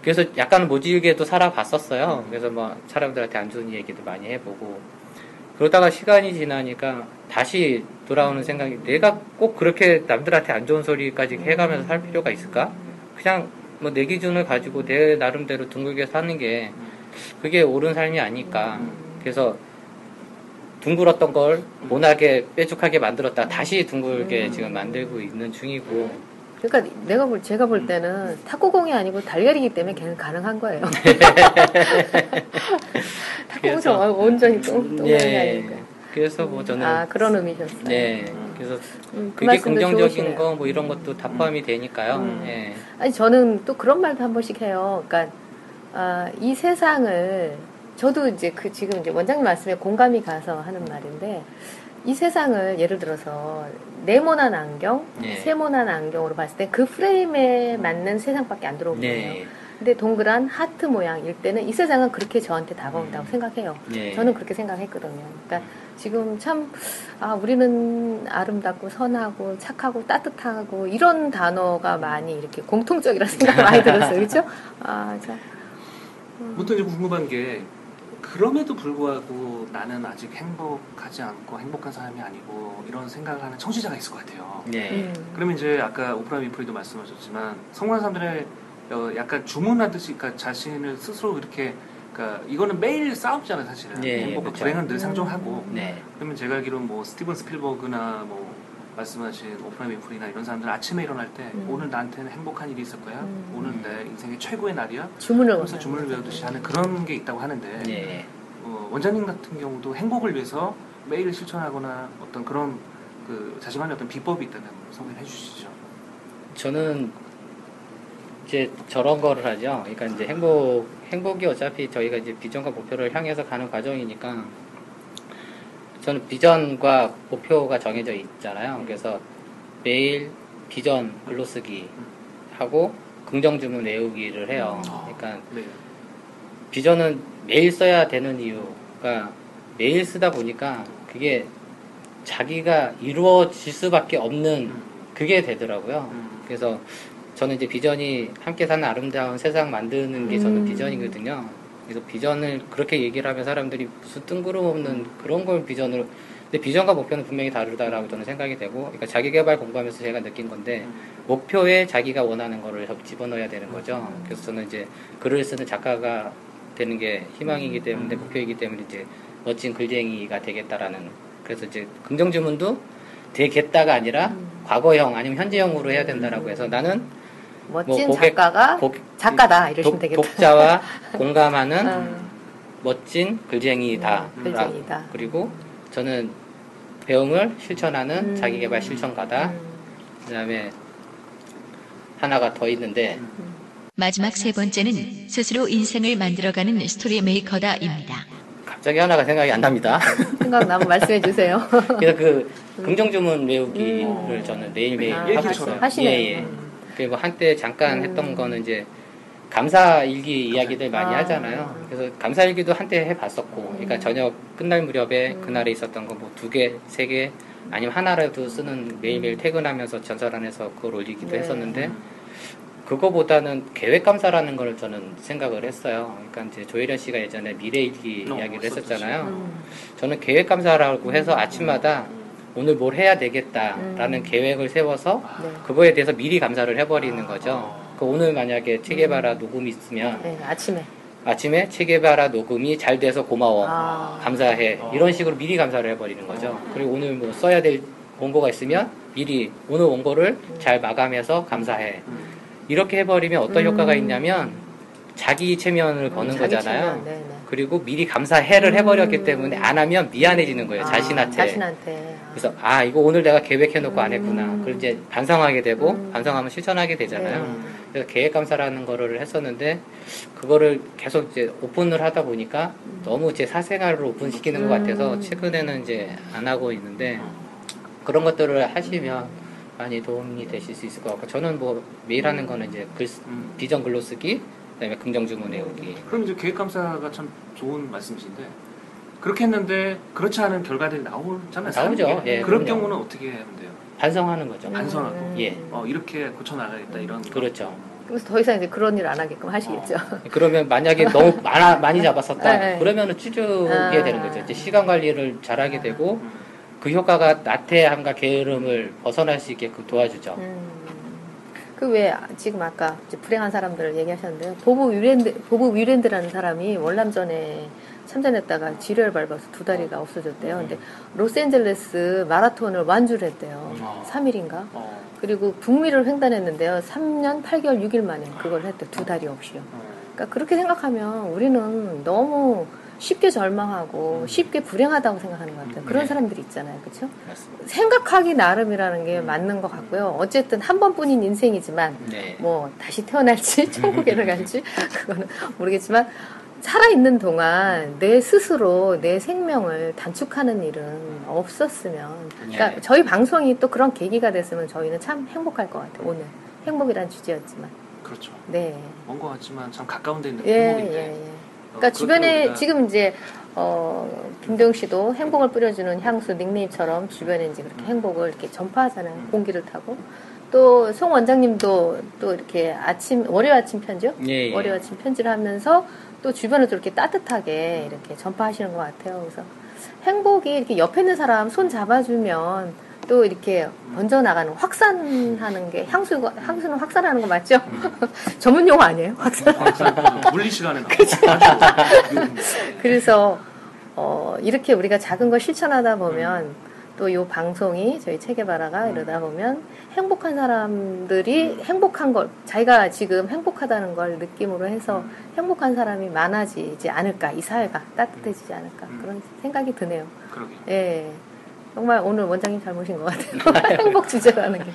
그래서 약간은 모질게도 살아봤었어요. 그래서 뭐 사람들한테 안 좋은 얘기도 많이 해보고 그러다가 시간이 지나니까 다시 돌아오는 생각이 내가 꼭 그렇게 남들한테 안 좋은 소리까지 해가면서 살 필요가 있을까? 그냥 뭐 내 기준을 가지고 내 나름대로 둥글게 사는 게 그게 옳은 삶이 아닐까. 그래서 둥글었던 걸 모나게 뾰족하게 만들었다 다시 둥글게 지금 만들고 있는 중이고 그러니까 내가 볼 제가 볼 때는 탁구공이 아니고 달걀이기 때문에 걔는 가능한 거예요. 탁구공 정말 온전히 똥 똥이 예. 아니니까. 그래서 뭐 저는 아 그런 의미셨어요. 네 그래서 음, 그 그게 긍정적인. 거 뭐 이런 것도 다 포함이 되니까요. 음. 예. 아니 저는 또 그런 말도 한 번씩 해요. 그러니까 아, 이 세상을 저도 이제 그 지금 이제 원장님 말씀에 공감이 가서 하는 말인데 이 세상을 예를 들어서 네모난 안경, 네. 세모난 안경으로 봤을 때 그 프레임에 맞는 세상밖에 안 들어오거든요. 네. 근데 동그란 하트 모양일 때는 이 세상은 그렇게 저한테 다가온다고 생각해요. 네. 저는 그렇게 생각했거든요. 그러니까 지금 참, 아, 우리는 아름답고 선하고 착하고 따뜻하고 이런 단어가 많이 이렇게 공통적이라는 생각이 많이 들었어요. 그렇죠? 아, 참. 문득 이제 궁금한 게 그럼에도 불구하고 나는 아직 행복하지 않고 행복한 사람이 아니고 이런 생각을 하는 청취자가 있을 것 같아요. 네. 음. 그러면 이제 아까 오프라 위프리도 말씀하셨지만 성공한 사람들의 어, 약간 주문하듯이 그러니까 자신을 스스로 이렇게 그러니까 이거는 매일 싸움잖아요 사실은 네, 행복과 그렇죠. 불행은 늘 상종하고 네. 그러면 제가 알기로는 뭐 스티븐 스필버그나 뭐 말씀하신 오프라 위프리나 이런 사람들 아침에 일어날 때 음. 오늘 나한테는 행복한 일이 있을 거야 음. 오늘 내 인생의 최고의 날이야 주문을 그래서 주문을. 외우듯이 하는 그런 게 있다고 하는데 네. 어, 원장님 같은 경우도 행복을 위해서 매일 실천하거나 어떤 그런 그 자신만의 어떤 비법이 있다면 소개해 주시죠. 저는 이제 저런 거를 하죠. 그러니까 이제 행복 행복이 어차피 저희가 이제 비전과 목표를 향해서 가는 과정이니까 저는 비전과 목표가 정해져 있잖아요. 그래서 매일 비전 글로쓰기 하고 긍정 주문 외우기를 해요. 그러니까 네. 비전은 매일 써야 되는 이유가 매일 쓰다 보니까 그게 자기가 이루어질 수밖에 없는 그게 되더라고요. 음. 그래서 저는 이제 비전이 함께 사는 아름다운 세상 만드는 게 저는 음. 비전이거든요. 그래서 비전을 그렇게 얘기를 하면 사람들이 무슨 뜬구름없는 그런 걸 비전으로 근데 비전과 목표는 분명히 다르다라고 저는 생각이 되고 그러니까 자기 개발 공부하면서 제가 느낀 건데 목표에 자기가 원하는 거를 접- 집어넣어야 되는 거죠. 그래서 저는 이제 글을 쓰는 작가가 되는 게 희망이기 때문에 목표이기 때문에 이제 멋진 글쟁이가 되겠다라는 그래서 이제 긍정 주문도 되겠다가 아니라 음. 과거형 아니면 현재형으로 해야 된다라고 해서 나는 멋진 뭐 고객- 작가가 고- 작가다 이러시면 독, 되겠다. 독자와 공감하는 음, 멋진 글쟁이다. 음, 글쟁이다. 그리고 저는 배움을 실천하는 음. 자기개발 실천가다. 음. 그다음에 하나가 더 있는데 마지막 세 번째는 스스로 인생을 만들어가는 story maker다입니다. 갑자기 하나가 생각이 안 납니다. 생각나면 말씀해 주세요. 그래서 그 긍정 주문 외우기를 음. 저는 매일매일 아, 하고. 있어요. 하시네요. 예, 예. 음. 그리고 한때 잠깐 음. 했던 거는 이제 감사 일기 이야기들 많이 아. 하잖아요. 그래서 감사 일기도 한때 해봤었고, 그러니까 음. 저녁 끝날 무렵에 음. 그날에 있었던 거 뭐 두 개, 세 개, 아니면 하나라도 쓰는 매일매일 퇴근하면서 전설 안에서 그걸 올리기도 네. 했었는데, 그거보다는 계획 감사라는 걸 저는 생각을 했어요. 그러니까 이제 조혜련 씨가 예전에 미래 일기 어, 이야기를. 했었잖아요. 음. 저는 계획 감사라고 해서 아침마다 오늘 뭘 해야 되겠다라는 음. 계획을 세워서 네. 그거에 대해서 미리 감사를 해버리는 거죠. 아. 그 오늘 만약에 체계바라 녹음이 있으면 네, 아침에. 아침에 체계바라 녹음이 잘 돼서 고마워, 아. 감사해 이런 식으로 미리 감사를 해버리는 거죠. 그리고 오늘 뭐 써야 될 원고가 있으면 미리 오늘 원고를 잘 마감해서 감사해. 이렇게 해버리면 어떤 음. 효과가 있냐면 자기 체면을 거는 자기 거잖아요. 체면, 네, 네. 그리고 미리 감사해를 해버렸기 음. 때문에 안 하면 미안해지는 거예요 아, 자신한테. 자신한테. 그래서 아 이거 오늘 내가 계획해놓고 안 했구나. 음. 그걸 이제 반성하게 되고 음. 반성하면 실천하게 되잖아요. 네. 그래서 계획 감사라는 거를 했었는데 그거를 계속 이제 오픈을 하다 보니까 너무 제 사생활을 오픈시키는 것 같아서 음. 최근에는 이제 안 하고 있는데 그런 것들을 하시면 많이 도움이 되실 수 있을 것 같고 저는 뭐 매일 하는 거는 이제 글, 쓰- 음. 비전 글로 쓰기 그다음에 긍정 주문 외우기 그럼 이제 계획 감사가 참 좋은 말씀이신데 그렇게 했는데 그렇지 않은 결과들이 나오잖아요. 나오죠. 예, 그런 그럼요. 경우는 어떻게 하면 돼요? 반성하는 거죠. 반성하고. 예. 어, 이렇게 고쳐 나가겠다 이런. 거. 그렇죠. 그래서 더 이상 이제 그런 일 안 하게끔 하시겠죠. 그러면 만약에 너무 많아, 많이 잡았었다 네. 그러면은 줄이게 아. 되는 거죠. 이제 시간 관리를 잘하게 되고 음. 그 효과가 나태함과 게으름을 벗어날 수 있게끔 도와주죠. 그왜 지금 아까 불행한 사람들을 얘기하셨는데요. 보브 위랜드 보브 위랜드라는 사람이 월남전에 참전했다가 지뢰를 밟아서 두 다리가 없어졌대요. 근데 로스앤젤레스 마라톤을 완주를 했대요. 어. 3일인가? 어, 그리고 북미를 횡단했는데요. 3년 8개월 6일 만에 그걸 했대. 두 다리 없이요. 어. 그러니까 그렇게 생각하면 우리는 너무 쉽게 절망하고 쉽게 불행하다고 생각하는 것 같아요. 그런 네. 사람들이 있잖아요. 그렇죠? 생각하기 나름이라는 게 맞는 것 같고요. 어쨌든 한 번뿐인 인생이지만 네. 뭐 다시 태어날지 천국에를 갈지 그거는 모르겠지만 살아있는 동안 내 스스로 내 생명을 단축하는 일은 없었으면 그러니까 네. 저희 방송이 또 그런 계기가 됐으면 저희는 참 행복할 것 같아요. 오늘 행복이란 주제였지만 그렇죠. 네. 먼 것 같지만 참 가까운 데 있는 예, 예, 행복인데. 예. 어, 그러니까 주변에 지금 이제 어 김도영 씨도 행복을 뿌려주는 향수 닉네임처럼 주변에 이제 그렇게 행복을 이렇게 전파하잖아요. 음. 공기를 타고 또 송 원장님도 또 이렇게 아침 월요 아침 편지요? 예, 예. 월요 아침 편지를 하면서 또 주변을 또 이렇게 따뜻하게 이렇게 전파하시는 것 같아요. 그래서 행복이 이렇게 옆에 있는 사람 손 잡아주면 또 이렇게 번져 나가는 확산하는 게 향수 향수는 확산하는 거 맞죠? 전문 용어 아니에요? 확산. 그 물리 시간에. 그렇죠. 그래서 어, 이렇게 우리가 작은 걸 실천하다 보면 또 이 방송이 저희 체계바라가 이러다 보면 행복한 사람들이 행복한 걸 자기가 지금 행복하다는 걸 느낌으로 해서 행복한 사람이 많아지지 않을까? 이 사회가 따뜻해지지 않을까? 그런 생각이 드네요. 그러게. 예. 정말 오늘 원장님 잘 모신 것 같아요. 행복 주제라는 게.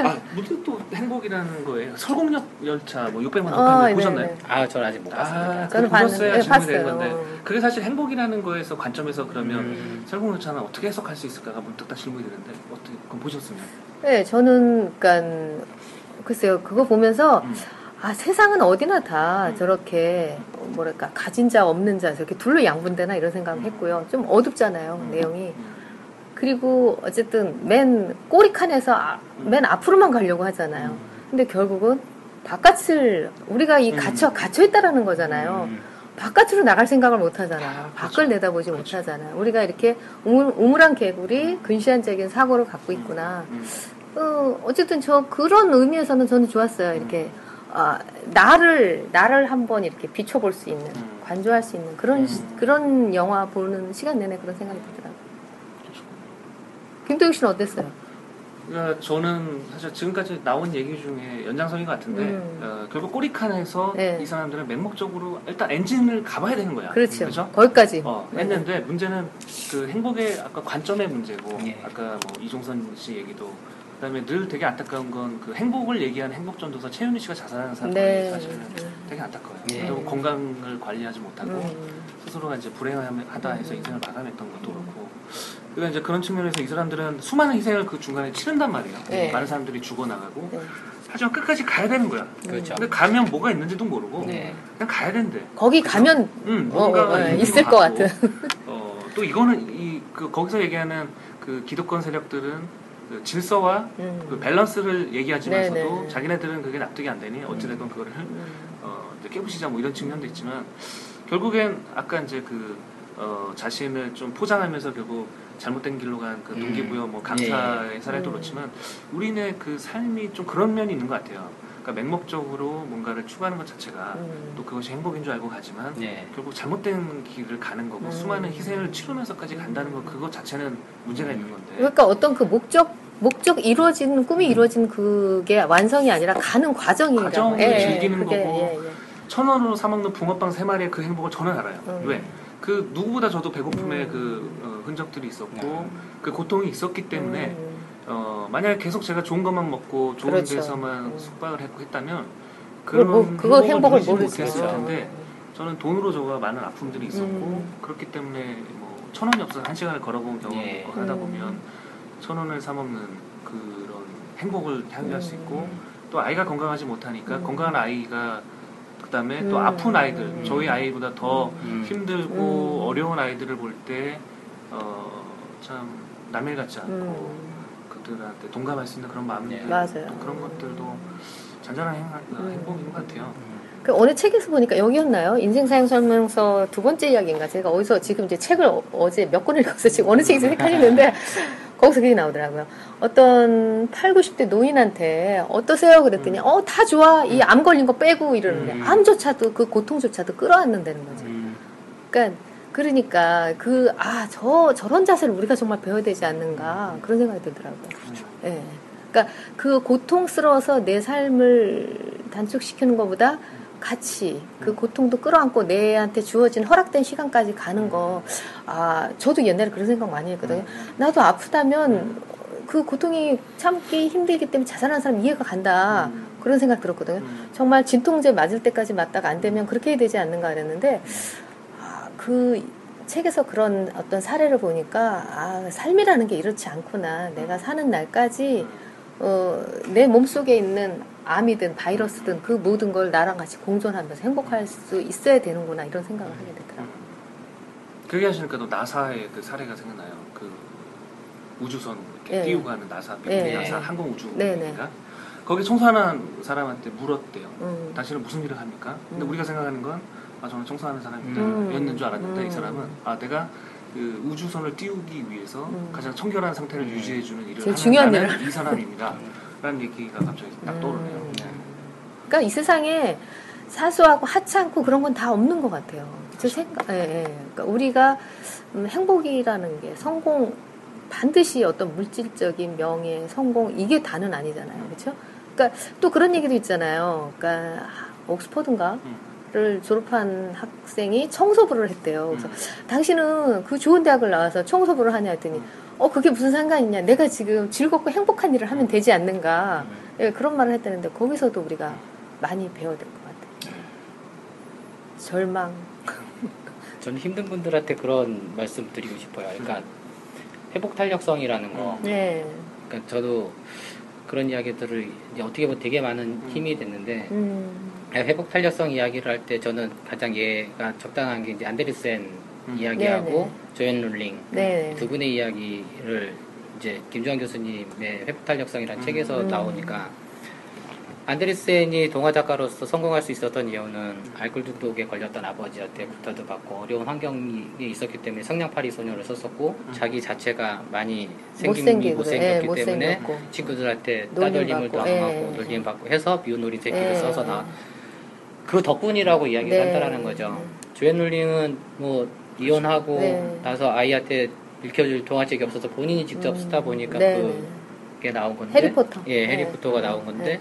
아, 무슨 또 행복이라는 거예요. 설국역 열차 뭐 600만 어, 독한 거 네, 보셨나요? 네. 아, 저는 아직 못 봤습니다. 아, 저는 보셨어야 네, 질문이 되는. 건데 그게 사실 행복이라는 거에서 관점에서 그러면 음. 설국열차는 어떻게 해석할 수 있을까가 문득 딱 질문이 드는데 어떻게 그건 보셨으면 네, 저는 그러니까 글쎄요 그거 보면서 음. 아 세상은 어디나 다 저렇게 어, 뭐랄까 가진 자 없는 자 저렇게 둘로 양분되나 이런 생각을 했고요. 좀 어둡잖아요 내용이. 음. 그리고 어쨌든 맨 꼬리칸에서 아- 맨 앞으로만 가려고 하잖아요. 근데 결국은 바깥을 우리가 이 음. 갇혀 갇혀 있다라는 거잖아요. 음. 바깥으로 나갈 생각을 못 하잖아요. 아, 밖을 그렇죠. 내다보지 그렇죠. 못 하잖아요. 우리가 이렇게 우물, 우물한 개구리 근시안적인 사고를 갖고 있구나. 음. 어, 어쨌든 저 그런 의미에서는 저는 좋았어요. 이렇게 아, 나를 나를 한번 이렇게 비춰볼 수 있는 음. 관조할 수 있는 그런 시- 음. 그런 영화 보는 시간 내내 그런 생각이 들더라고요. 김도영 씨는 어땠어요? 그러니까 저는 사실 지금까지 나온 얘기 중에 연장선인 것 같은데 음. 어, 결국 꼬리칸에서 네. 이 사람들은 맹목적으로 일단 엔진을 가봐야 되는 거야. 그렇죠. 그죠? 거기까지. 어, 네. 했는데 문제는 그 행복의 아까 관점의 문제고 예. 아까 뭐 이종선 씨 얘기도 그다음에 늘 되게 안타까운 건 그 행복을 얘기하는 행복전도사 최윤희 씨가 자살하는 사건이 네. 사실은 음. 되게 안타까워요. 예. 그리고 건강을 관리하지 못하고 음. 스스로가 이제 불행하다 해서 음. 인생을 마감했던 것도 그렇고 그러니까 이제 그런 측면에서 이 사람들은 수많은 희생을 그 중간에 치른단 말이에요. 네. 많은 사람들이 죽어나가고 네. 하지만 끝까지 가야 되는 거야. 그렇죠. 근데 가면 뭐가 있는지도 모르고 네. 그냥 가야 된대. 거기 가면 음, 어, 뭔가가 어, 있는 있을 것 같고. 같은. 어, 또 이거는 이 그 거기서 얘기하는 그 기득권 세력들은 그 질서와 음. 그 밸런스를 얘기하지만서도 네네. 자기네들은 그게 납득이 안 되니 어찌됐건 그거를 음. 어, 깨부시자 뭐 이런 측면도 있지만 결국엔 아까 이제 그 어, 자신을 좀 포장하면서 결국 잘못된 길로 간그 음. 동기부여 뭐 강사의 사례도 음. 그렇지만 우리네 그 삶이 좀 그런 면이 있는 것 같아요. 그러니까 맹목적으로 뭔가를 추구하는 것 자체가 음. 또 그것이 행복인 줄 알고 가지만 네. 결국 잘못된 길을 가는 거고 음. 수많은 희생을 치르면서까지 간다는 거 그것 자체는 문제가 있는 건데 그러니까 어떤 그 목적 목적 이루어지는 꿈이 이루어진 그게 완성이 아니라 가는 과정이라고. 과정을 즐기는 그게, 거고. 예, 예. 천 원으로 사 먹는 붕어빵 세 마리의 그 행복을 저는 알아요. 음. 왜? 그 누구보다 저도 배고픔의 음. 그 어, 흔적들이 있었고 음. 그 고통이 있었기 때문에 음. 어, 만약에 계속 제가 좋은 것만 먹고 좋은 그렇죠. 데서만 음. 숙박을 했고 했다면 그걸 그런 뭐- 그거 행복을 모르죠. 못했을 텐데 저는 돈으로 저가 많은 아픔들이 있었고 음. 그렇기 때문에 뭐 천 원이 없어서 한 시간을 걸어본 경험이 예. 있고 하다 음. 보면 천 원을 사 먹는 그런 행복을 향유할 수 있고 음. 또 아이가 건강하지 못하니까 음. 건강한 아이가 그다음에 또 음. 아픈 아이들 음. 저희 아이보다 더 음. 힘들고 음. 어려운 아이들을 볼 때 어, 참 남일 같지 않고 음. 그들한테 동감할 수 있는 그런 마음들 네. 맞아요. 또 그런 것들도 잔잔한 행, 음. 행복인 것 같아요. 그 어느 책에서 보니까 여기였나요? 인생 사용 설명서 두 번째 이야기인가? 제가 어디서 지금 이제 책을 어- 어제 몇 권을 읽어서 지금 어느 책인지 헷갈리는데 거기서 그게 나오더라고요. 어떤 8, 90대 노인한테 어떠세요? 그랬더니 어다 좋아. 이 암 걸린 거 빼고 이러는데 음. 암조차도 그 고통조차도 끌어안는다는 거죠. 음. 그러니까 그러니까 그 아 저 저런 자세를 우리가 정말 배워야 되지 않는가 그런 생각이 들더라고요. 예. 그러니까 그 고통스러워서 내 삶을 단축시키는 것보다 같이 그 고통도 끌어안고 내한테 주어진 허락된 시간까지 가는 거, 아, 저도 옛날에 그런 생각 많이 했거든요. 나도 아프다면 그 고통이 참기 힘들기 때문에 자살하는 사람 이해가 간다. 음. 그런 생각 들었거든요. 음. 정말 진통제 맞을 때까지 맞다가 안 되면 그렇게 해야 되지 않는가 그랬는데 아, 그 책에서 그런 어떤 사례를 보니까 아, 삶이라는 게 이렇지 않구나. 내가 사는 날까지 어, 내 몸속에 있는 암이든 바이러스든 그 모든 걸 나랑 같이 공존하면서 행복할 수 있어야 되는구나 이런 생각을 하게 되더라고요. 그 얘기 하시니까 또 나사의 그 사례가 생각나요. 그 우주선 이렇게 예. 띄우고 가는 나사, 미국 예. 나사 항공 우주인가? 네, 거기 청소하는 사람한테 물었대요. 음. 당신은 무슨 일을 합니까? 근데 음. 우리가 생각하는 건 아, 저는 청소하는 사람이다. 음. 였는 줄 알았는데 이 음. 사람은 아, 내가 그 우주선을 띄우기 위해서 음. 가장 청결한 상태를 음. 유지해주는 일을 제일 하는 중요한 일을 이 사람입니다. 라는 얘기가 갑자기 딱 떠오르네요. 음. 그러니까 이 세상에 사소하고 하찮고 그런 건 다 없는 것 같아요. 제 생각, 예, 예. 그러니까 우리가 음, 행복이라는 게 성공 반드시 어떤 물질적인 명예, 성공 이게 다는 아니잖아요, 그렇죠? 그러니까 또 그런 얘기도 있잖아요. 그러니까 옥스퍼드인가? 를 졸업한 학생이 청소부를 했대요. 그래서 음. 당신은 그 좋은 대학을 나와서 청소부를 하냐 했더니 음. 어 그게 무슨 상관이냐 내가 지금 즐겁고 행복한 일을 하면 되지 않는가 예, 그런 말을 했다는데 거기서도 우리가 많이 배워야 될 것 같아요. 절망. 저는 힘든 분들한테 그런 말씀 드리고 싶어요. 그러니까 회복 탄력성이라는 거. 네. 그러니까 저도 그런 이야기들을 어떻게 보면 되게 많은 힘이 됐는데 음. 회복 탄력성 이야기를 할 때 저는 가장 얘가 적당한 게 이제 안데르센 음. 이야기하고 네네. 조앤 룰링 네. 두 분의 이야기를 이제 김주환 교수님의 회복 탄력성이라는 음. 책에서 음. 나오니까 안데르센이 동화 작가로서 성공할 수 있었던 이유는 알코올 중독에 걸렸던 아버지한테 부탁도 받고 어려운 환경이 있었기 때문에 성냥팔이 소녀를 썼었고 음. 자기 자체가 많이 생김이 못생기고, 못생겼기 예, 때문에 못생겼고. 친구들한테 따돌림을 당하고 예. 놀림 받고 해서 미운 어린 새끼를 예. 써서 나. 그 덕분이라고 이야기를 네. 한다라는 거죠. 조앤 룰링은 뭐 이혼하고 네. 나서 아이한테 읽혀줄 동화책이 없어서 본인이 직접 음. 쓰다 보니까 네. 그게 나온 건데 해리포터. 예, 네. 해리포터가 나온 건데 네.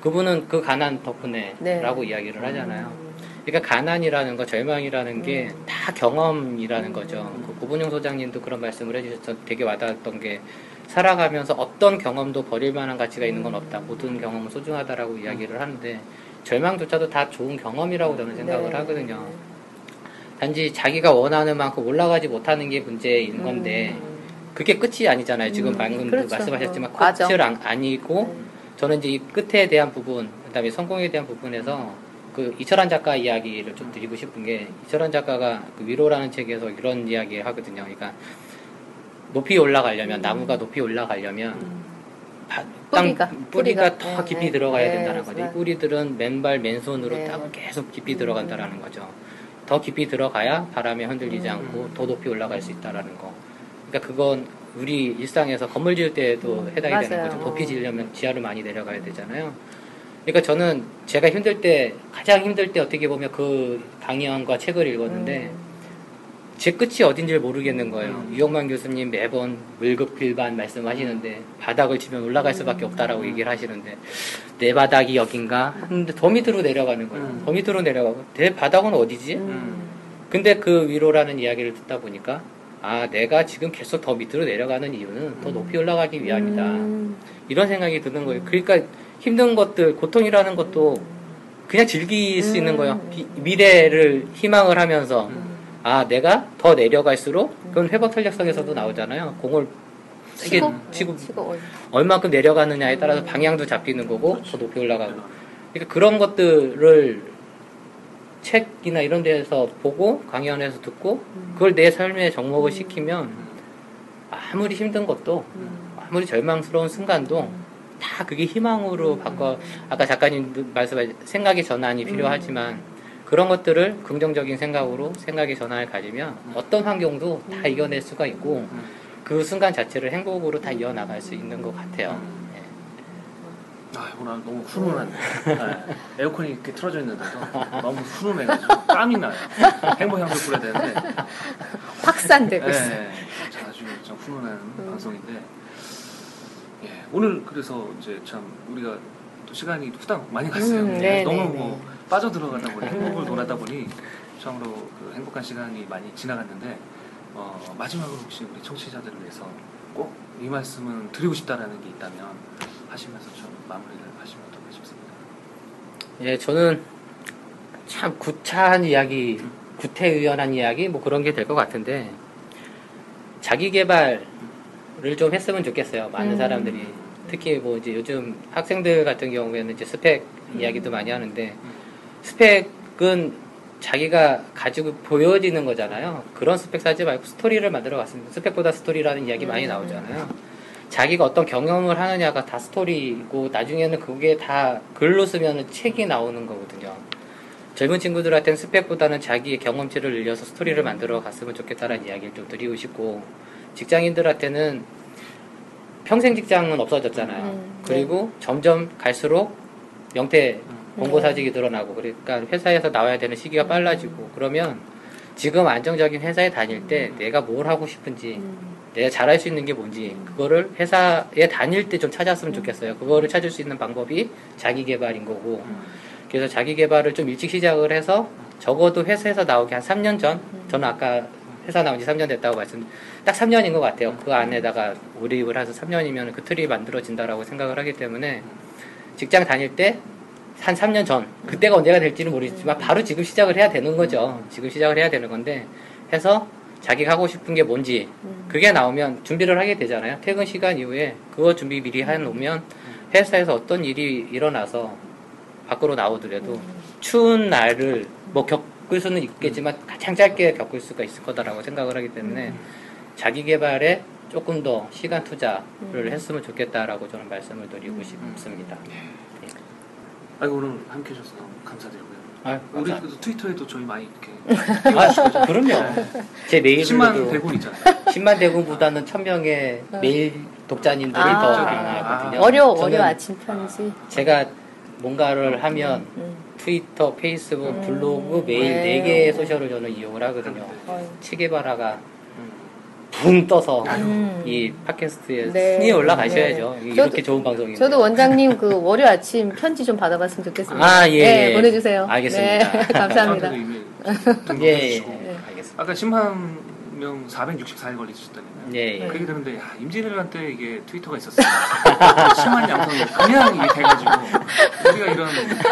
그분은 그 가난 덕분에라고 네. 이야기를 하잖아요. 음. 그러니까 가난이라는 거, 절망이라는 게 음. 다 경험이라는 거죠. 음. 그 고분용 소장님도 그런 말씀을 해주셔서 되게 와닿았던 게 살아가면서 어떤 경험도 버릴 만한 가치가 있는 건 없다. 모든 경험은 소중하다라고 이야기를 하는데 절망조차도 다 좋은 경험이라고 저는 생각을 네. 하거든요. 단지 자기가 원하는 만큼 올라가지 못하는 게 문제인 건데 음. 그게 끝이 아니잖아요. 지금 음, 방금도 그렇죠. 말씀하셨지만 안- 아니고 네. 저는 이제 이 끝에 대한 부분, 그다음에 성공에 대한 부분에서 그 이철환 작가 이야기를 좀 드리고 싶은 게 이철환 작가가 그 위로라는 책에서 이런 이야기 하거든요. 그러니까 높이 올라가려면 나무가 높이 올라가려면 음. 바- 땅 뿌리가, 뿌리가. 더 네, 깊이 네. 들어가야 네, 된다는 거죠. 이. 뿌리들은 맨발 맨손으로 네. 계속 깊이 음. 들어간다라는 거죠. 더 깊이 들어가야 바람에 흔들리지 음. 않고 더 높이 올라갈 수 있다라는 거. 그러니까 그건 우리 일상에서 건물 지을 때도 음, 해당이 되는 맞아요. 거죠. 높이 지으려면 지하로 많이 내려가야 되잖아요. 그러니까 저는 제가 힘들 때 가장 힘들 때 어떻게 보면 그 강의안과 책을 읽었는데 음. 제 끝이 어딘지를 모르겠는 거예요. 음. 유영만 교수님 매번 물급필반 말씀하시는데 바닥을 치면 올라갈 수밖에 없다라고 음. 얘기를 하시는데 내 바닥이 여긴가? 근데 더 밑으로 내려가는 거예요. 음. 더 밑으로 내려가고 내 바닥은 어디지? 음. 근데 그 위로라는 이야기를 듣다 보니까 아 내가 지금 계속 더 밑으로 내려가는 이유는 더 높이 올라가기 위함이다. 음. 이런 생각이 드는 거예요. 그러니까 힘든 것들, 고통이라는 것도 그냥 즐길 수 있는 거예요. 비- 미래를 희망을 하면서 아 내가 더 내려갈수록 그건 회복 탄력성에서도 나오잖아요. 공을 세게 치고 치고 치고 올- 얼만큼 내려가느냐에 따라서 방향도 잡히는 거고 더 높이 올라가고. 그러니까 그런 것들을 책이나 이런 데서 보고 강연에서 듣고 그걸 내 삶에 접목을 시키면 아무리 힘든 것도 아무리 절망스러운 순간도 다 그게 희망으로 바꿔 아까 작가님 말씀하신 생각의 전환이 필요하지만 그런 것들을 긍정적인 생각으로 생각의 전환을 가지면 어떤 환경도 다 이겨낼 수가 있고 그 순간 자체를 행복으로 다 이어나갈 수 있는 것 같아요. 네. 아, 오늘 너무 훈훈하네. 네. 에어컨이 이렇게 틀어져 있는데도 너무 훈훈해가지고 땀이 나요. 행복 향수 뿌려야 되는데. 확산되고 있어. 네, 아주 좀 훈훈한 방송인데. 예, 오늘 그래서 이제 참 우리가 또 시간이 후딱 많이 갔어요. 음, 네, 너무 네, 뭐 빠져들어가다 보니 행복을 논하다 보니 참으로 그 행복한 시간이 많이 지나갔는데 어, 마지막으로 혹시 우리 청취자들을 위해서 꼭 이 말씀은 드리고 싶다라는 게 있다면 하시면서 좀 마무리를 하시면 어떨까 싶습니다. 예, 저는 참 구차한 이야기, 구태의연한 이야기 뭐 그런 게 될 것 같은데 자기 개발을 좀 했으면 좋겠어요. 많은 음. 사람들이 특히 뭐 이제 요즘 학생들 같은 경우에는 이제 스펙 이야기도 많이 하는데 스펙은 자기가 가지고 보여지는 거잖아요. 그런 스펙 쌓지 말고 스토리를 만들어 갔습니다. 스펙보다 스토리라는 이야기 많이 음. 나오잖아요. 자기가 어떤 경험을 하느냐가 다 스토리고 나중에는 그게 다 글로 쓰면 책이 나오는 거거든요. 젊은 친구들한테는 스펙보다는 자기의 경험치를 늘려서 스토리를 만들어 갔으면 좋겠다는 이야기를 좀 드리고 싶고 직장인들한테는 평생 직장은 없어졌잖아요. 음, 그리고 점점 갈수록 명태 공고사직이 늘어나고 그러니까 회사에서 나와야 되는 시기가 빨라지고 그러면 지금 안정적인 회사에 다닐 때 내가 뭘 하고 싶은지 음. 내가 잘할 수 있는 게 뭔지 그거를 회사에 다닐 때 좀 찾았으면 좋겠어요. 그거를 찾을 수 있는 방법이 자기 개발인 거고. 그래서 자기 개발을 좀 일찍 시작을 해서 적어도 회사에서 나오기 한 3년 전 저는 아까 회사 나온 지 3년 됐다고 말씀 딱 3년인 것 같아요. 그 안에다가 몰입을 해서 3년이면 그 틀이 만들어진다라고 생각을 하기 때문에 직장 다닐 때 한 3년 전. 그때가 언제가 될지는 모르겠지만 바로 지금 시작을 해야 되는 거죠. 지금 시작을 해야 되는 건데 해서 자기가 하고 싶은 게 뭔지 그게 나오면 준비를 하게 되잖아요. 퇴근 시간 이후에 그거 준비 미리 해놓으면 회사에서 어떤 일이 일어나서 밖으로 나오더라도 추운 날을 뭐 겪을 수는 있겠지만 가장 짧게 겪을 수가 있을 거다라고 생각을 하기 때문에 자기 개발에 조금 더 시간 투자를 했으면 좋겠다라고 저는 말씀을 드리고 싶습니다. 아이고 오늘 함께 해주셔서 너무 감사드리고요. 아, 우리 감사- 그 트위터에도 저희 많이 이렇게 아, 그럼요. 제 10만 메일로도 대군 있잖아요. 10만 대군보다는 1000명의 메일 독자님들이 아. 더 많았거든요. 어려 저는 어려 아침 편지. 제가 뭔가를 하면 음. 트위터, 페이스북, 음. 블로그 메일 네. 네 개의 소셜을 저는 이용을 하거든요. 어이. 치게바라가 음. 붕 떠서 음. 이 팟캐스트에 네. 순위 올라가셔야죠. 네. 이렇게 저도- 좋은 방송인데. 저도 원장님 그 월요 아침 편지 좀 받아봤으면 좋겠습니다. 아, 예, 네, 예. 보내주세요. 알겠습니다. 네, 감사합니다. 예, 예. 알겠습니다. 아까 10만 명 464일 걸리셨다니요. 예, 예. 그 얘기 들었는데 야, 임진왜란때 이게 트위터가 있었어요. 10만 양성이 그냥 이게 돼가지고 우리가 이런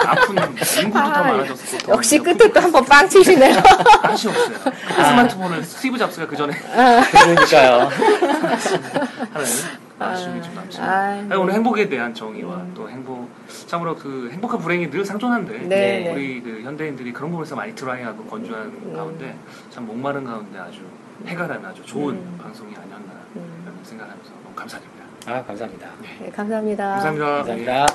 아픈 인구도 더 아, 많아졌고 더 역시 많이 끝에 또 한 번 빵 치시네요. 맛이 없어요. 그 스마트폰을 스티브 잡스가 그 전에 그러니까요. 하는 아쉬움이 좀 남습니다. 아, 아니, 오늘 행복에 대한 정의와 또 행복 참으로 그 행복한 불행이 늘 상존한데 네, 네. 우리 그 현대인들이 그런 부분에서 많이 드라이하고 건조한 음. 가운데 참 목마른 가운데 아주 해가라는 아주 좋은 음. 방송이 아니었나 음. 라는 생각하면서 너무 감사드립니다. 아, 감사합니다. 네, 감사합니다. 감사합니다. 감사합니다.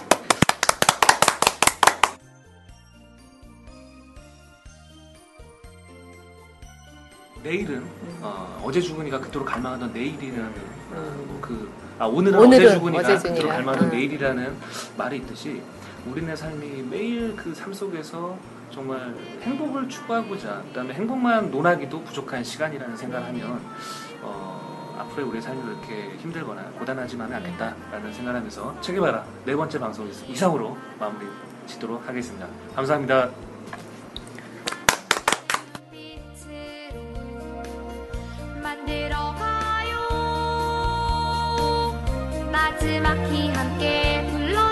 내일은 어, 제 죽으니까 그토록 갈망하던 내일이라는 음. 그 아, 오늘은, 오늘은 어제 죽으니까 어제 그토록. 갈망하던 음. 내일이라는 말이 있듯이 우리네 삶이 매일 그 삶 속에서 정말 행복을 추구하고자 그다음에 행복만 논하기도 부족한 시간이라는 생각을 하면 어, 앞으로의 우리의 삶이 그렇게 힘들거나 고단하지만은 않겠다라는 생각을 하면서 책임봐라 네 번째 방송 이상으로 마무리 짓도록 하겠습니다. 감사합니다. 마지막히 함께 불러